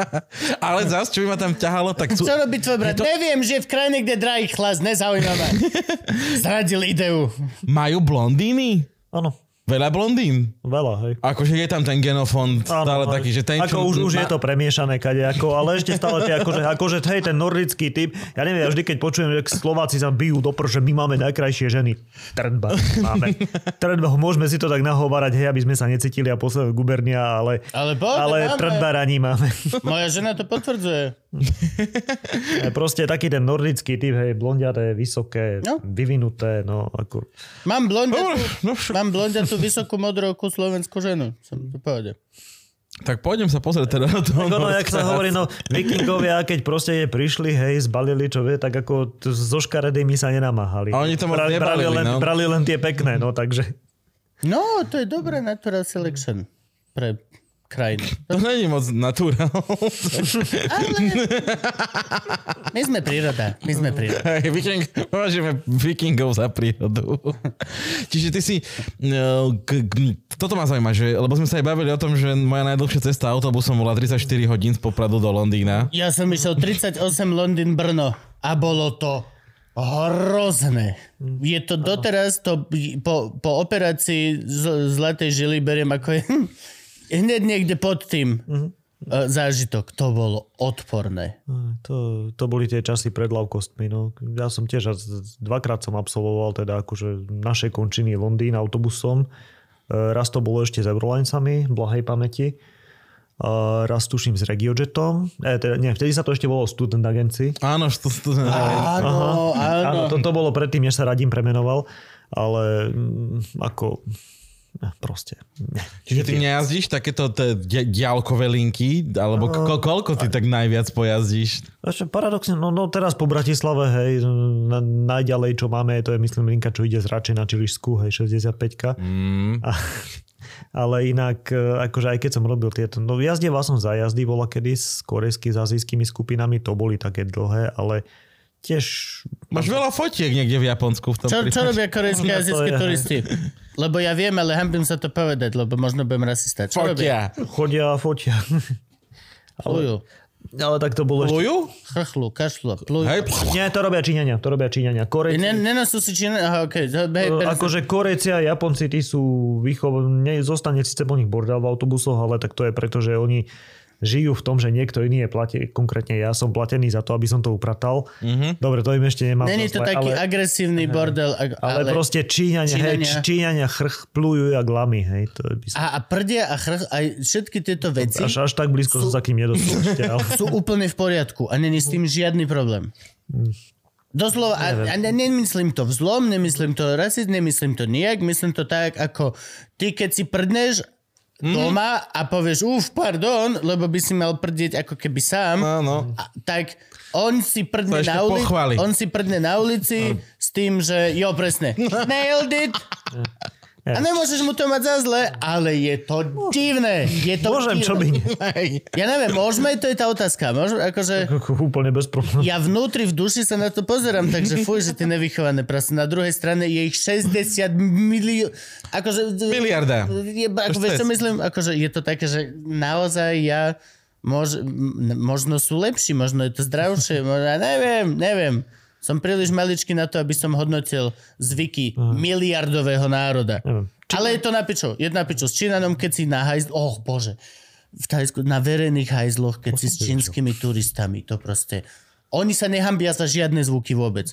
[LAUGHS] Ale zás, čo by ma tam ťahalo, tak sú... Čo robí tvoj brat? to- Neviem, že je v krajine, kde drahý chlas, nezaujíma ma. [LAUGHS] Zradil ideu. Majú blondíny? Áno, Veľa blondín. veľa, hej. Akože je tam ten genofond stále Áno, taký, že ten, ako už, už je to premiešané kadejako, ale ešte stále tie, akože, akože hej, ten nordický typ, ja neviem, ja vždy keď počujem, že Slováci sa bijú do že my máme najkrajšie ženy. Trdba máme. Trdba, môžeme si to tak nahovárať, hej, aby sme sa necítili a posledné gubernia, ale, Ale poďme, ale máme. trdbaraní máme. Moja žena to potvrdzuje. Proste taký ten nordický typ, hej, blondiaté, vysoké, No. vyvinuté, no ako... Mám blondiatú, no však- mám blondiatú vysokú modrovú slovenskú ženu. Som to povedal. Tak pôjdem sa pozrieť teda na to. No, no, jak sa hovorí, no, vikingovia, keď proste je prišli, hej, zbalili, čo vie, tak ako t- so škaredými sa nenamáhali. A oni to moc brali, len, no. brali len tie pekné, no, takže... No, to je dobré natural selection pre krajinu. To není moc naturál. My sme príroda. My sme príroda. Hej, Viking, považujeme vikingov za prírodu. Čiže ty si... k, toto ma zaujíma, že, lebo sme sa aj bavili o tom, že moja najdlhšia cesta autobusom bola 34 hodín z Popradu do Londýna. Ja som išiel 38 Londýn Brno a bolo to hrozné. Je to doteraz, to po, po operácii z, zlatej žily beriem ako je, hneď niekde pod tým. e, zážitok. To bolo odporné. To, to boli tie časy pred ľavkostmi. No. Ja som tiež dvakrát som absolvoval teda akože naše končiny Londýn autobusom. E, Raz to bolo ešte s Eurolinesami, blahej pamäti. A raz tuším s Regiojetom. E, teda, nie, vtedy sa to ešte volalo Student Agency. Áno, što, što, Áno, áno. Áno, to, to bolo predtým, než sa Radim premenoval, ale mm, ako proste. Čiže ty nejazdíš takéto te, di- diaľkové linky? Alebo ko- koľko ty tak najviac pojazdíš? Ešte paradoxne, no, no teraz po Bratislave, hej, na, najďalej, čo máme, to je myslím linka, čo ide z Rače na Čilišsku, hej, 65 Mm. a, ale inak, e, akože aj keď som robil tieto, no jazdieval som za jazdy, bola kedy s korejskými, s azijskými skupinami, to boli také dlhé, ale tiež... Máš veľa fotiek niekde v Japonsku v tom Čo, čo robia korejské No, azijské turisti? Lebo ja viem, ale hambím sa to povedať, lebo možno budem rasista. Čo robia? Fotia. Chodia a fotia. [LAUGHS] Plujú. ale tak to bolo ešte... Plujú? Chrchlú, kašľú, plujú. Hej, Nie, to robia Číňania, to robia Číňania. Korejci, Ne, nenosú si či... Aha. Okay. Hej, E. Akože Korejci a Japonci, tí sú výchov... Nie, zostane síce po nich bordel v autobusoch, ale tak to je preto, že oni žijú v tom, že niekto iný je platený, konkrétne ja som platený za to, aby som to upratal. Mm-hmm. Dobre, to im ešte nemá Není to taký ale, agresívny bordel. ag- ale, proste Číňania, Hej, Číňania. Číňania chrch plujú jak lamy, hej. To by som, A, a prdia a chrch, aj všetky tieto veci až, až tak blízko som sa kým nedostal ešte, ale... [LAUGHS] sú úplne v poriadku a není s tým žiadny problém. Doslova, a, a ne- nemyslím to vzlom, nemyslím to rasist, nemyslím to nijak, myslím to tak, ako ty keď si prdneš doma a povieš, uf, pardon, lebo by si mal prdieť ako keby sám, Áno. a, tak on si prdne na ulici, pochváli. on si prdne na ulici s tým, že jo, presne, [LAUGHS] nailed it. A nemôžeš mu to mať za zle, ale je to divné. Je to Môžem, čo by divné. [LAUGHS] nie. Ja neviem, môžeme, to je tá otázka. Môžeme, akože... Úplne bez problémov. Ja vnútri v duši sa na to pozerám, takže fuj, že ty nevychované prasy. Na druhej strane je ich 60 milió... Akože... Miliarda. Je, ako, vieš, čo myslím? Akože je to také, že naozaj ja... Mož, možno sú lepší, možno je to zdravšie, možno, ja neviem, neviem. Som príliš maličký na to, aby som hodnotil zvyky miliardového národa. Neviem. Ale je to na pičo. Je na pičo. S Čínanom, keď si na hajzl... Oh, bože. V Thajsku, na verejných hajzloch, keď si s čínskymi turistami, to proste... Oni sa nehambia za žiadne zvuky vôbec.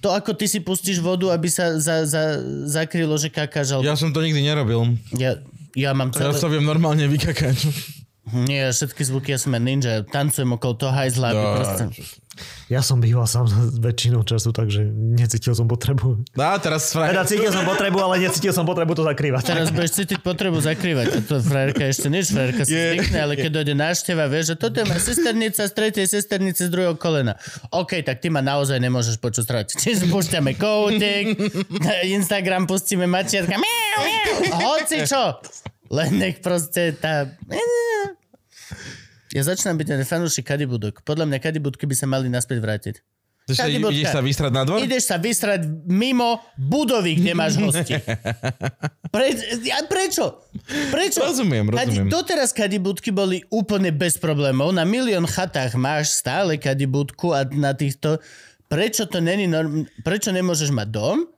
To ako ty si pustíš vodu, aby sa za, za, zakrylo, že kakáš, alebo... Ja som to nikdy nerobil. Ja, ja mám Ja celé... sa viem normálne vykakať. Nie, všetky zvuky, ja som ninja. Tancujem okolo toho hajzla, aby No, proste... Ja som býval sám väčšinou času, takže necítil som potrebu. No a teraz. Teda cítil som potrebu, ale necítil som potrebu to zakrývať. Teraz budeš cítiť potrebu zakrývať. A to frajerka ešte nič, frajerka si zvykne, ale keď dojde návšteva, vieš, že toto je moja sesternica z tretej sesternice z druhého kolena. OK, tak ty ma naozaj nemôžeš počuť stratiť. Čiže púšťame koutik, na Instagram pustíme mačiatka, miau, miau, hoci čo. Len nech proste tá... Ja začínam byť ten fanúšik kadibudok. Podľa mňa kadibudky by sa mali naspäť vrátiť. Kadibudka. ideš sa vystrať na dvor? Ideš sa vysrať mimo budovy, kde máš hosti. Pre, ja, prečo? Prečo? Rozumiem, rozumiem. Kadi, doteraz kadibudky boli úplne bez problémov. Na milión chatách máš stále kadibudku a na týchto... Prečo to není norm... Prečo nemôžeš mať dom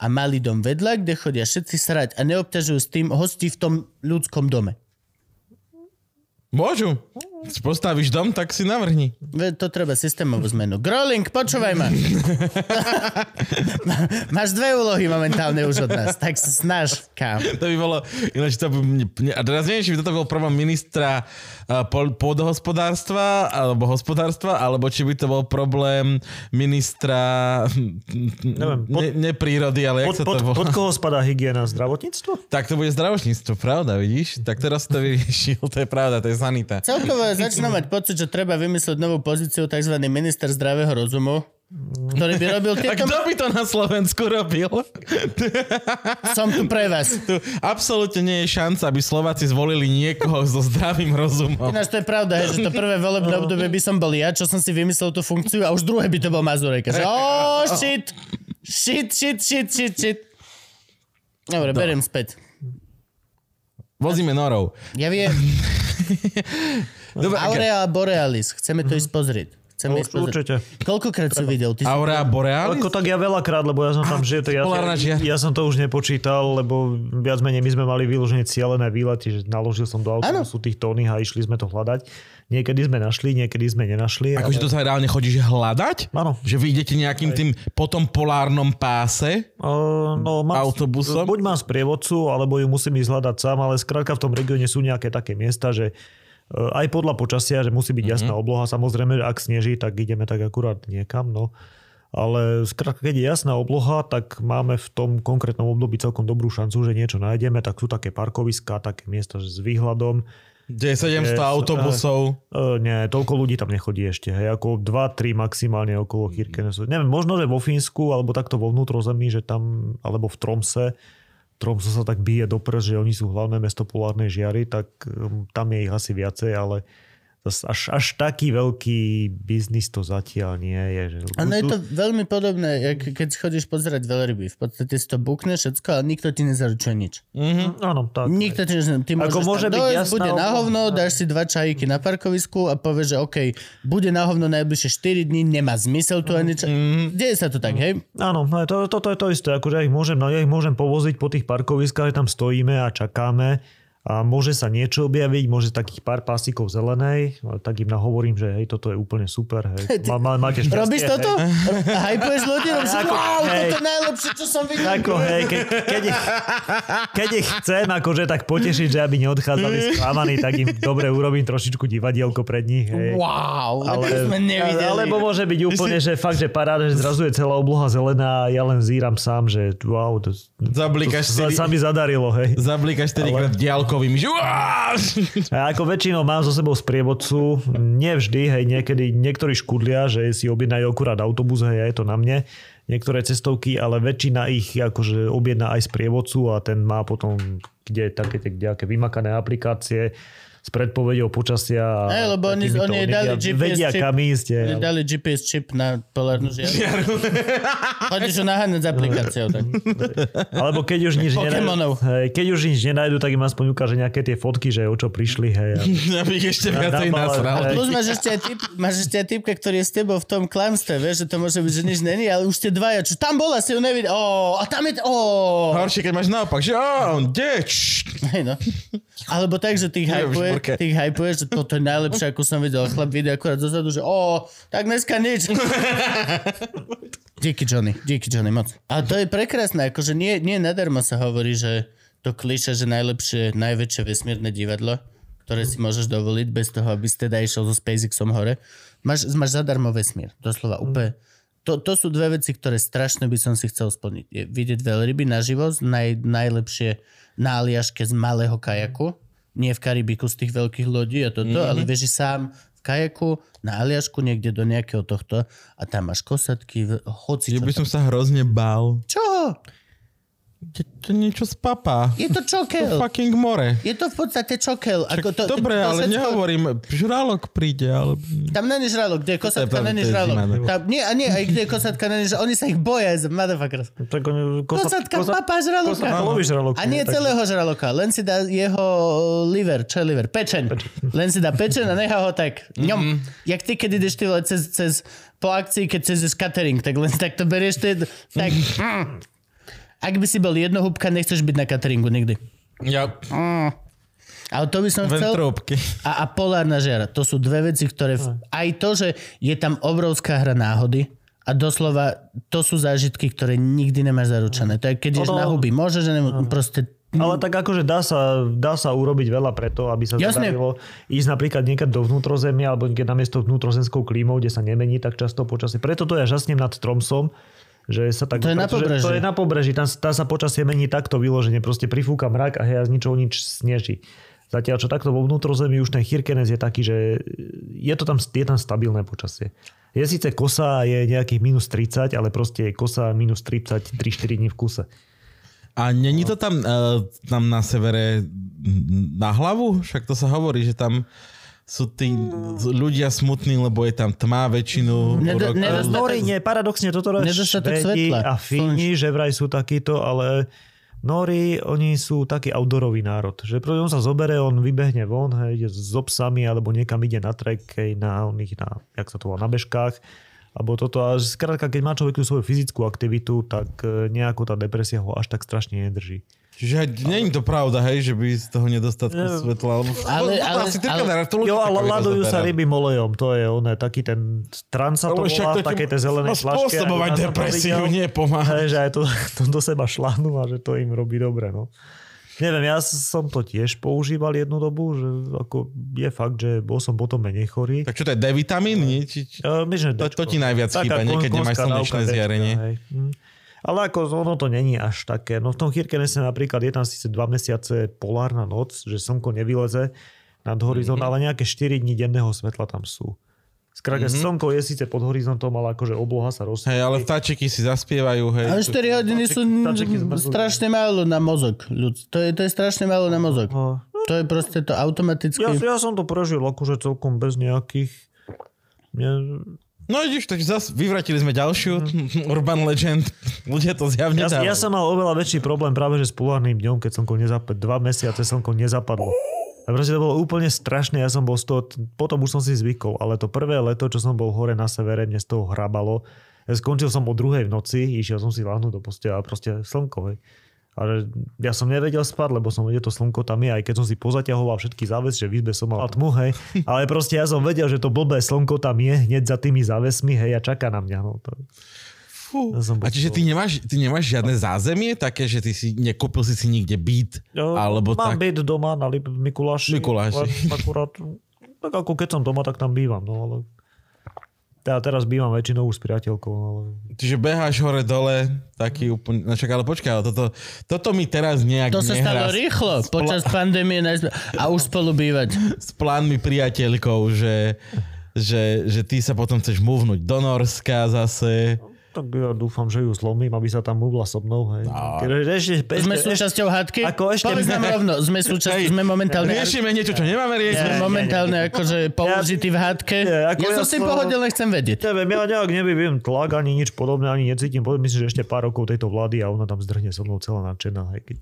a malý dom vedľa, kde chodia všetci srať a neobťažujú s tým hosti v tom ľudskom dome? Môžu. Si postavíš dom, tak si navrhni. To treba systémovú zmenu. Growling, počúvaj ma. [LAUGHS] Máš dve úlohy momentálne už od nás, tak sa snaž, kam. To by bolo, ináč to by, a teraz neviem, či by toto bol problém ministra pôdohospodárstva alebo hospodárstva, alebo či by to bol problém ministra Neviem, pod- ne, nepírody, ale Pod, jak sa pod, to volá? pod koho spadá hygiena? Zdravotníctvo? Tak to bude zdravotníctvo, pravda, vidíš? Tak teraz to [LAUGHS] vyriešil, to je pravda, to je sanita. Celkovo začínam mať pocit, že treba vymyslieť novú pozíciu tzv. minister zdravého rozumu, ktorý by robil A tieto... kto by to na Slovensku robil? Som tu pre vás. Tu absolútne nie je šanca, aby Slováci zvolili niekoho so zdravým rozumom. Ináč to je pravda, že to prvé volebné obdobie by som bol ja, čo som si vymyslel tú funkciu a už druhé by to bol Mazurek. Že, oh, shit, shit, shit, shit, shit, shit. Dobre, beriem späť. Vozíme norov. Ja viem, [LAUGHS] Dobre, ak- Aurea Borealis, chceme to ísť pozrieť. Chcem ísť pozrieť. Určite. Koľkokrát si videl? Ty si... Aurora Borealis? Ako tak ja veľakrát, lebo ja som tam žil, ja, ja, ja, som to už nepočítal, lebo viac menej my sme mali vyložené cieľené výlety, že naložil som do autobusu tých tóny a išli sme to hľadať. Niekedy sme našli, niekedy sme nenašli. Akože to sa reálne chodíš hľadať? Áno. Že vy idete nejakým tým potom polárnom páse? Uh, no, mám, Autobusom? Buď mám sprievodcu, alebo ju musím ísť hľadať sám, ale skrátka v tom regióne sú nejaké také miesta, že aj podľa počasia, že musí byť Mhm. jasná obloha. Samozrejme, ak sneží, tak ideme tak akurát niekam. No. Ale skrátka, keď je jasná obloha, tak máme v tom konkrétnom období celkom dobrú šancu, že niečo nájdeme. Tak sú také parkoviská, také miesta s výhľadom. Kde je 700 Je- autobusov? Uh, nie, toľko ľudí tam nechodí ešte. Hej, ako 2-3 maximálne okolo Kirkenesu. Neviem, možno, že vo Fínsku, alebo takto vo vnútrozemí, že tam, alebo v Tromse, Tromso sa tak bije do prs, že oni sú hlavné mesto polárnej žiary, tak um, tam je ich asi viacej, ale až, až taký veľký biznis to zatiaľ nie je. Že Áno, je to veľmi podobné, jak keď chodíš pozerať veľryby. V podstate si to bukne všetko, ale nikto ti nezaručuje nič. Áno, tak. Nikto ti nezaručuje. Ty Ako môže tam byť dojsť, jasná bude na hovno, dáš si dva čajíky na parkovisku a povieš, že OK, bude na hovno najbližšie 4 dní, nemá zmysel tu ani čo. Deje sa to tak, hej? Áno, no, to, toto je to isté, akože ja ich môžem, no, ja ich môžem povoziť po tých parkoviskách, že tam stojíme a čakáme a môže sa niečo objaviť, môže takých pár pásikov zelenej, tak im nahovorím, že hej, toto je úplne super, hej. [LAUGHS] Má, má, máte šťastie, Robíš hej. toto? [LAUGHS] Hypuješ ľudí? Robíš, Ako- wow, hej. toto je najlepšie, čo som videl. Ako, hej, ke, keď, ich, keď ich chcem akože tak potešiť, že aby neodchádzali sklamaní, tak im dobre urobím trošičku divadielko pred nich. Hej. Wow, ale, to sme nevideli. Alebo môže byť úplne, že fakt, že paráda, že zrazu je celá obloha zelená a ja len zíram sám, že wow, to, Zablíkaš to si- sa mi zadarilo, hej. Zablíkaš 4 krát diálkovým. Že! A ako väčšinou mám so sebou sprievodcu, nevždy, hej, niekedy, niektorí škudlia, že si objednajú akurát autobus, hej, a je to na mne, niektoré cestovky, ale väčšina ich akože objedná aj sprievodcu a ten má potom kde také tie vymakané aplikácie s predpovedou počasia. Hej, lebo oni, oni dali vedia- GPS Vedia, čip. kam ísť. je, Oni ale- dali GPS čip na polárnu [LAUGHS] žiaru. Chodíš ho naháňať s aplikáciou. Tak. Alebo keď už nič Pokémonov. nenájdu, hej, keď už nič nenájdu, tak im aspoň ukáže nejaké tie fotky, že o čo prišli. Hej, a- [LAUGHS] Aby ich ešte viacej Na- na- nasral. Plus máš ešte, aj typ, máš ešte aj typka, ktorý je s tebou v tom klamstve, vieš, že to môže byť, že nič není, ale už ste dvaja, čo tam bola, si ju nevidel, ó, a tam je, ó. Horšie, keď máš naopak, že á, on kde? Hej, no. Alebo tak, že ty už hypuješ, borke. ty ich že toto je najlepšie, ako som videl. Chlap vidie akurát dozadu, že ó, tak dneska nič. [LAUGHS] díky Johnny, díky Johnny, moc. A to je prekrásne, akože nie, nie nadarmo sa hovorí, že to kliše, že najlepšie, najväčšie vesmírne divadlo, ktoré si môžeš dovoliť bez toho, aby si teda išiel so SpaceXom hore. Máš, máš zadarmo vesmír, doslova úplne. To, to sú dve veci, ktoré strašne by som si chcel splniť. Je vidieť veľryby naživo, naj, najlepšie na Aliaške z malého kajaku, nie v Karibiku z tých veľkých lodí a toto, mm-hmm. ale vieš, že sám v kajaku na Aliašku niekde do nejakého tohto a tam máš kosatky, hoci Ja by som sa hrozne bál. Čo? Je to niečo z papa. Je to To čokel. fucking more. Je to v podstate čokel. Ako to, Dobre, to, to ale všetko- nehovorím, žralok príde, ale... Tam není žralok, kde je kosatka, To není to žralok. zima, no. Tam, nie, a nie, aj kde je kosatka, není žralok. Oni sa ich boja, z motherfuckers. Tak on, Kosatka, papa žraloka. Kosatka loví žraloku. A nie tak- celého žraloka, len si dá jeho liver, čo je liver? Pečen. Len si dá pečen a nechá ho tak. Ňom. Jak ty, keď ideš ty cez, cez, po akcii, keď cez catering, tak len tak to berieš, to je, tak... [LAUGHS] mm. Ak by si bol jednohúbka, nechceš byť na cateringu nikdy. Ja, Ale to by som chcel... A, a polárna žiara. To sú dve veci, ktoré... V... Aj to, že je tam obrovská hra náhody a doslova to sú zážitky, ktoré nikdy nemáš zaručené. To je keď ideš Ono- na huby. Môže, že nemô... proste... Ale tak akože dá sa, dá sa urobiť veľa preto, aby sa Jasne. zadarilo ísť napríklad niekať do vnútrozemia alebo niekde namiesto vnútrozemskou klímou, kde sa nemení tak často počasie. Preto to ja žasnem nad Tromsom, že sa tak... To je na pobreží. To je na pobreží, tam, tam sa počasie mení takto vyložene, proste prifúka mrak a hej, a z ničoho nič sneží. Zatiaľ, čo takto vo vnútrozemí už ten Chirkenes je taký, že je to tam, je tam stabilné počasie. Je síce kosa je nejakých minus 30, ale proste je kosa minus 30 3-4 dní v kuse. A není to tam, uh, tam na severe na hlavu? Však to sa hovorí, že tam sú tí ľudia smutní, lebo je tam tma väčšinu Nedo- roku. nedostatok- Nori, nie, paradoxne toto Švédi svetla. a Fíni, že vraj sú takíto, ale Nóri, oni sú taký outdoorový národ, že on sa zobere, on vybehne von, hej, ide s obsami alebo niekam ide na trek, hej, na oných, na, jak sa to volá, na bežkách, alebo toto. A skrátka, keď má človek tú svoju fyzickú aktivitu, tak e, nejako tá depresia ho až tak strašne nedrží. Čiže aj nie je to pravda, hej, že by z toho nedostatku Nie. svetla, alebo... Ale- No, ale- asi ale- kamarát, to Jo, ale ladujú sa zoberá. rybým olejom, to je oné, taký ten trans sa to Ale volá, to v takej tej zelenej flaške. spôsobovať depresiu. Hej, že aj to, [LAUGHS] to do seba šlánu a že to im robí dobre, no. Neviem, ja som to tiež používal jednu dobu, že ako je fakt, že bol som potom menej chorý. Tak čo to je, D-vitamín? Nie? Či, či... Uh, myslím, To- to ti najviac chýba, nie? Keď nemáš slnečné zjarenie. Ale ako ono to není až také. No v tom Kirkenese napríklad je tam síce 2 mesiace polárna noc, že slnko nevyleze nad horizont, Mhm. mm-hmm. ale nejaké 4 dní denného svetla tam sú. Skrátka, mm-hmm. slnko je síce pod horizontom, ale akože obloha sa rozsvietí. Hej, ale vtáčiky si zaspievajú, hej. Ale 4 hodiny sú strašne málo na mozog. ľud. To je, to je strašne málo na mozog. No, To je proste to automaticky... ja, ja som to prežil akože celkom bez nejakých... Ne, No ideš, tak zase vyvratili sme ďalšiu urban legend. Ľudia to zjavne ja, dávajú. ja som mal oveľa väčší problém práve že s polárnym dňom, keď slnko nezapadlo. Dva mesiace slnko nezapadlo. A proste to bolo úplne strašné, ja som bol z toho, potom už som si zvykol, ale to prvé leto, čo som bol hore na severe, mne z toho hrabalo. Ja skončil som o druhej v noci, išiel som si láhnuť do postela a proste slnko, hej. Ale ja som nevedel spať, lebo som vedel, to slnko tam je, aj keď som si pozaťahoval všetky záves, že v izbe som mal tmu, hej. Ale proste ja som vedel, že to blbé slnko tam je hneď za tými závesmi, hej, a čaká na mňa. No, to... Fú. Ja A čiže ty nemáš, ty nemáš žiadne zázemie také, že ty si nekúpil si si nikde byt? Jo, alebo mám tak? byt doma na Lip- Mikuláši. Mikuláši. Akurát, tak ako keď som doma, tak tam bývam. No, ale... Ja teraz bývam väčšinou s priateľkou. Ale... Čiže beháš hore dole, taký úplne... No čak, ale počkaj, ale toto, toto mi teraz nejak To sa nehrá stalo s- rýchlo s, počas pandémie najzme- a už spolu bývať. [LAUGHS] s plánmi priateľkou, že, že, že ty sa potom chceš múvnuť do Norska zase. Tak ja dúfam, že ju zlomím, aby sa tam muvla so mnou. Hej. No. Ešte, ešte, Sme súčasťou hádky? Ako ešte- Povedz nám rovno, sme, súčasť, Hej, sme momentálne... Riešime niečo, čo nemáme Sme riešiť. Nie, momentálne akože použití v hádke. Nie, ako ja ja som si som- pohodil, len chcem vedieť. Neviem, ja nejak nevyviem tlak, ani nič podobné, ani necítim. Myslím, že ešte pár rokov tejto vlády a ona tam zdrhne so mnou celá nadšená, hej, keď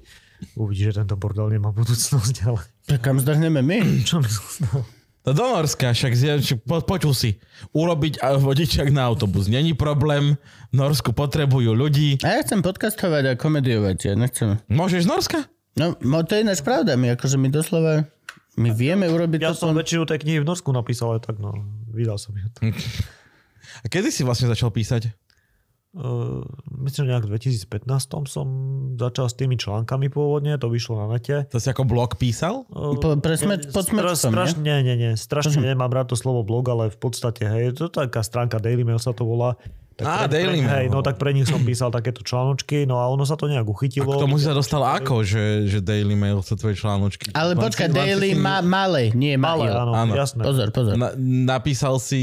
uvidí, že tento bordel nemá budúcnosť, ale Tak kam zdrhneme my? [CLEARS THROAT] čo zostalo? No do Norska, však po, počul si. Urobiť a vodičak na autobus. Není problém. V Norsku potrebujú ľudí. A ja chcem podcastovať a komediovať, ja nechcem. Môžeš z Norska? No, no to je ináč pravda, my akože my doslova, my vieme urobiť Ja to, som väčšinu tej knihy v Norsku napísal, ale tak no, vydal som ju. [LAUGHS] A kedy si vlastne začal písať? Uh, myslím, že nejak v 2015 som začal s tými článkami pôvodne, to vyšlo na nete. To si ako blog písal? Uh, Po- pre sme- pod smečkom, strašne, nie, nie, nie, strašne nemám rád to slovo blog, ale v podstate, hej, to je taká stránka Daily Mail sa to volá. Tak Á, pre, Daily pre, Mail. Hej, no tak pre nich som písal takéto článočky, no a ono sa to nejak A uchytilo. k tomu si sa dostal ako, že, že Daily Mail sa tvoje článočky? Ale počkaj, daily ma, malé, nie Malé, áno, Áno. jasné. Pozor, pozor. Na, napísal si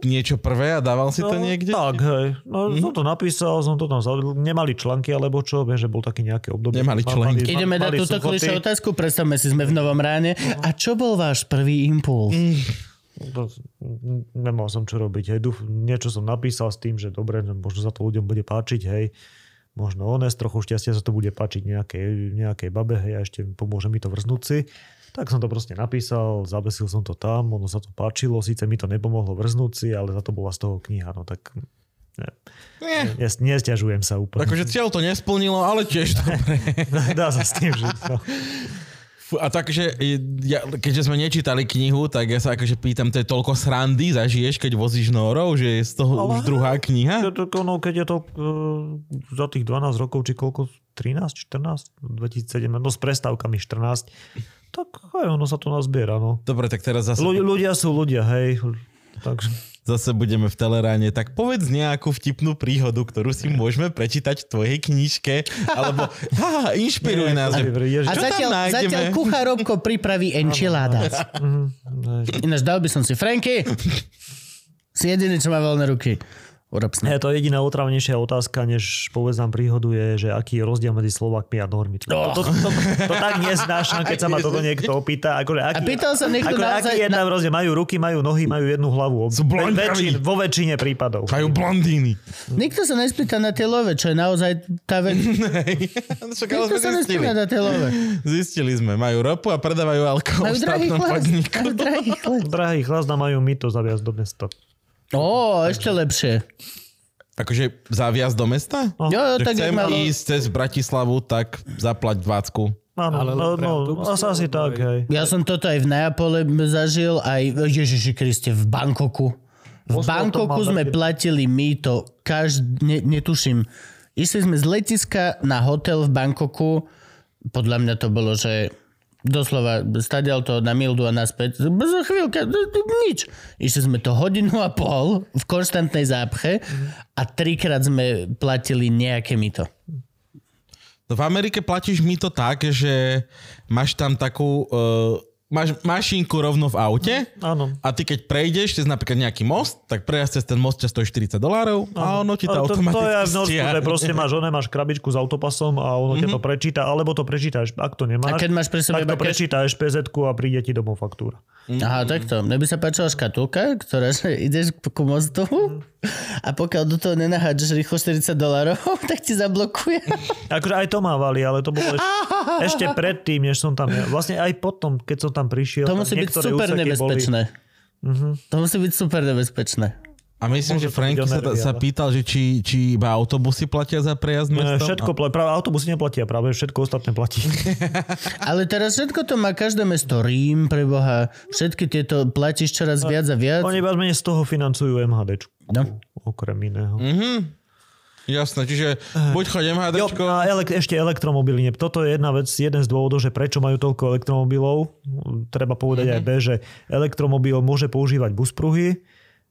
niečo prvé a dával si to No, niekde? Tak, hej. No, Mhm. som to napísal, som to tam zavedol. Nemali články, alebo čo, viem, že bol taký nejaké obdobie. Nemali Ma- články. Ideme dať mali túto klišú otázku, predstavme si, sme v Novom ráne. A čo bol váš prvý impuls? To, nemal som čo robiť. Hej. Dúf, niečo som napísal s tým, že dobre, že možno sa to ľuďom bude páčiť, hej. Možno ones, trochu šťastia sa to bude páčiť nejakej, nejakej babe, hej, a ešte pomôže mi to vrznúť si. Tak som to proste napísal, zabesil som to tam, ono sa to páčilo, síce mi to nepomohlo vrznúť si, ale za to bola z toho kniha, no tak ne, Nie. ne, nesťažujem sa úplne. Akože cieľ to nesplnilo, ale tiež [LAUGHS] dobre. Dá sa s tým žiť. No. [LAUGHS] A takže, ja, keďže sme nečítali knihu, tak ja sa akože pýtam, to je toľko srandy zažiješ, keď vozíš norov, že je z toho už Ale- druhá kniha? No, keď je to uh, za tých 12 rokov, či koľko, 13, 14, 2007, no s prestávkami 14, tak aj ono sa to nazbiera, no. Dobre, tak teraz zase, Ľudia, ľudia sú ľudia, hej. Takže, zase budeme v Teleráne. Tak povedz nejakú vtipnú príhodu, ktorú si môžeme prečítať v tvojej knižke, alebo [LAUGHS] ha, inšpiruj Nie, nás. že- A Čo tam zatiaľ, nájdeme? zatiaľ kuchár Robko pripraví enchiladas. mhm, hej. Ináč dal by som si Franky. Si jediný, čo má voľné ruky. Snap. Je to jediná otravnejšia otázka, než povedz nám príhodu je, že aký je rozdiel medzi Slovakmi a Normy. To, to, to, to, to tak neznášam, keď sa ma toto niekto opýta. Akože, aký, A pýtal sa niekto ako, naozaj aký je tam rozdiel? Majú ruky, majú nohy, majú jednu hlavu. Sú väčšin, vo väčšine prípadov. Majú blondíny. Nikto sa nespýta na tie love, čo je naozaj tá vec. [LAUGHS] Nikto sa zistili. nespýta na tie love. Zistili sme. Majú ropu a predávajú alkohol Majú v štátnom podniku. Majú drahý chlast. Drahý chlazda majú mýto zaviazť do mesta. Ó, ešte lepšie. Akože zaviaz do mesta? No, Jo, jo, Že tak chcem malo... ísť cez Bratislavu, tak zaplať vácku. Áno, Ale no, no, asi, tak, hej. Ja som toto aj v Neapole zažil, aj Ježiši Kriste, v Bangkoku. V Oslo to Bangkoku mal sme taký- platili mýto, každý, ne, netuším. Išli sme z letiska na hotel v Bangkoku, podľa mňa to bolo, že doslova stadial to na Mildu a naspäť. Za chvíľka, nič. Išli sme to hodinu a pol v konštantnej zápche a trikrát sme platili nejaké mýto. No v Amerike platíš mi to tak, že máš tam takú... Uh, máš mašinku rovno v aute Áno. a ty keď prejdeš cez napríklad nejaký most, tak prejazd cez ten most stojí 40 dolárov a ono ti to Ale to, to je automaticky Norsku, že proste máš, one, máš krabičku s autopasom a ono mm-hmm. to prečíta, alebo to prečítaš, ak to nemáš, A keď máš pri sebe tak to iba cash? prečíta špz a príde ti domov faktúra. Aha, takto. Mne by sa páčila škatulka, ktorá, že ideš ku mostu a pokiaľ do toho nenahádžeš rýchlo 40 dolárov, [LAUGHS] tak ti zablokuje. Akože aj to mávali, ale to bolo [LAUGHS] ešte, ešte predtým, než som tam... Vlastne aj potom, keď som tam prišiel, To musí byť super nebezpečné. Mhm. To musí byť super nebezpečné. A myslím, Môže že Franky sa, nervy, sa pýtal, že či, či iba autobusy platia za prejazd Boli, mestom. všetko, pla- práve autobusy neplatia, práve všetko ostatné platí. [LAUGHS] Ale teraz všetko to má každé mesto. Rím, preboha. Všetky tieto platíš čoraz viac a viac. Oni viac menej z toho financujú MHD, No. okrem iného. Mhm. Jasné, čiže buď choď Jo, MHDčko, a elek- ešte elektromobily. Toto je jedna vec, jeden z dôvodov, že prečo majú toľko elektromobilov. Treba povedať Mhm. aj B, že elektromobil môže používať buspruhy,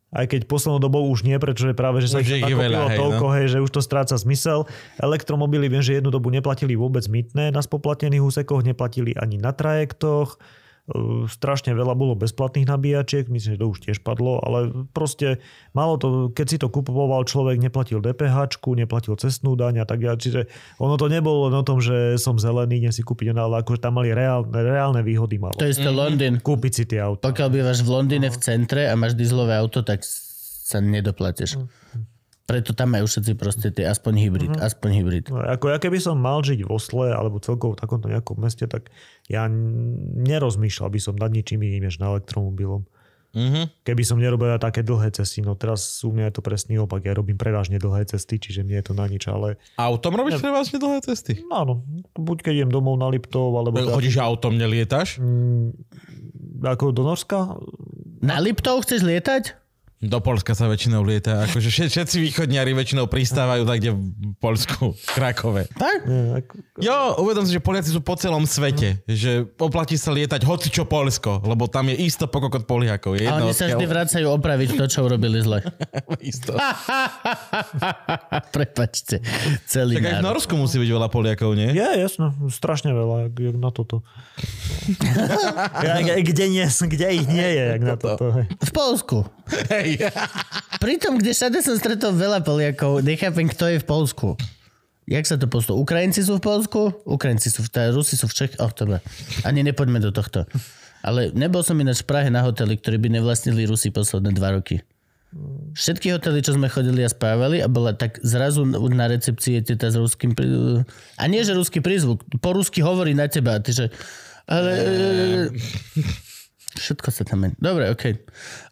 aj keď poslednou dobou už nie, pretože práve, že sa ich nakopilo hej, toľko, no. hej, že už to stráca zmysel. Elektromobily viem, že jednu dobu neplatili vôbec mytné na spoplatnených úsekoch, neplatili ani na trajektoch. Uh, strašne veľa bolo bezplatných nabíjačiek, myslím, že to už tiež padlo, ale proste malo to, keď si to kupoval človek, neplatil DPH, neplatil cestnú daň a tak ďalej, čiže ono to nebolo len o tom, že som zelený, idem si kúpiť, ono, ale akože tam mali reálne, reálne výhody malo. To je isté Londýn. Kúpiť si tie auta. Pokiaľ bývaš v Londýne v centre a máš dieselové auto, tak sa nedoplatíš. Preto tam majú všetci proste tie, aspoň hybrid, aspoň hybrid. No, Ako ja keby som mal žiť v Osle alebo celkovo v takomto nejakom meste, tak ja nerozmýšľal by som nad ničím iným než na elektromobilom. Mhm. Keby som nerobil také dlhé cesty, no teraz u mňa je to presný opak, ja robím prevažne dlhé cesty, čiže mne je to na nič, ale autom robíš prevažne dlhé cesty? no, áno, buď keď idem domov na Liptov, alebo teda, Chodíš autom, nelietaš? mm, ako do Norska, Na Liptov chceš lietať? Do Polska sa väčšinou lieta. Akože všet- všetci východniari väčšinou pristávajú tak, kde v Polsku, v Krakove. Tak? Jo, uvedom si, že Poliaci sú po celom svete. Že oplatí sa lietať hoci čo Polsko, lebo tam je isto pokokot Poliakov. Je A jedno, oni sa vždy vracajú opraviť to, čo urobili zle. [LAUGHS] isto. [LAUGHS] Prepačte. Celý Tak aj v národ. Norsku musí byť veľa Poliakov, nie? je, jasno, strašne veľa, jak, jak na toto. [LAUGHS] ja, kde, nie, kde ich nie je, jak na toto. hej. V Polsku. Hej. [LAUGHS] Pritom, kde všade som stretol veľa Poliakov, nechápem, kto je v Polsku. Jak sa to postupuje? Ukrajinci sú v Polsku? Ukrajinci sú v tá, Rusi sú v Čech? Oh, dobre. Ani nepoďme do tohto. Ale nebol som ináč v Prahe na hoteli, ktorý by nevlastnili Rusi posledné dva roky. Všetky hotely, čo sme chodili a spávali a bola tak zrazu na recepcii je teta s ruským... Pri... A nie, že ruský prízvuk. Po rusky hovorí na teba. a Ty, že... Ale... [LAUGHS] Všetko sa tam mení. Dobre, okej.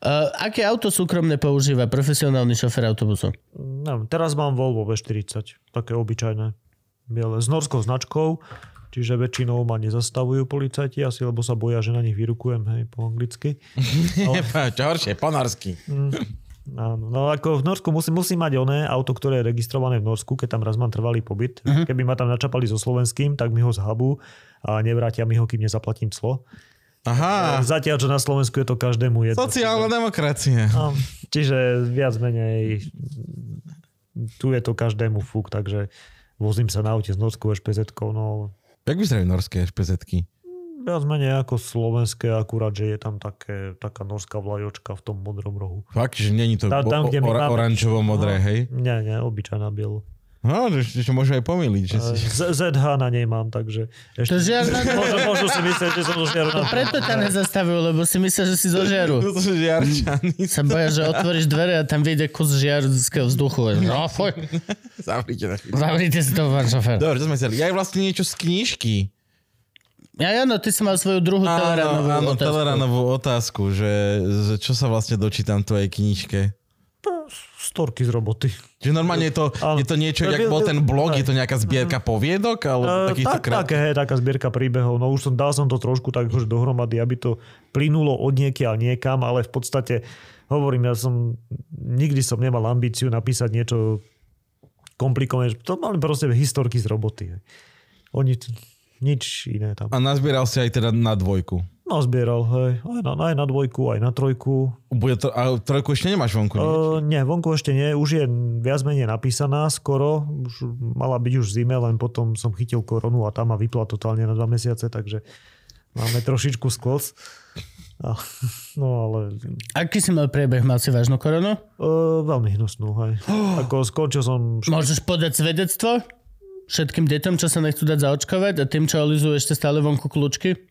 Uh, aké auto súkromné používa profesionálny šofer autobusov? Neviem, teraz mám Volvo V40, také obyčajné. Biele, s norskou značkou, čiže väčšinou ma nezastavujú policajti asi, lebo sa boja, že na nich vyrukujem, hej, po anglicky. [LAUGHS] Čo horšie, po norsky. Áno, no ako v Norsku musím, musím mať oné auto, ktoré je registrované v Norsku, keď tam raz mám trvalý pobyt. Uh-huh. Keby ma tam načapali so slovenským, tak mi ho zhabú a nevrátia mi ho, kým nezaplatím clo. Aha, Zatiaľ, čo na Slovensku je to každému jedno. sociálna demokracia. No, čiže viac menej tu je to každému fúk, takže vozím sa na aute s norskou špz no Jak vyzerajú norské špezetky? Viac menej ako slovenské, akurát, že je tam také, taká norská vlajočka v tom modrom rohu. Fakt, že není to Tá- tam, o- kde máme- oranžovo-modré, No, hej? Nie, nie, obyčajná bielo. No, že, že môžu aj pomýliť. Že si... Z- ZH na nej mám, takže To ešte... žiarna... [LAUGHS] Možno, možno si myslíš, že som zo žiaru na... Preto ťa nezastavujú, lebo si myslel, že si zo žiaru. [LAUGHS] To sú žiarčany. Sa boja, že otvoríš dvere a tam vyjde kus žiarského vzduchu. No, fuj, [LAUGHS] Zavrite na chvíľu. zavrite si to, pán šofer. Dobre, to sme chceli. Ja aj vlastne niečo z knižky. Ja, áno, ty si mal svoju druhú Áno, Teleranovú áno, otázku. Teleranovú otázku, že, že čo sa vlastne dočítam v tvojej knižke. Storky z roboty. Že normálne je to, je to niečo, No, jak bol ten blog, je to nejaká zbierka poviedok, alebo Uh, takýchto tak, krát... také, hej, taká zbierka príbehov. No už som, dal som to trošku tak akože dohromady, aby to plynulo od niekiaľ niekam, ale v podstate hovorím, ja som nikdy som nemal ambíciu napísať niečo komplikované. To mali proste historky z roboty. Oni, nič iné tam. A nazbieral si aj teda na dvojku. No zbieral, hej. Aj na, aj na dvojku, aj na trojku. Bude to, a trojku ešte nemáš vonku, nie? Uh, nie, vonku ešte nie. Už je viac menej napísaná skoro. Už mala byť už v zime, len potom som chytil koronu a tam ma vypla totálne na dva mesiace, takže máme trošičku sklos. A, no ale Aký si mal priebeh? Mal si vážnu koronu? uh, veľmi hnusnú, hej. Ako skončil som... Môžeš podať svedectvo? Všetkým deťom, čo sa nechcú dať zaočkovať a tým, čo olizujú ešte stále vonku kľúčky?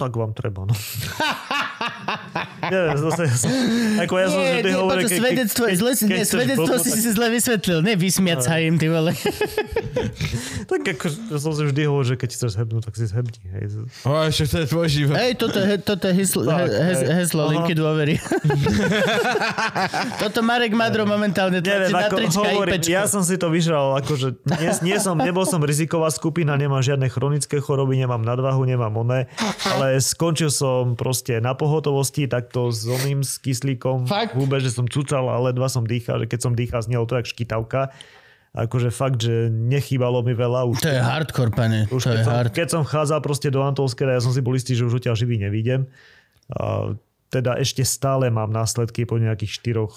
Tak vám treba, no. [LAUGHS] Neviem, zase, ja som, ako ja som vždy hovoril, počkaj, svedectvo je zle, nie, chceš svedectvo si si zle vysvetlil. Nevysmiať sa im, ty vole. [LAUGHS] Tak ako ja som si vždy hovoril, že keď chceš zhebnúť, tak si zhebni. Hej. O, ešte to je tvoj život. Hej, toto, je, toto je heslo, Tak, he, heslo linky dôvery. [LAUGHS] toto Marek Madro momentálne tlačí Neviem, na trička hovorím, IPčko. ja som si to vyžral, akože nie, nie som, nebol som riziková skupina, nemám žiadne chronické choroby, nemám nadvahu, nemám oné, ale skončil som proste na pohotovosti, takto s oným s kyslíkom Fakt? v že som cucal a ledva som dýchal, že keď som dýchal, znelo to jak škytavka. Akože fakt, že nechýbalo mi veľa. Už, To je hardcore, pane. už to je keď, som, hard. keď som vchádzal proste do Antolského, ja som si bol istý, že už odtiaľ živý nevidím. A teda ešte stále mám následky po nejakých štyroch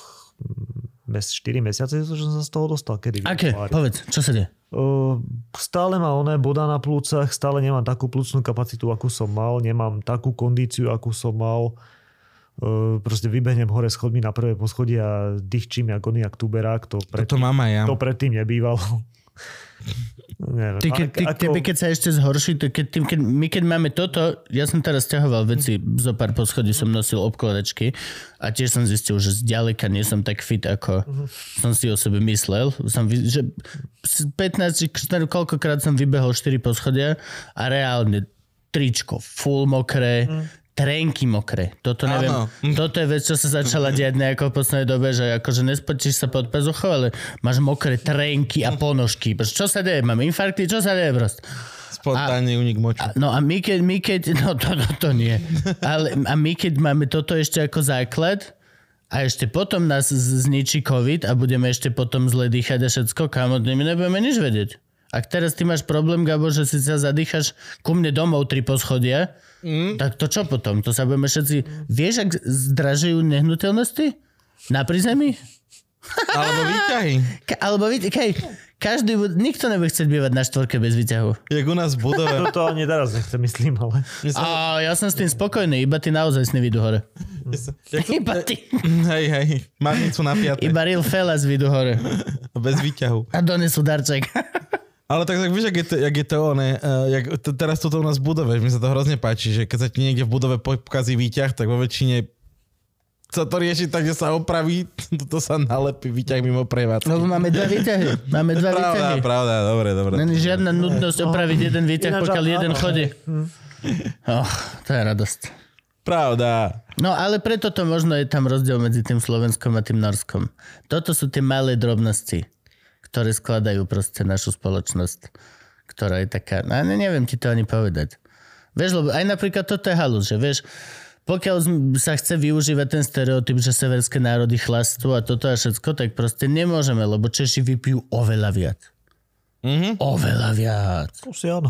mes, 4 mesiace, že som sa z toho dostal. Kedy? Aké? Povedz, čo sa deje? Uh, stále má oné boda na plúcach, stále nemám takú plúcnú kapacitu, akú som mal, nemám takú kondíciu, akú som mal. Uh, proste vybehnem hore schodmi na prvé poschodie a dýchčím jak oný, jak tuberák. To, pred, Toto mám aj ja. to predtým nebývalo. Neviem. Ty, keď, ty, Ako- tebe, keď sa ešte zhorší, to keď, tým, keď, my keď máme toto, ja som teraz ťahoval veci, zo pár poschodí som nosil obkladačky a tiež som zistil, že zďaleka nie som tak fit, ako som si o sebe myslel. Som, že z 15, či kš- koľkokrát som vybehol 4 poschodia a reálne tričko, full mokré, trenky mokré. Toto neviem, Áno. toto je vec, čo sa začala diať nejako v poslednej dobe, že akože nespočíš sa pod pazuchou, ale máš mokré trenky a ponožky. Čo sa deje? Mám infarkty? Čo sa deje proste? Spontánny unik moču. No a my keď, my keď, no to, to, to nie. Ale, a my keď máme toto ešte ako základ a ešte potom nás zničí COVID a budeme ešte potom zle dýchať a všetko, kamo, my nebudeme nič vedieť. Ak teraz ty máš problém, Gabo, že si sa zadýchaš ku mne domov tri poschodia, mm. tak to čo potom? To sa budeme všetci... Vieš, ak zdražujú nehnuteľnosti? Na prízemí? [LAUGHS] Alebo výťahy. Ka- alebo hej, každý, nikto nebude chcieť bývať na štvorke bez výťahu. Jak u nás v budove. Toto ani teraz nechcem, myslím, ale... A ja som s tým spokojný, iba ty naozaj sny vidú hore. To- [LAUGHS] Iba ty. [LAUGHS] Hej, hej. Marnicu na piaté. Iba real fellas vidú hore. Bez výťahu. A donesú darček. Ale tak, tak vieš, jak je to, jak je to one, uh, jak, to, teraz toto u nás v budove, mi sa to hrozne páči, že keď sa ti niekde v budove pokazí výťah, tak vo väčšine sa to rieši tak, že sa opraví, [LAUGHS] toto sa nalepí výťah mimo prevádzky. Lebo máme dva výťahy. Máme dva Pravda, výťahy. pravda, dobre, dobre. Není žiadna nutnosť opraviť jeden výťah, Ináč, pokiaľ áno, jeden chodí. Oh, to je radosť. Pravda. No ale preto to možno je tam rozdiel medzi tým Slovenskom a tým Norskom. Toto sú tie malé drobnosti, ktoré skladajú proste našu spoločnosť, ktorá je taká, no ne, neviem ti to ani povedať. Vieš, lebo aj napríklad toto je halus, že vieš, pokiaľ sa chce využívať ten stereotyp, že severské národy chlastú a toto a všetko, tak proste nemôžeme, lebo Češi vypijú oveľa viac. Mhm. Oveľa viac. Si áno.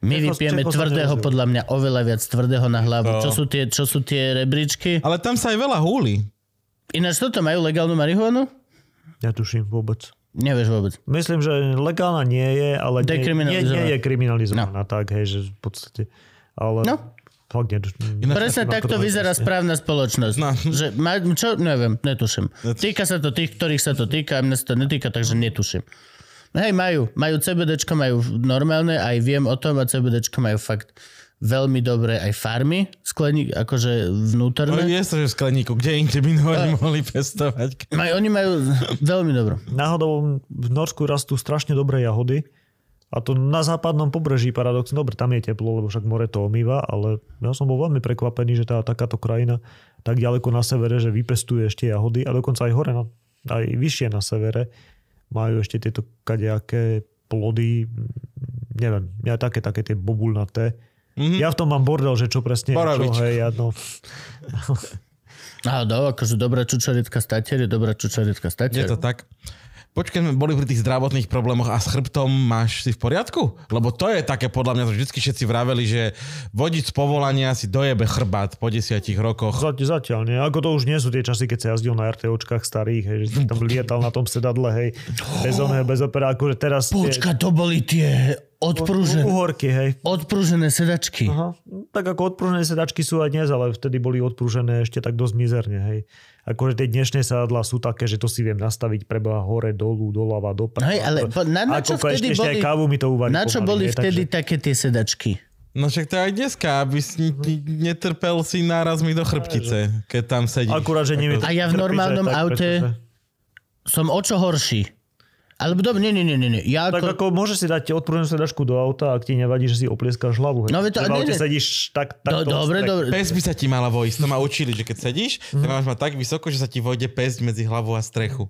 My Čechos- vypijeme Čechos tvrdého, podľa mňa oveľa viac tvrdého na hlavu. No. Čo sú tie, čo sú tie rebríčky? Ale tam sa aj veľa húli. Ináč toto majú legálnu marihuanu? Netuším vôbec. Nevieš vôbec. Myslím, že legálna nie je, ale nie, nie, nie je kriminalizovaná, no. tak, hej, že v podstate. Ale No. fakt nie, Ináč- Presne takto vyzerá správna spoločnosť. No. Že ma, čo? Neviem, netuším. Týka sa to tých, ktorých sa to týka, a mňa sa to netýka, takže netuším. Hej, majú. Majú CBDčko, majú normálne, aj viem o tom a CBDčko majú fakt veľmi dobré aj farmy skleník, akože vnútorné. je to, že v skleníku, kde inde by ho nemohli pestovať. Maj, oni majú veľmi dobro. Náhodou v Norsku rastú strašne dobré jahody. A to na západnom pobreží paradoxne. Dobre, tam je teplo, lebo však more to omýva, ale ja som bol veľmi prekvapený, že tá takáto krajina tak ďaleko na severe, že vypestuje ešte jahody a dokonca aj hore, na, aj vyššie na severe majú ešte tieto kadejaké plody, neviem, ja také, také tie bobulnaté. Mm-hmm. Ja v tom mám bordel, že čo presne, Borovič. čo, hej, ja, no, Á, do, akože dobrá čučoritka statier je dobrá čučoritka Je statier. to tak. Počkaj, sme boli pri tých zdravotných problémoch a s chrbtom máš si v poriadku? Lebo to je také, podľa mňa, to vždy všetci vraveli, že vodič z povolania si dojebe chrbát po desiatich rokoch. Zatiaľ, zatiaľ nie. Ako to už nie sú tie časy, keď sa jazdil na RTOčkách starých, hej, že si tam lietal na tom sedadle, hej, bez oného, bez opera, akože teraz... tie- Počka, to boli tie odprúžené, Uhorky, hej. odprúžené sedačky. Aha. Tak ako odprúžené sedačky sú aj dnes, ale vtedy boli odprúžené ešte tak dosť mizerne, hej. Akože tie dnešné sedadla sú také, že to si viem nastaviť preboha hore, dolu, doľava, doprava. Hej, ale na- na čo Ako vtedy ešte, ešte aj boli- kávu mi to uvarí Na čo pomaly, boli hej, vtedy takže- také tie sedačky? No však to je aj dneska, aby si ni- netrpel si nárazmi do chrbtice, keď tam sedíš. Akurát, že nimi A ja v normálnom aute pretože- som o čo horší. Alebo dobre, nie, nie, nie, nie. Ja Tak ako... ako môžeš si dať odprúženú sedačku do auta, ak ti nevadí, že si oplieskáš hlavu. Hej. No, to- v nie, aute nie. sedíš tak, tak Do, dobre, dobre. Pes by sa ti mala vojsť. To ma učili, že keď sedíš, tak máš mať tak vysoko, že sa ti vojde pes medzi hlavu a strechu.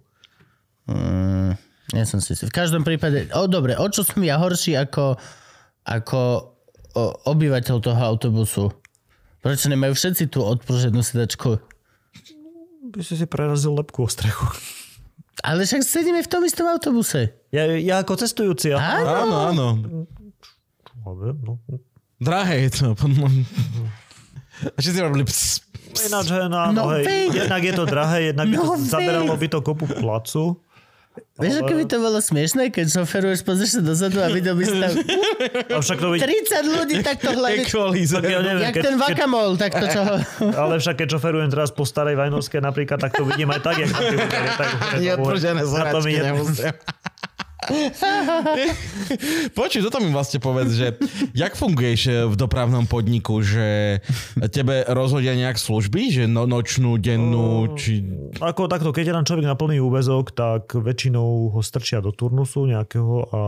Mm, nie som si si. V každom prípade, o dobre, o čo som ja horší ako, ako o, obyvateľ toho autobusu? Prečo nemajú všetci tú odprúženú sedačku? By si si prerazil lepku o strechu. Ale však sedíme v tom istom autobuse. Ja, ja ako cestujúci, ja... Áno. Áno, áno. No, Drahé je to. A všetci robili ps, No Ináč, na, No no, hej, jednak je to drahé, jednak by to No zaberalo by to kopu placu. Vieš, ako by to bolo smiešné, keď šoferuješ, pozrieš sa dozadu a videl by si tam [LAUGHS] A však to by... 30 ľudí takto [LAUGHS] hľadí. ekvalizer. Ja neviem, Jak keď, ten vakamol, takto čo ho... [LAUGHS] ale však keď šoferujem teraz po starej Vajnovskej napríklad, tak to vidím aj tak, jak tam. Neodprúžené Na to mi je-. [LAUGHS] Počuj, toto mi vlastne povedz, že jak funguješ eh, v dopravnom podniku, že tebe rozhodia nejak služby, že no, nočnú, dennú, či... Ako takto, keď je tam človek na plný úvezok, tak väčšinou ho strčia do turnusu nejakého a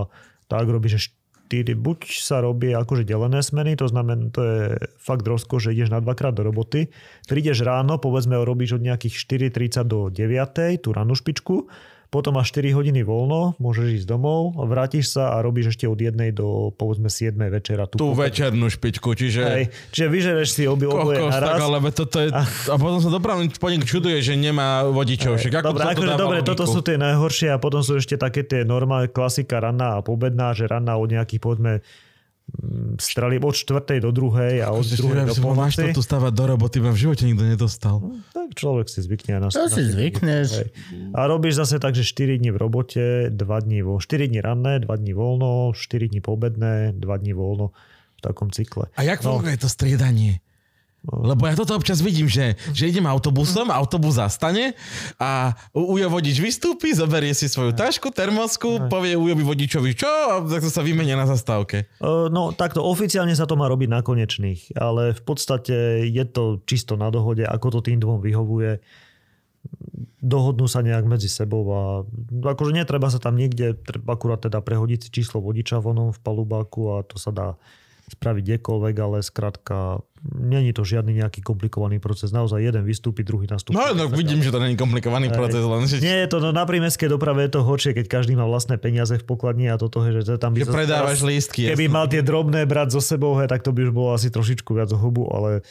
tak robí, že štyri, buď sa robí akože delené smeny, to znamená, to je fakt rozko, že ideš na dvakrát do roboty, prídeš ráno, povedzme robíš od nejakých 4.30 do 9, tú rannú špičku, potom máš 4 hodiny voľno, môžeš ísť domov, vrátiš sa a robíš ešte od 1 do povedzme 7 večera. Tú, Tú večernú špičku, čiže... Hej, čiže vyžereš si obi oboje Kokos, tak, naraz. ale toto je... A potom sa dopravný podnik čuduje, že nemá vodičov. Však ako Dobre, to akože dobre, logiku? toto sú tie najhoršie a potom sú ešte také tie normálne klasika ranná a pobedná, že ranná od nejakých povedzme mm, strely od 4. do 2. a od Že 2. do si máš to polnoci. tu stavať do roboty, ma v živote nikto nedostal. Tak človek si zvykne na To na si zvykneš. Hej. A robíš zase tak, že 4 dní v robote, 2 dní vo 4 dní ranné, 2 dní voľno, 4 dní pobedné, 2 dní voľno v takom cykle. A jak No. funguje to striedanie? Lebo ja toto občas vidím, že, že idem autobusom, autobus zastane a ujo vodič vystúpi, zoberie si svoju tašku, termosku, povie ujovi vodičovi čo a tak sa vymenia na zastávke. No takto oficiálne sa to má robiť na konečných, ale v podstate je to čisto na dohode, ako to tým dvom vyhovuje. Dohodnú sa nejak medzi sebou a akože netreba sa tam niekde, treba akurát teda prehodiť číslo vodiča vonom v palubáku a to sa dá spraviť kdekoľvek, ale skrátka není to žiadny nejaký komplikovaný proces. Naozaj jeden vystúpi, druhý nastúpi. No, no vidím, že to není komplikovaný proces, len že, Nie je to, no na prímeskej doprave je to horšie, keď každý má vlastné peniaze v pokladni a toto, že tam by že sa- predávaš lístky. Keby jasné. mal tie drobné brať so sebou, he, tak to by už bolo asi trošičku viac hubu, ale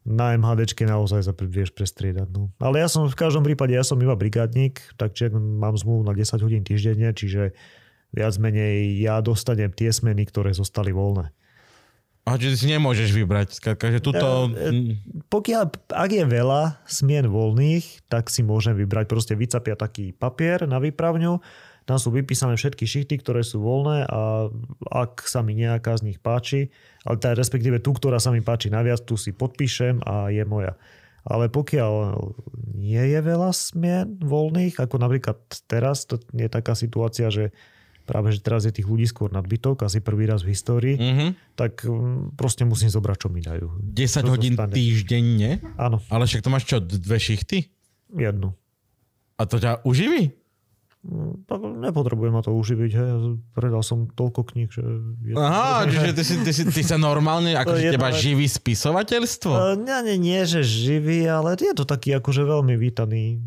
na MHDčke naozaj sa vieš prestriedať. No. Ale ja som v každom prípade, ja som iba brigádnik, takže mám zmluvu na 10 hodín týždenne, čiže viac menej ja dostanem tie smeny, ktoré zostali voľné. A čiže si nemôžeš vybrať. Skrátka, že tuto... E, Pokiaľ, ak je veľa smien voľných, tak si môžem vybrať, proste vycapia taký papier na výpravňu, tam sú vypísané všetky šichty, ktoré sú voľné a ak sa mi nejaká z nich páči, ale tá respektíve tú, ktorá sa mi páči naviac, tu si podpíšem a je moja. Ale pokiaľ nie je veľa smien voľných, ako napríklad teraz, to je taká situácia, že práve že teraz je tých ľudí skôr nadbytok, asi prvý raz v histórii, Mhm. tak mm, proste musím zobrať, čo mi dajú. 10 To hodín zostane. týždenne? Áno, Ale však to máš čo, dve šichty? jednu. A to ťa uživí? Mm, nepotrebujem ma to uživiť, hej. Predal som toľko kníh, že... Je... Aha, [LAUGHS] čiže ty, si, ty, si, ty sa normálne, je teba to- živí spisovateľstvo? Nie, nie, nie, že živý, ale je to taký akože veľmi vítaný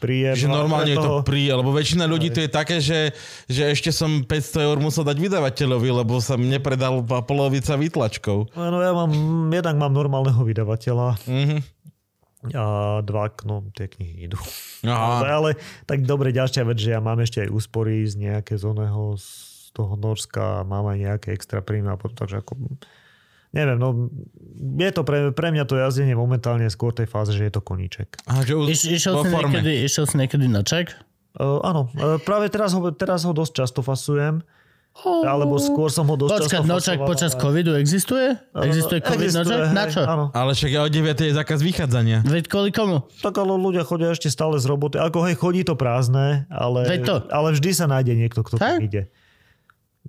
príjem. Že normálne je to pri, lebo väčšina ľudí to je také, že, že ešte som 500 eur musel dať vydavateľovi, lebo sa mne predal polovica výtlačkov. No ja mám, jednak mám normálneho vydavateľa Mhm. a dva, no tie knihy idú. Ale, Aha. ale tak dobre, ďalšia vec, že ja mám ešte aj úspory z nejaké z oného, z toho Norska, mám aj nejaké extra príjmy a potom, takže ako neviem, no je to pre, pre mňa to jazdenie momentálne skôr tej fáze, že je to koníček. Aha, že už Iš, išiel, si niekedy, išiel si niekedy na čak? Uh, áno, uh, práve teraz ho, teraz ho dosť často fasujem, alebo skôr som ho dosť Počkať, často nočak fasoval, počas covidu existuje? Existuje covid existuje, nočak? Na hej, čo? Áno. Ale však ja o 9 je zákaz vychádzania. Veď kvôli komu? Tak ale ľudia chodia ešte stále z roboty. Ako hej, chodí to prázdne, ale, to. ale vždy sa nájde niekto, kto tam ide.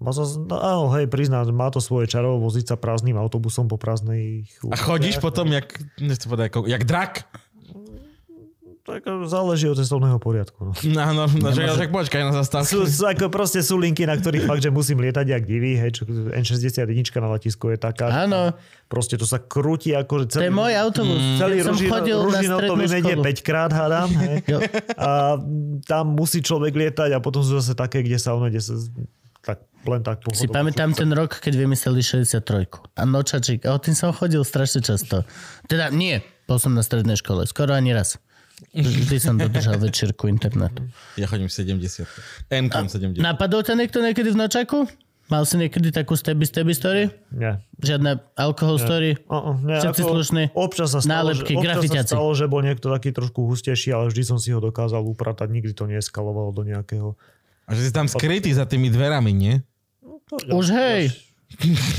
Má sa, no, áno, hej, priznám, má to svoje čaro voziť sa prázdnym autobusom po prázdnej A chodíš potom jak, povedať, ako, jak drak. Tak záleží od cestovného poriadku. No. [LAUGHS] No, no, no že, však počkaj na zastávku. Sú, sú, ako proste sú linky, na ktorých fakt, že musím lietať jak divý, hej, čo N61 na letisku je taká. Áno. Proste to sa krúti ako, že To je celý, môj autobus. celý Ja som Ružino, chodil na Ružino to školu. 5 krát, hádam. Hej. A tam musí človek lietať a potom sú zase také, kde sa ono, kde sa tak len tak Si pohodou. pamätám ten rok, keď vymysleli 63. A nočačik. A o tým som chodil strašne často. Teda nie, bol som na strednej škole. Skoro ani raz. Vždy som dodržal večierku internetu. Ja chodím 70. N-kom 70. Napadol ťa niekto niekedy v nočaku? Mal si niekedy takú steby steby story? Nie. Žiadna alkohol story? Uh, uh, nie, Všetci slušní? Občas sa stalo, Nálepky, že, občas sa grafitiaci. stalo, že bol niekto taký trošku hustejší, ale vždy som si ho dokázal upratať. Nikdy to neeskalovalo do nejakého... A že si tam skrytý za tými dverami, nie? Už hej, [LAUGHS]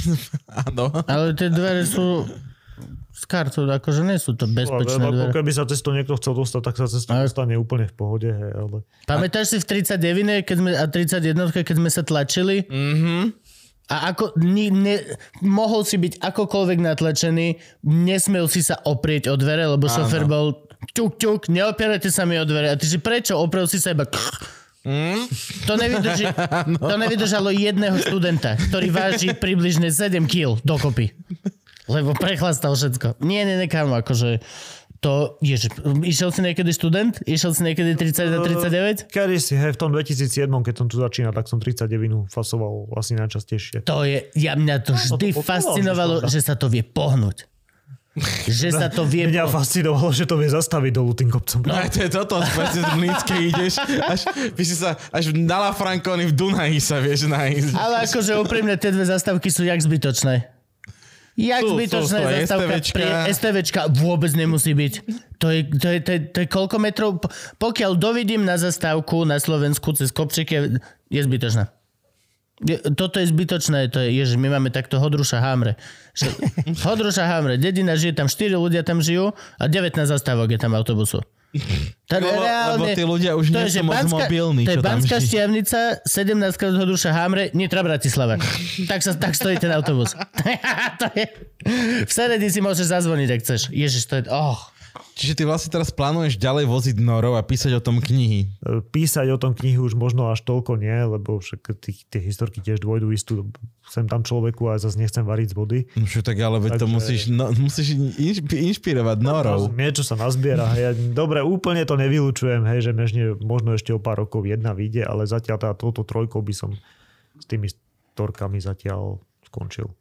Áno. ale tie dvere sú s kartou, akože nie sú to bezpečné Lebo dvere. keby sa cez to niekto chcel dostať, tak sa cez to Ale- dostane úplne v pohode. Hej, ale... Pamätáš si v 39 keď sme, a 31 keď sme sa tlačili? Mhm. A ako, ni, ne, mohol si byť akokoľvek natlačený, nesmel si sa oprieť o dvere, lebo šofer bol ťuk, ťuk, neopierajte sa mi o dvere. A ty si prečo? Oprel si sa iba... Mm? To, nevydrží, [LAUGHS] to nevydržalo jedného študenta, ktorý váži približne 7 kg dokopy. Lebo prechlastal všetko. Nie, nie, nie, kámo, akože to, ježi, išiel si niekedy študent? Išiel si niekedy 30 a 39? Kedy si, hej, v tom 2007, keď som tu začínal, tak som 39 fasoval asi najčastejšie. To je, ja mňa to vždy to bolo fascinovalo, že sa to vie pohnúť. Že sa to vie Mňa fascinovalo, že to vie zastaviť dolu tým kopcom. No, to je toto, presne z Mlínskej ideš, až, by si sa, až na La Franconi v Dunaji sa vieš nájsť. Ale akože úprimne, tie dve zastávky sú jak zbytočné. Jak Sú, sú, zbytočné sú, aj zastávka STVčka. pri STVčka vôbec nemusí byť. To je, to je, to je, to je koľko metrov? Po- Pokiaľ dovidím na zastávku na Slovensku cez kopček, je, je zbytočná. Toto je zbytočné, to je, ježiš, my máme takto Hodruša Hamre. Že- [LAUGHS] Hodruša Hamre, dedina žije tam, 4 ľudia tam žijú a 19 zastávok je tam autobusu. To je Lebo- lebo tí ľudia už nie sú moc mobilní, To je Banská. Štiavnica, 17 krát Hodruša Hamre, Nitra Bratislava. tak, sa, tak stojí ten autobus. [LAUGHS] to je, v Seredi si môžeš zazvoniť, ak chceš. Ježiš, to je... Oh. Čiže ty vlastne teraz plánuješ ďalej voziť norov a písať o tom knihy. E, Písať o tom knihy už možno až toľko nie, lebo však tie historky tiež dôjdu istú sem tam človeku a zase nechcem variť z vody. No tak, ale veď to musíš, no, musíš inšpi, inšpirovať norov. Niečo sa nazbiera. Hej. Dobre, úplne to nevylučujem, hej, že možno, možno ešte o pár rokov jedna vyjde, ale zatiaľ tá, touto trojkou by som s tými storkami zatiaľ skončil.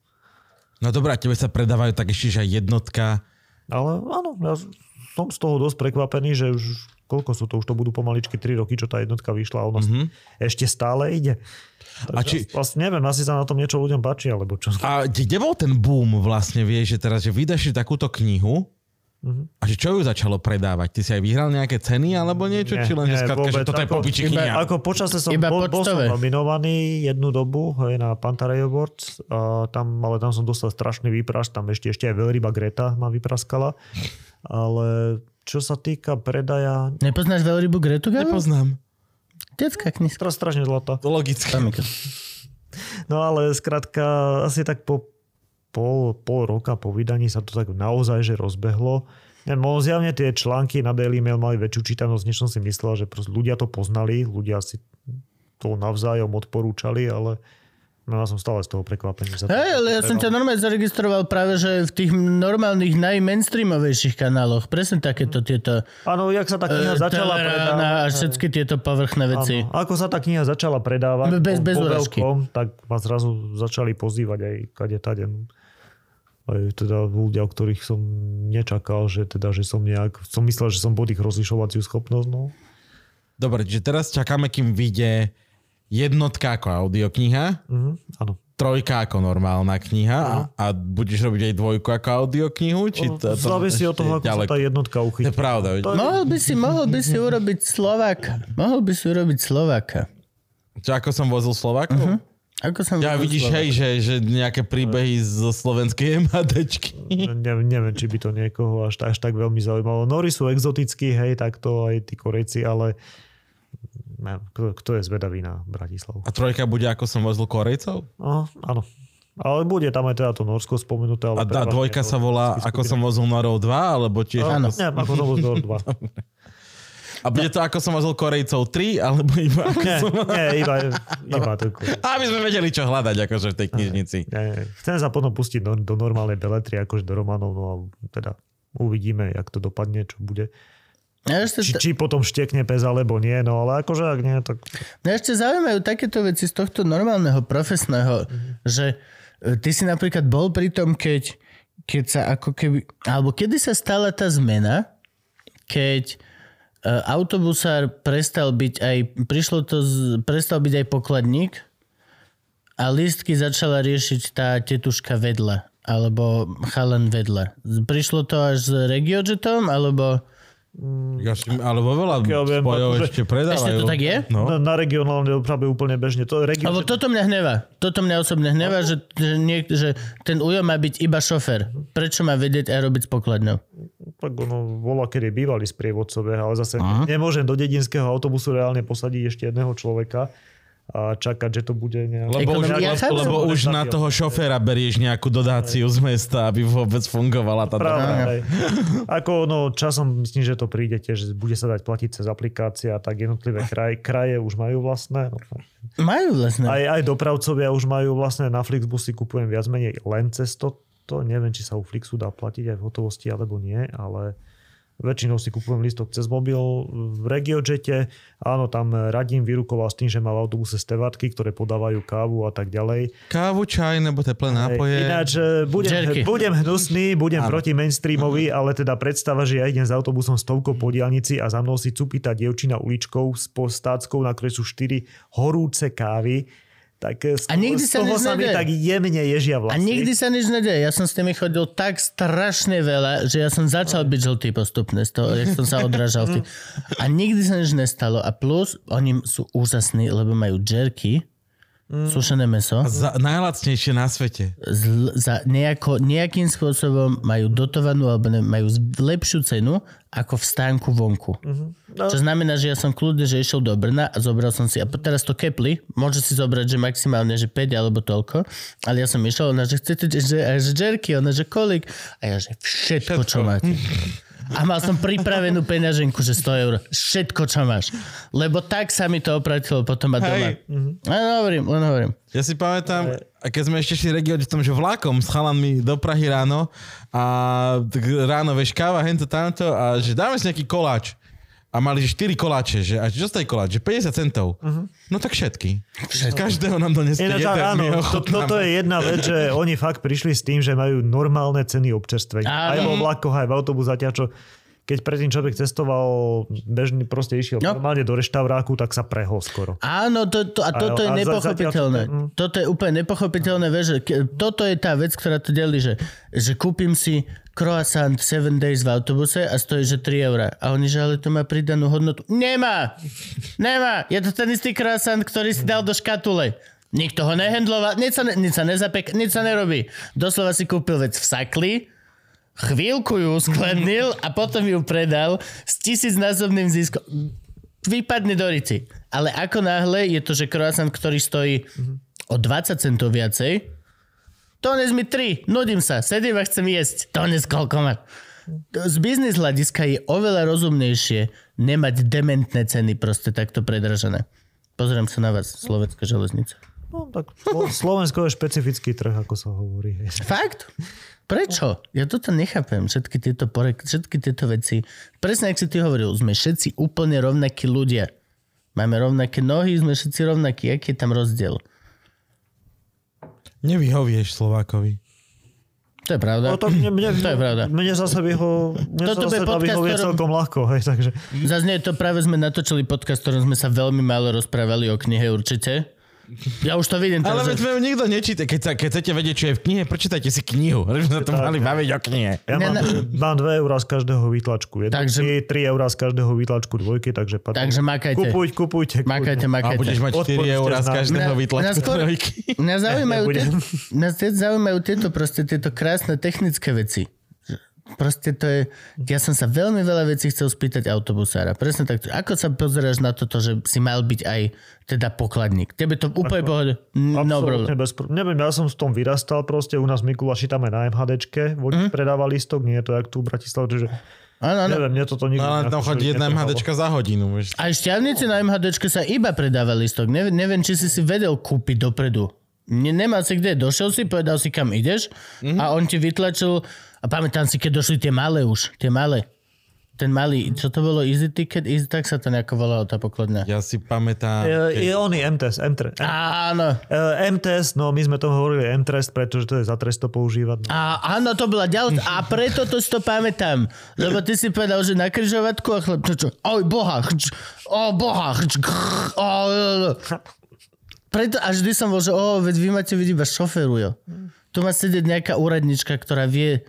No dobrá, tebe sa predávajú tak ešte, že jednotka. Ale áno, ja som z toho dosť prekvapený, že už koľko sú to, už to budú pomaličky 3 roky, čo tá jednotka vyšla a ona mm-hmm. ešte stále ide. A či- Vlastne neviem, asi sa na tom niečo ľuďom páči, alebo čo. A kde bol ten boom vlastne, vieš, že teraz, že vydáš si takúto knihu A že čo ju začalo predávať? Ty si aj vyhral nejaké ceny alebo niečo? Nie, či len, že nie, skratka, že toto je Ako- popiči iba- kniha? Ako počasie som, Iba bol, bol som nominovaný jednu dobu hej, na Pantarej Awards, a tam, ale tam som dostal strašný výpraž, tam ešte, ešte aj veľryba Greta ma vypraskala. Ale čo sa týka predaja, Nepoznáš veľrybu Gretu Galu? Nepoznám. Detská knižka. teraz strašne zlatá. Logické. No ale skrátka, asi tak po pol, pol roka po vydaní sa to tak naozaj že rozbehlo. Zjavne tie články na Daily Mail mali väčšiu čítanosť, než som si myslel, že ľudia to poznali, ľudia si to navzájom odporúčali, ale no, ja som stále z toho prekvapený. Za to, Hej, ale ja som ťa normálne zaregistroval práve, že v tých normálnych najmainstreamovejších kanáloch. Presne takéto tieto Áno, jak sa tá kniha e, začala predávať. a všetky tieto povrchné veci. Áno, ako sa tá kniha začala predávať Bez- bez veľkom, tak ma zrazu začali pozývať aj kade tade. Aj teda ľudia, o ktorých som nečakal, že teda, že som nejak, som myslel, že som pod ich rozlišovaciu schopnosť, no. Dobre, čiže teraz čakáme, kým vyjde jednotka ako audiokniha, Mhm, áno. trojka ako normálna kniha a, a budeš robiť aj dvojku ako audioknihu? Či to, to Závisí od toho, ako ďaleko? sa tá jednotka To uchytí. je pravda. veď. Mohol by si, mohol by si urobiť Slováka. Mohol by si urobiť Slováka. Čo, ako som vozil Slovákov? Mhm. Ako som Ja vidíš, Slováka. hej, že, že nejaké príbehy zo slovenskej [LAUGHS] MHDčky. Ne, neviem, či by to niekoho až, až tak veľmi zaujímalo. Nori sú exotickí, hej, takto aj tí Korejci, ale neviem, kto, kto je zvedavý na Bratislavu. A trojka bude, ako som vozil Korejcov? No, áno. Ale bude tam aj teda to Norsko spomenuté. A, Ale a prevažne dvojka sa volá, ako som vozil Norov 2, alebo tiež... Áno. Ako, Nie, ako som vozil [LAUGHS] 2. a bude to, ako som vozil Korejcov 3, alebo iba ako Nie, som... nie, iba, iba to. Aby sme vedeli, čo hľadať, akože v tej knižnici. Nie, nie. Chcem sa potom pustiť do, do normálnej beletry, akože do románov, no a teda uvidíme, jak to dopadne, čo bude. Ja ešte, Či, či potom štekne pes alebo nie, no ale akože ak nie, tak mňa ešte zaujímajú takéto veci z tohto normálneho profesného, že e, ty si napríklad bol pri tom, keď, keď sa ako keby, alebo kedy sa stala tá zmena, keď e, autobusár prestal byť aj, prišlo to, z, prestal byť aj pokladník a lístky začala riešiť tá tetuška vedľa, alebo chalan vedľa. Prišlo to až s regiojetom, alebo... Ja si, ale vo veľa viem, spojov akože- ešte predávajú. Ešte to tak je? No. na, na regionálnej doprave úplne bežne. To region, Lebo toto mňa hneva. Toto mňa osobne hneva, že, že, niek- že ten ujo má byť iba šofér. Prečo má vedieť aj robiť s pokladňou? tak ono bola, kedy bývali sprievodcovia, ale zase Aha. nemôžem do dedinského autobusu reálne posadiť ešte jedného človeka a čakať, že to bude nejak... Lebo už, Ekonomia- lebo, lebo už na toho šoféra berieš nejakú dodáciu z mesta, aby vôbec fungovala tá hej. Ako no, časom myslím, že to príde tiež, že bude sa dať platiť cez aplikácia, tak jednotlivé kraj, kraje už majú vlastné. No, Majú vlastne. aj, aj dopravcovia už majú vlastné, na Flixbus si kupujem viac menej len cez to, to neviem, či sa u Flixu dá platiť aj v hotovosti alebo nie, ale väčšinou si kupujem listok cez mobil v Regiojete. Áno, tam radím vyrukoval s tým, že má v autobuse stevatky, ktoré podávajú kávu a tak ďalej. Kávu, čaj nebo teplé nápoje. Ináč e, budem, Jerky. [LAUGHS] budem hnusný, budem proti mainstreamovi, ale teda predstava, že ja idem s autobusom stovkou po diálnici a za mnou si cupí tá dievčina uličkou s postáckou, na ktorej sú štyri horúce kávy, tak e, z A nikdy z sa toho nič sa mi tak jemne ježia A vlasy. nikdy sa nič nedeje. Ja som s tými chodil tak strašne veľa, že ja som začal byť žltý postupne z toho, jak som sa odrážal. [LAUGHS] A nikdy sa nič nestalo. A plus, oni sú úžasní, lebo majú jerky, sušené meso. Za, najlacnejšie na svete. zl- za nejako, nejakým spôsobom majú dotovanú alebo ne, majú lepšiu cenu ako v stánku vonku. No. Čo znamená, že ja som kľudne, že išiel do Brna a zobral som si, a teraz to kepli, môže si zobrať, že maximálne, že 5 alebo toľko, ale ja som išiel, ona, že chcete, že, a že jerky, ona, že kolik? A ja, že všetko, všetko. čo máte. [LAUGHS] A mal som pripravenú peňaženku, že 100 eur. Všetko, čo máš. Lebo tak sa mi to opratilo potom a doma. Hej. Len hovorím, len hovorím. Ja si pamätám, a keď sme ešte šli regióne, tom, že vlákom s chalanmi do Prahy ráno a ráno vieš káva, hento, tamto a že dáme si nejaký koláč. A mali že 4 koláče, že a čo stojí koláč? Že 50 centov. Uh-huh. No tak všetky. Každého nám donesli jeden, áno, my ho to, toto je jedna vec, že oni fakt prišli s tým, že majú normálne ceny občerstvenia. Áno. Aj vo vlakoch, aj v autobus zatiaľ, čo keď predtým človek cestoval bežný, proste išiel No. normálne do reštauráku, tak sa prehol skoro. Áno, to, to, a toto je A- a za- nepochopiteľné. zatiaľ- mm. Toto je úplne nepochopiteľné, vieš, toto je tá vec, ktorá to delí, že, že kúpim si croissant 7 days v autobuse a stojí, že 3 eurá. A oni, že ale to má pridanú hodnotu. Nemá! Nemá! Je to ten istý croissant, ktorý si dal do škatule. Nikto ho nehendloval, nič sa, ne, nič sa nezapek, nič sa nerobí. Doslova si kúpil vec v sakli, chvíľku ju skladnil a potom ju predal s tisícnásobným ziskom. Vypadne do rici. Ale ako náhle je to, že croissant, ktorý stojí o 20 centov viacej, Dones mi 3, nudím sa, sedím a chcem jesť. Dones koľko má. Z biznis hľadiska je oveľa rozumnejšie nemať dementné ceny proste takto predražené. Pozriem sa na vás, Slovenská železnica. No, tak Slo- Slovensko je špecifický trh, ako sa hovorí. Fakt? Prečo? Ja toto nechápem, všetky tieto, porek, všetky tieto veci. Presne, ak si ty hovoril, sme všetci úplne rovnakí ľudia. Máme rovnaké nohy, sme všetci rovnakí. Aký je tam rozdiel? Nevyhovieš Slovákovi. To je pravda. No, to mne, mne, To je pravda. Mne zase vyho, mne Toto zase podcast, ktorom- celkom ľahko, hej, takže... Zase nie, to práve sme natočili podcast, ktorom sme sa veľmi málo rozprávali o knihe určite. Ja už to vidím. Ale veď vám nikto nečíta. Keď, sa, keď chcete vedieť, čo je v knihe, prečítajte si knihu. [LAUGHS] Ale sme tu mali baviť o knihe. Ja mám, mám 2 eurá z každého výtlačku. Takže- Takže... 3 eurá z každého výtlačku dvojky, takže... Patrí. Takže makajte. Kupuj, kupujte. Makajte, A makajte. budeš mať 4 Odpočte eurá z na- každého výtlačku trojky. Mňa zaujímajú, Nebudem. tie, mňa zaujímajú tieto proste, tieto krásne technické veci. Proste to je, ja som sa veľmi veľa vecí chcel spýtať autobusára. Presne tak. Ako sa pozeráš na toto, že si mal byť aj teda pokladník? Tebe to úplne pohode. No Absolutne problém. bez, pr- neviem, ja som v tom vyrastal proste, u nás v Mikuláši tam aj na MHDčke, vodič mm. predáva listok, nie je to jak tu v Bratislave, čiže Áno, áno. neviem, mne toto nikdy No ale tam chodí jedna. MHDčka za hodinu. Vieš. Aj šťavnici na MHDčke sa iba predáva listok. Neviem, neviem, či si si vedel kúpiť dopredu. Ne, nemal si kde, došiel si, povedal si kam ideš mm-hmm. a on ti vytlačil a pamätám si, keď došli tie malé už, tie malé. Ten malý, čo to bolo, Easy Ticket? Easy, tak sa to nejako volalo, tá pokladňa. Ja si pamätám... Je, je oný MTS, MTS. Áno. Uh, MTS, no my sme tomu hovorili MTS, pretože to je za trest to používať. No. A áno, to bola ďalšia. A preto to si to pamätám. Lebo ty si povedal, že na kryžovatku a chlap... Čo, čo? Oj, boha. Č, o, boha. Č, grr, o, preto až vždy som bol, že o, veď vy máte vidieť iba šoferu, jo. Tu má sedieť nejaká úradnička, ktorá vie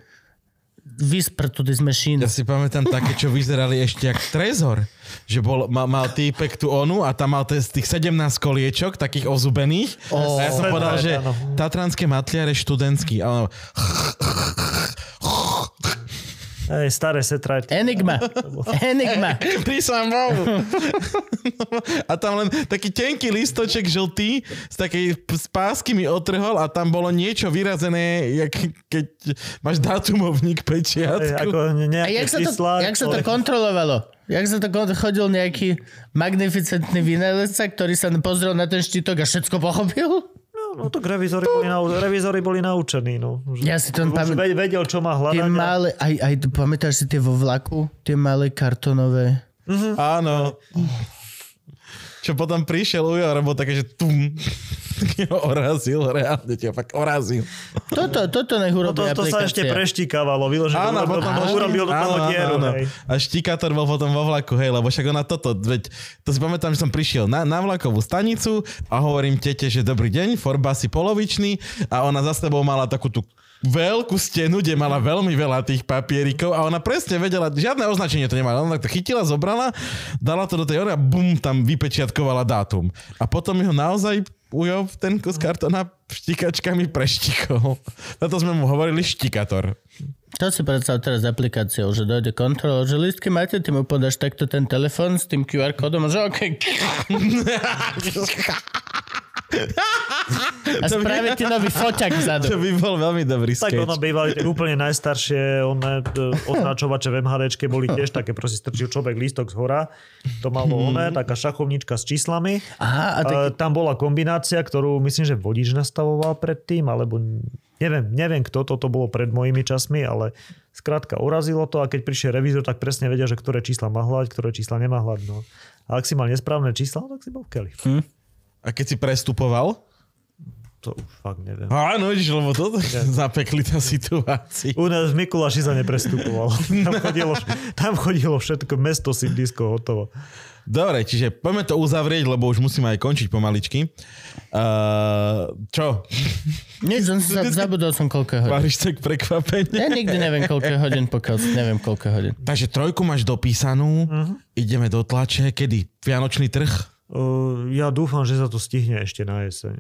vysprtu this machine. Ja si pamätám také, čo vyzerali ešte jak trezor. Že bol, mal, mal týpek tú onu a tam mal z tých 17 koliečok, takých ozubených. Ó. a ja som povedal, že tatranské matliare študentský. A ono, Hej, staré setrajty. Enigma. [LAUGHS] Enigma. Prísam Bohu. [LAUGHS] a tam len taký tenký listoček žltý z takej pásky mi otrhol a tam bolo niečo vyrazené, jak keď máš dátumovník Hej, pečiatku. ako A jak sa to, čísla, jak sa to kontrolovalo? Jak sa to chodil nejaký magnificentný vynálezca, ktorý sa pozrel na ten štítok a všetko pochopil? No, tak revizory boli, nau, revizory boli naučení. No. Že Ja si to už pamä- ve- vedel, čo má Tie hľadať. a- malé, aj, aj pamätáš si tie vo vlaku? Tie malé kartonové. Áno. Čo potom prišiel Ujo robil také, že tum. [LAUGHS] Tak ho orazil, reálne ťa fakt orazil. Toto, toto nech No to, to sa ešte aplikácia. preštíkavalo, vyložené Áno, urobil, potom to, urobil do toho dieru. hej. A štikátor bol potom vo vlaku, hej, lebo však ona toto, veď, to si pamätám, že som prišiel na, na vlakovú stanicu a hovorím tete, že dobrý deň, forba si polovičný a ona za sebou mala takú tú veľkú stenu, kde mala veľmi veľa tých papierikov a ona presne vedela, žiadne označenie to nemala, ona to chytila, zobrala, dala to do tej ore a bum, tam vypečiatkovala dátum. A potom ho naozaj ujo ten kus kartona štikačkami preštikol. [LAUGHS] Na to sme mu hovorili štikator. To si predstav teraz aplikáciou, že dojde kontrola, že listky máte, ty mu podáš takto ten telefon s tým QR kódom že OK. [LAUGHS] A spraví ti nový foťak vzadu. To by bol veľmi dobrý Tak ono sketch. bývali tie úplne najstaršie one, t- označovače v MHDčke boli tiež také, proste strčil človek lístok z hora. To malo one, taká šachovnička s číslami. Aha, a tak, A tam bola kombinácia, ktorú myslím, že vodič nastavoval predtým, alebo neviem, neviem kto, toto bolo pred mojimi časmi, ale skrátka urazilo to a keď prišiel revizor, tak presne vedia, že ktoré čísla má hľadať, ktoré čísla nemá hľadať. No. A ak si mal nesprávne čísla, tak si bol v keli. A keď si prestupoval, To už fakt neviem. Áno, vidíš, lebo toto je zapeklitá situácia. U nás v Mikuláši sa neprestupovalo. [LAUGHS] Tam chodilo, tam chodilo všetko, mesto sídlisko hotovo. Dobre, čiže poďme to uzavrieť, lebo už musíme aj končiť pomaličky. Uh, čo? [LAUGHS] Nič, som sa, zabudol som koľko hodín. Máš tak prekvapenie? Ja nikdy neviem, koľko hodín, pokiaľ [LAUGHS] neviem, koľko hodín. Takže trojku máš dopísanú, uh-huh. ideme do tlače, kedy? Vianočný trh? Ja dúfam, že sa to stihne ešte na jeseň.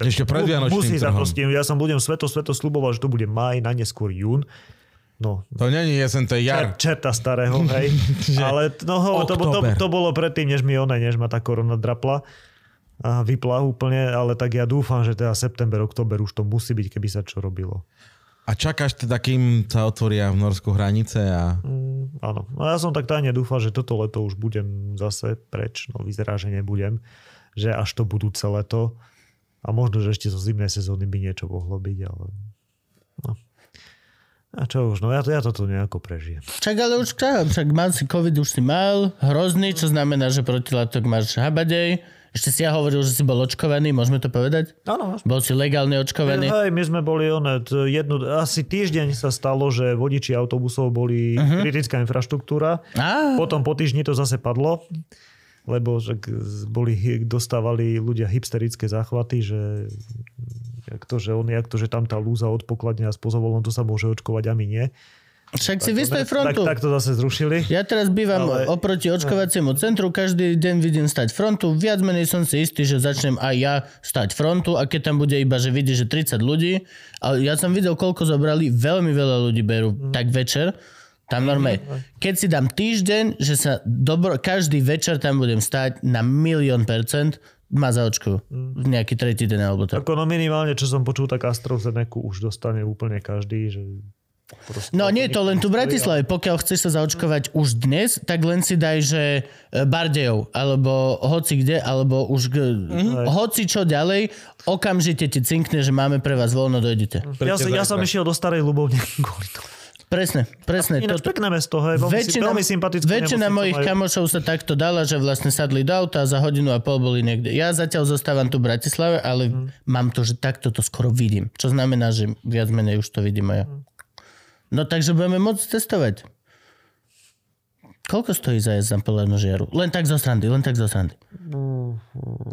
Ešte pred Vianočným Musí sa to trhom. stihnúť. Ja som budem sveto, sveto sluboval, že to bude maj, na neskôr jún. No, To není jesen, to je jar. čer, čerta starého, hej. [LAUGHS] Ale no, to, to, to, bolo predtým, než mi ona, než ma tá korona drapla a vypla úplne, ale tak ja dúfam, že teda september, október už to musí byť, keby sa čo robilo. A čakáš teda, kým sa otvoria v Norsku hranice a... Mm, áno. No ja som tak tajne dúfal, že toto leto už budem zase preč. No vyzerá, že nebudem. Že až to budúce leto. A možno, že ešte zo zimnej sezóny by niečo mohlo byť, ale... No. A čo už, no ja, to, ja toto nejako prežijem. Však ale už čo, však mal si COVID, už si mal, hrozný, čo znamená, že protilátok máš habadej. Ešte si ja hovoril, že si bol očkovaný, môžeme to povedať? Áno, Bol si legálne očkovaný? Hej, my sme boli one, jednu, asi týždeň sa stalo, že vodiči autobusov boli uh-huh. kritická infraštruktúra. Á, Potom po týždni to zase padlo, lebo že boli, dostávali ľudia hysterické záchvaty, že jak to, že on, jak to, že tam tá lúza od pokladne a s pozvolom to sa môže očkovať a my nie. Však si vyspej Tak, frontu. tak to zase zrušili. Ja teraz bývam Ale- oproti očkovaciemu centru, každý deň vidím stať frontu, viac menej som si istý, že začnem aj ja stať frontu a keď tam bude iba, že vidí, že 30 ľudí, ale ja som videl, koľko zobrali, veľmi veľa ľudí berú Mhm. tak večer, tam normálne. Keď si dám týždeň, že sa dobro, každý večer tam budem stať na milión percent, ma zaočkujú. Mhm. Nejaký tretí deň alebo tak. Ako no minimálne, čo som počul, tak AstraZeneca už dostane úplne každý. Že proste, No nie, to len tu v Bratislave. Pokiaľ chceš sa zaočkovať už dnes, tak len si daj, že e, Bardejov, alebo hoci kde, alebo už g- hoci čo ďalej, okamžite ti cinkne, že máme pre vás voľno, dojdete. Ja, som- ja som išiel do Starej Ľubovne [LAUGHS] kvôli tomu. Presne, presne. Ináč Toto. pekné mesto, hej, veľmi, väčšina, veľmi sympatické. väčšina mojich kamošov sa takto dala, že vlastne sadli do auta a za hodinu a pol boli niekde. Ja zatiaľ zostávam tu v Bratislave, ale Mhm. mám to, že takto to skoro vidím. Čo znamená, že viac menej už to vidím aj ja. Mhm. No takže budeme môcť testovať. Koľko stojí za jazd na polárnu žiaru? Len tak zo srandy, len tak zo srandy.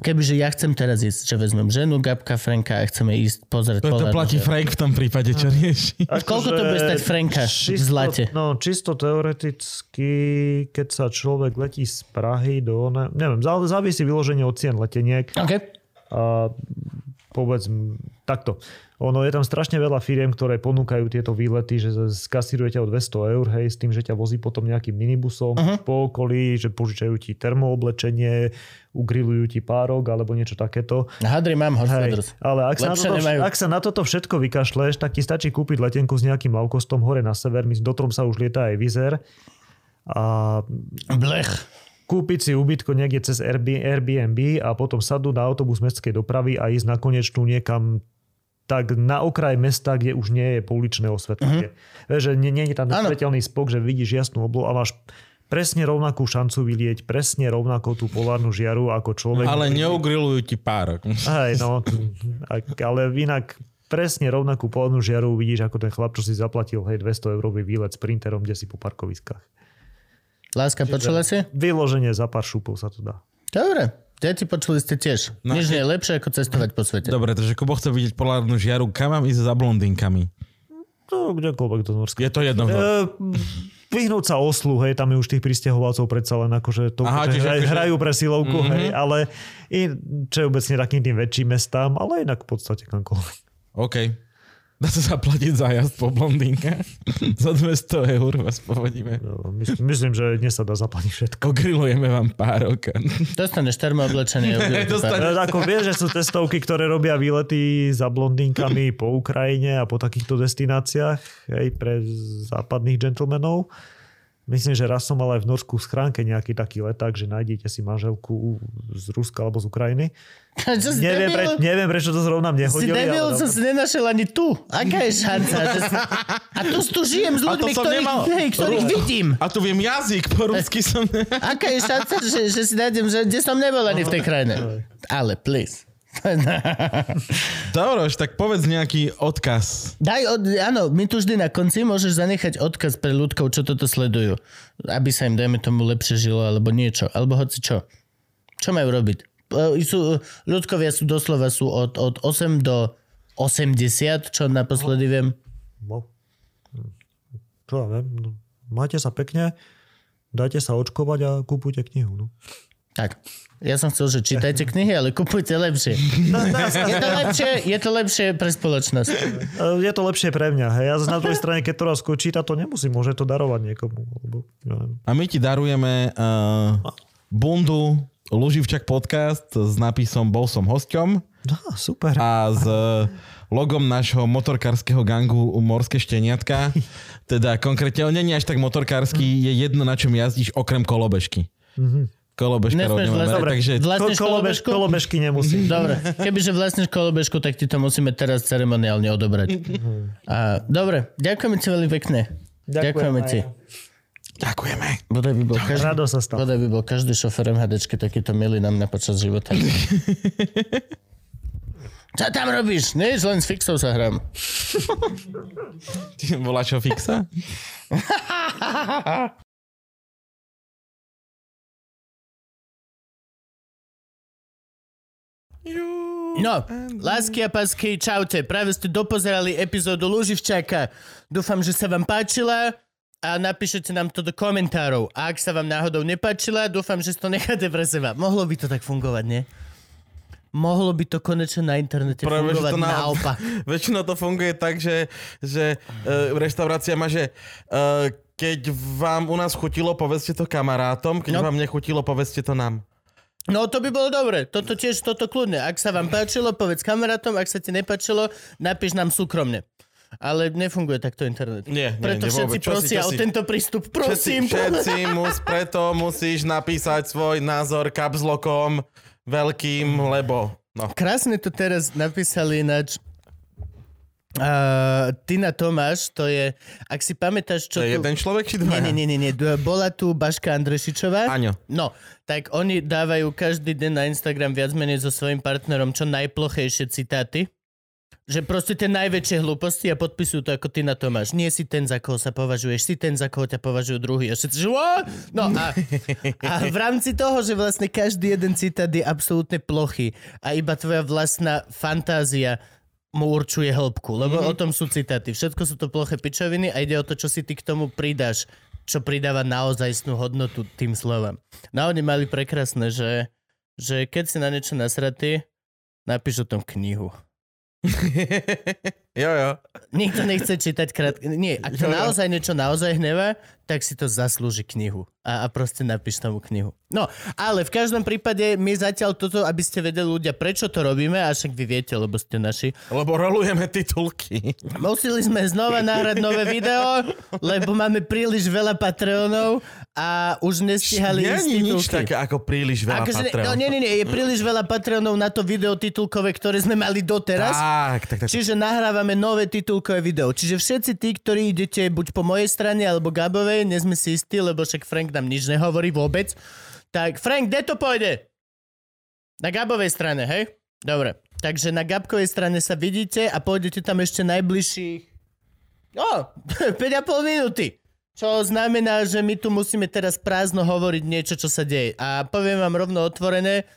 Kebyže ja chcem teraz ísť, že vezmem ženu, Gabka, Franka a chceme ísť pozrieť To, to polárnu platí žiaru. Frank v tom prípade, čo rieši. Koľko to bude stať Franka v zlate? No, čisto teoreticky, keď sa človek letí z Prahy do... Ne, neviem, zá- závisí vyloženie od cien leteniek. OK. A povedz, takto. Ono je tam strašne veľa firiem, ktoré ponúkajú tieto výlety, že skasíruje ťa o 200 eur, hej, s tým, že ťa vozí potom nejakým minibusom uh-huh. po okolí, že požičajú ti termooblečenie, ugrilujú ti párok alebo niečo takéto. Hadri mám Hej, ale ak sa, toto, nemajú. ak sa na toto všetko vykašleš, tak ti stačí kúpiť letenku s nejakým low-costom hore na sever. My do Tromsa už lieta aj Vizer. A Blech. kúpiť si ubytko niekde cez Airbnb Airbnb a potom sadnúť na autobus mestskej dopravy a ísť na konečnú niekam tak na okraj mesta, kde už nie je pouličné osvetlenie. Vieš, že nie, nie je tam svetelný spok, že vidíš jasnú oblohu a máš presne rovnakú šancu vylieť, presne rovnako tú polárnu žiaru ako človek. Ale neugrilujú ti párok. Hej, no, [LAUGHS] ale inak presne rovnakú polárnu žiaru vidíš ako ten chlap, čo si zaplatil hej, 200 eurový výlet s printerom, kde si po parkoviskách. Láska, počula si? Vyloženie za pár šupov sa to dá. Dobre. Deti počuli ste tiež. No, Nič nie je lepšie ako cestovať po svete. Dobre, takže Kubo chce vidieť polárnu žiaru. Kam mám ísť za blondinkami? No, kdekoľvek do Norska. Je to jedno. E, vyhnúť sa oslu, hej, tam je už tých pristahovalcov predsa len akože to, Aha, že hraj, akože- hrajú pre silovku, mm-hmm. hej, ale i, čo je obecne takým tým väčším mestám, ale inak v podstate kamkoľvek. OK. Dá sa zaplatiť za jazd po blondínkach. [LAUGHS] za 200 eur vás povedíme. No, mys- myslím, že dnes sa dá zaplatiť všetko. Ogrilujeme vám párok. Dostaneš termooblečenie. [LAUGHS] Dostane- E, Ako vieš, že sú testovky, ktoré robia výlety za blondínkami po Ukrajine a po takýchto destináciách hej, pre západných gentlemanov. Myslím, že raz som mal aj v Norsku v schránke nejaký taký leták, že nájdete si manželku z Ruska alebo z Ukrajiny. Čo si Neviem, pre, neviem prečo to zrovna mne Si hodili. debil, ale som si nenašiel ani tu. Aká je šanca? Že si... A tu, tu žijem s ľuďmi, ktorých, nemal. hej, ktorých Ru- vidím. A tu viem jazyk, po rusky som... Aká je šanca, že, že si nájdem, že kde som nebol ani v tej krajine. Ale please. [LAUGHS] Dobroš, tak povedz nejaký odkaz. Daj, od, áno, my tu vždy na konci môžeš zanechať odkaz pre ľudkov, čo toto sledujú. Aby sa im, dajme tomu, lepšie žilo, alebo niečo. Alebo hoci čo. Čo majú robiť? E, Sú, ľudkovia sú doslova sú od, od 8 do 80, čo naposledy viem. No. Čo ja viem, no. majte sa pekne, dajte sa očkovať a kúpujte knihu. No. Tak. Ja som chcel, že čítajte [LAUGHS] knihy, ale kupujte lepšie. Je to lepšie, je to lepšie pre spoločnosť. E, Je to lepšie pre mňa. Hej. Ja zase na druhej strane, keď to raz číta, to nemusím, môže to darovať niekomu. Alebo, neviem. A my ti darujeme uh, bundu Luživčak podcast s nápisom Bol som hosťom Á, super. a s uh, logom nášho motorkárskeho gangu Morské šteniatka. Teda konkrétne, on nie je až tak motorkársky, je jedno, na čom jazdíš, okrem kolobežky. Kolobežkarov Nesmieš nemáme, vlastne- rád, takže Vlastníš kolobež, kolobežku? kolobežky nemusím. [LAUGHS] Dobre, [LAUGHS] kebyže vlastníš kolobežku, tak ti to musíme teraz ceremoniálne odobrať. A, dobre, ďakujeme ti veľmi pekne. Ďakujeme ti. ďakujeme. Bodaj by bol každý, Rado sa stalo. bodaj by bol každý šofer MHDčky takýto milý na počas života. [LAUGHS] Čo tam robíš? Nič, len s fixou sa hrám. Ty voláš ho fixa? No, lásky a pasky, čaute. Práve ste dopozerali epizódu Luživčaka. Dúfam, že sa vám páčila a napíšete nám to do komentárov. A ak sa vám náhodou nepáčila, dúfam, že to necháte pre seba. Mohlo by to tak fungovať, nie? Mohlo by to konečne na internete Práve, fungovať to na- naopak. [LAUGHS] Väčšinou to funguje tak, že, že uh, reštaurácia má, že uh, keď vám u nás chutilo, povedzte to kamarátom, keď No. vám nechutilo, povedzte to nám. No to by bolo dobre. Toto tiež, toto kľudne. Ak sa vám páčilo, povedz kamarátom. Ak sa ti nepáčilo, napíš nám súkromne. Ale nefunguje takto internet. Nie, nie, Preto nie, všetci. Čo si- prosia čo o si- tento prístup. Prosím, všetci, všetci [LAUGHS] mus, preto musíš napísať svoj názor kapzlokom veľkým, lebo... No. Krásne to teraz napísali ináč. Uh, Tina Tomáš, to je, ak si pamätáš, čo To je tu... jeden človek či dva? nie, nie, nie, nie. Bola tu Baška Andrešičová. Áňo. No, tak oni dávajú každý deň na Instagram viac menej so svojím partnerom čo najplochejšie citáty. Že proste tie najväčšie hlúposti a podpisujú to ako Tina Tomáš. Nie si ten, za koho sa považuješ, si ten, za koho ťa považujú druhý. A všetci, že? No a, a v rámci toho, že vlastne každý jeden citát je absolútne plochý a iba tvoja vlastná fantázia mu určuje hĺbku, lebo mm-hmm. o tom sú citáty. Všetko sú to ploché pičoviny a ide o to, čo si ty k tomu pridáš, čo pridáva naozajstnú hodnotu tým slovám. No oni mali prekrásne, že, že keď si na niečo nasratý, napíš o tom knihu. [LAUGHS] jo, jo. Nikto nechce čítať krátke... Nie, ak to Jo, jo. naozaj niečo naozaj hnevá, tak si to zaslúži knihu. A, a proste napíš tomu knihu. No, ale v každom prípade my zatiaľ toto, aby ste vedeli ľudia, prečo to robíme, a však vy viete, lebo ste naši. Lebo rolujeme titulky. Museli sme znova nahrať nové video, lebo máme príliš veľa Patreonov a už nestihali ísť je nič titulky. také ako príliš veľa Akože, Patreon. no, nie, nie, nie, je príliš veľa Patreonov na to video titulkové, ktoré sme mali doteraz. Tak, tak, tak. Čiže nahrávame nové titulkové video. Čiže všetci tí, ktorí idete buď po mojej strane alebo Gabovej, nie sme si istí, lebo však Frank nám nič nehovorí vôbec. Tak Frank, kde to pôjde? Na Gabovej strane, hej? Dobre. Takže na Gabkovej strane sa vidíte a pôjdete tam ešte najbližších... O, [LAUGHS] 5,5 minúty. Čo znamená, že my tu musíme teraz prázdno hovoriť niečo, čo sa deje. A poviem vám rovno otvorené,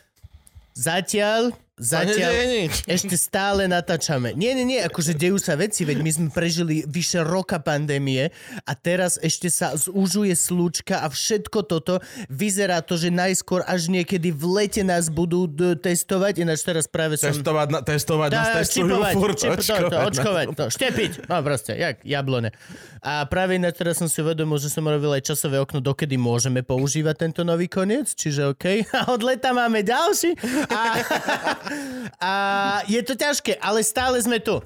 zatiaľ, Zatiaľ... nedeje nič. Ešte stále natáčame. Nie, nie, nie, akože dejú sa veci, veď my sme prežili vyše roka pandémie a teraz ešte sa zúžuje slúčka a všetko toto. Vyzerá to, že najskôr až niekedy v lete nás budú d- testovať, ináč teraz práve som... Testovať, na, testovať nás Dá, testujú čipovať, furt, čip, to, to, očkovať. očkovať, to, štepiť, no proste, jak jablone. A práve ináč teraz som si uvedomil, že som robil aj časové okno, dokedy môžeme používať tento nový koniec, čiže OK. [LAUGHS] A od leta máme ďalší. A, a je to ťažké, ale stále sme tu.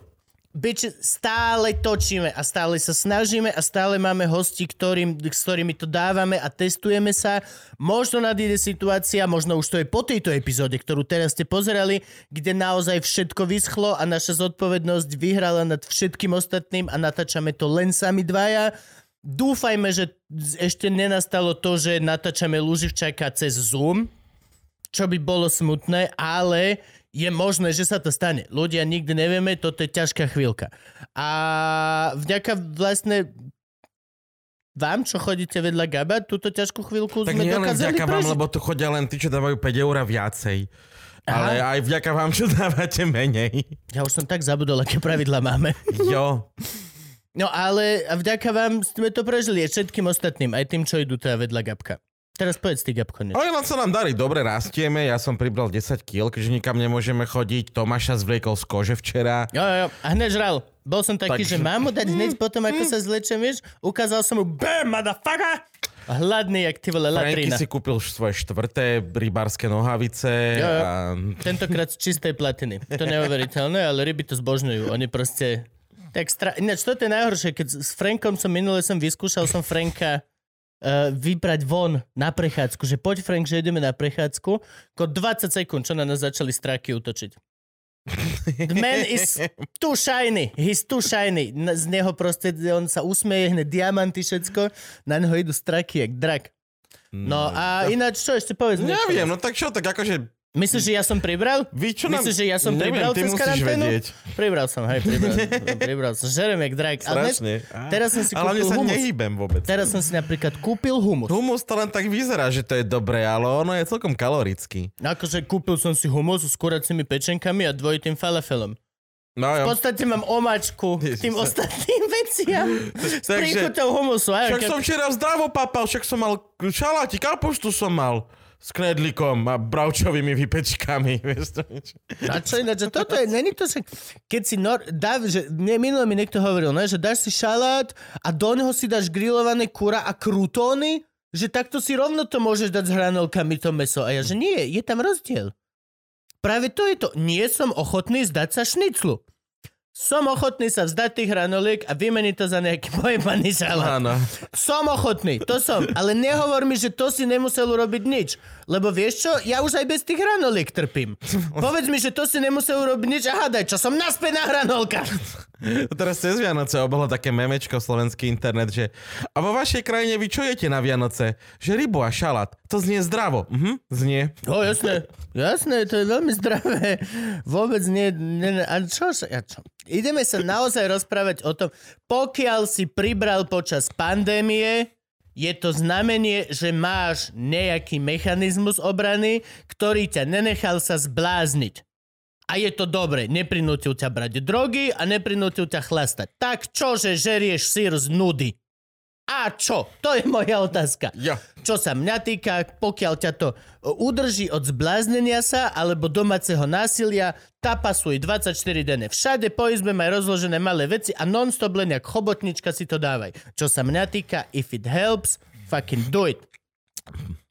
Bič, stále točíme a stále sa snažíme a stále máme hosti, ktorým, s ktorými to dávame a testujeme sa. Možno nadíde situácia, možno už to je po tejto epizóde, ktorú teraz ste pozerali, kde naozaj všetko vyschlo a naša zodpovednosť vyhrala nad všetkým ostatným a natáčame to len sami dvaja. Dúfajme, že ešte nenastalo to, že natáčame Luživčaka cez Zoom, čo by bolo smutné, ale je možné, že sa to stane. Ľudia nikdy nevieme, toto je ťažká chvíľka. A vďaka vlastne vám, čo chodíte vedľa Gaba, túto ťažkú chvíľku Tak sme dokázali vďaka vám, lebo tu chodia len tí, čo dávajú 5 eur viacej. Ale aj vďaka vám, čo dávate menej. Ja už som tak zabudol, aké pravidla máme. Jo. No ale vďaka vám sme to prežili aj všetkým ostatným, aj tým, čo idú teda vedľa Gabka. Teraz povedz ty, Gabko, niečo. Ale len sa nám darí, dobre rastieme, ja som pribral 10 kg, keďže nikam nemôžeme chodiť. Tomáša zvliekol z kože včera. Jo, jo, jo. A hneď žral. Bol som taký, Takže- že mám mu dať hneď potom, ako sa zlečem, vieš? Ukázal som mu, BAM, motherfucker! Hladný, jak ty vole, Franky latrina. si kúpil svoje štvrté rybárske nohavice. Jo, jo. A... Tentokrát z čistej platiny. To neuveriteľné, ale ryby to zbožňujú. Oni proste... Tak stra... Ináč, toto je najhoršie, keď s Frankom som minule som vyskúšal som Franka vybrať von na prechádzku, že poď Frank, že ideme na prechádzku, ko 20 sekúnd, čo na nás začali stráky útočiť. The man is too shiny. He's too shiny. Z neho proste, on sa usmeje, hneď diamanty, všetko. Na neho idú straky, jak drak. No a ináč, čo ešte povedz? Neviem, no tak čo, tak akože... Myslíš, že ja som pribral? Vy čo nám... Myslíš, že ja som Neviem, pribral cez karanténu? vedieť. Pribral som, hej, pribral. [LAUGHS] pribral som. Žerem jak drak. Ale dnes, Strašne. teraz som si Ale kúpil sa humus. nehýbem vôbec. Teraz som si napríklad kúpil humus. Humus to len tak vyzerá, že to je dobré, ale ono je celkom kalorický. Akože kúpil som si humus s kuracími pečenkami a dvojitým falafelom. No V podstate mám omačku Ježiš, tým sa- ostatným veciam. [LAUGHS] S príchutou humusu. Aj, Však som včera zdravo papal, však som mal šaláti, kapuštu som mal s knedlikom a bravčovými vypečkami. [LAUGHS] A čo ináč, že toto je, není to však, keď si nor, dá, že mne minule mi niekto hovoril, ne, že dáš si šalát a do neho si dáš grillované kura a krutóny, že takto si rovno to môžeš dať s hranolkami to meso. A ja, že nie, je tam rozdiel. Práve to je to. Nie som ochotný zdať sa šniclu. Som ochotný sa vzdať tých hranoliek a vymeniť to za nejaký pojebaný šalát. Áno. Som ochotný, to som. Ale nehovor mi, že to si nemusel urobiť nič. Lebo vieš čo, ja už aj bez tých hranoliek trpím. Povedz mi, že to si nemusel urobiť nič a hádaj, čo som naspäť na hranolkách. [LAUGHS] Teraz cez Vianoce obolo také memečko slovenský internet, že a vo vašej krajine vy čo jete na Vianoce? Že rybu a šalát. To znie zdravo. Mhm, znie. O, jasné, jasné, to je veľmi zdravé. Vôbec nie, nie, nie a čo, ja čo? Ideme sa naozaj rozprávať o tom, pokiaľ si pribral počas pandémie, je to znamenie, že máš nejaký mechanizmus obrany, ktorý ťa nenechal sa zblázniť. A je to dobre, neprinútil ťa brať drogy a neprinútil ťa chlastať. Tak čože žerieš sír z nudy? A čo? To je moja otázka. Ja. Čo sa mňa týka, pokiaľ ťa to o, udrží od zbláznenia sa alebo domáceho násilia, tapasuj 24 denne. Všade po izbe maj rozložené malé veci a non-stop len jak chobotnička si to dávaj. Čo sa mňa týka, if it helps, fucking do it.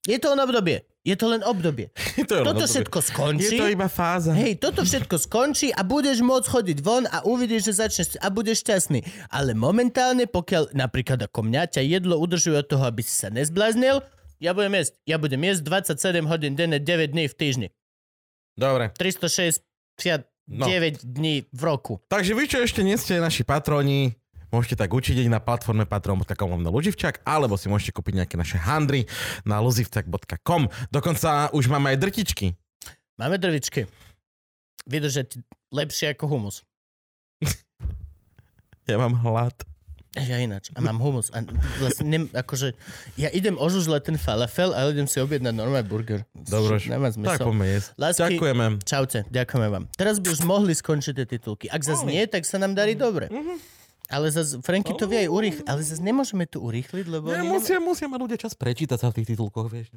Je to len obdobie. Je to len obdobie. [LAUGHS] To je len Toto obdobie. všetko Je skončí. to iba fáza. Hej, toto všetko skončí a budeš môcť chodiť von a uvidíš, že začneš a budeš šťastný. Ale momentálne, pokiaľ napríklad ako mňa ťa jedlo udržuje od toho, aby si sa nezbláznil, ja budem jesť. Ja budem jesť 27 hodín denne, 9 dní v týždni. Dobre. 369 No. dní v roku. Takže vy, čo ešte nie ste naši patroni, môžete tak učiť na platforme patron.com lomno Luživčak, alebo si môžete kúpiť nejaké naše handry na luzivčak.com. Dokonca už máme aj drtičky. Máme drvičky. Vydržať lepšie ako humus. [LAUGHS] Ja mám hlad. Ja ináč. A mám humus. A vlastne, nem, akože, ja idem ožužľať ten falafel, ale idem si objednať normálny burger. Dobre, Nemá tak zmysel. poďme jesť. Lásky- Ďakujeme. Čaute, ďakujeme vám. Teraz by už mohli skončiť tie titulky. Ak zase nie, tak sa nám darí dobre. Ale zase, Franky to vie aj urýchliť, ale zase nemôžeme to urýchliť, lebo... Ne, oni musia, musia mať ľudia čas prečítať sa v tých titulkoch, vieš.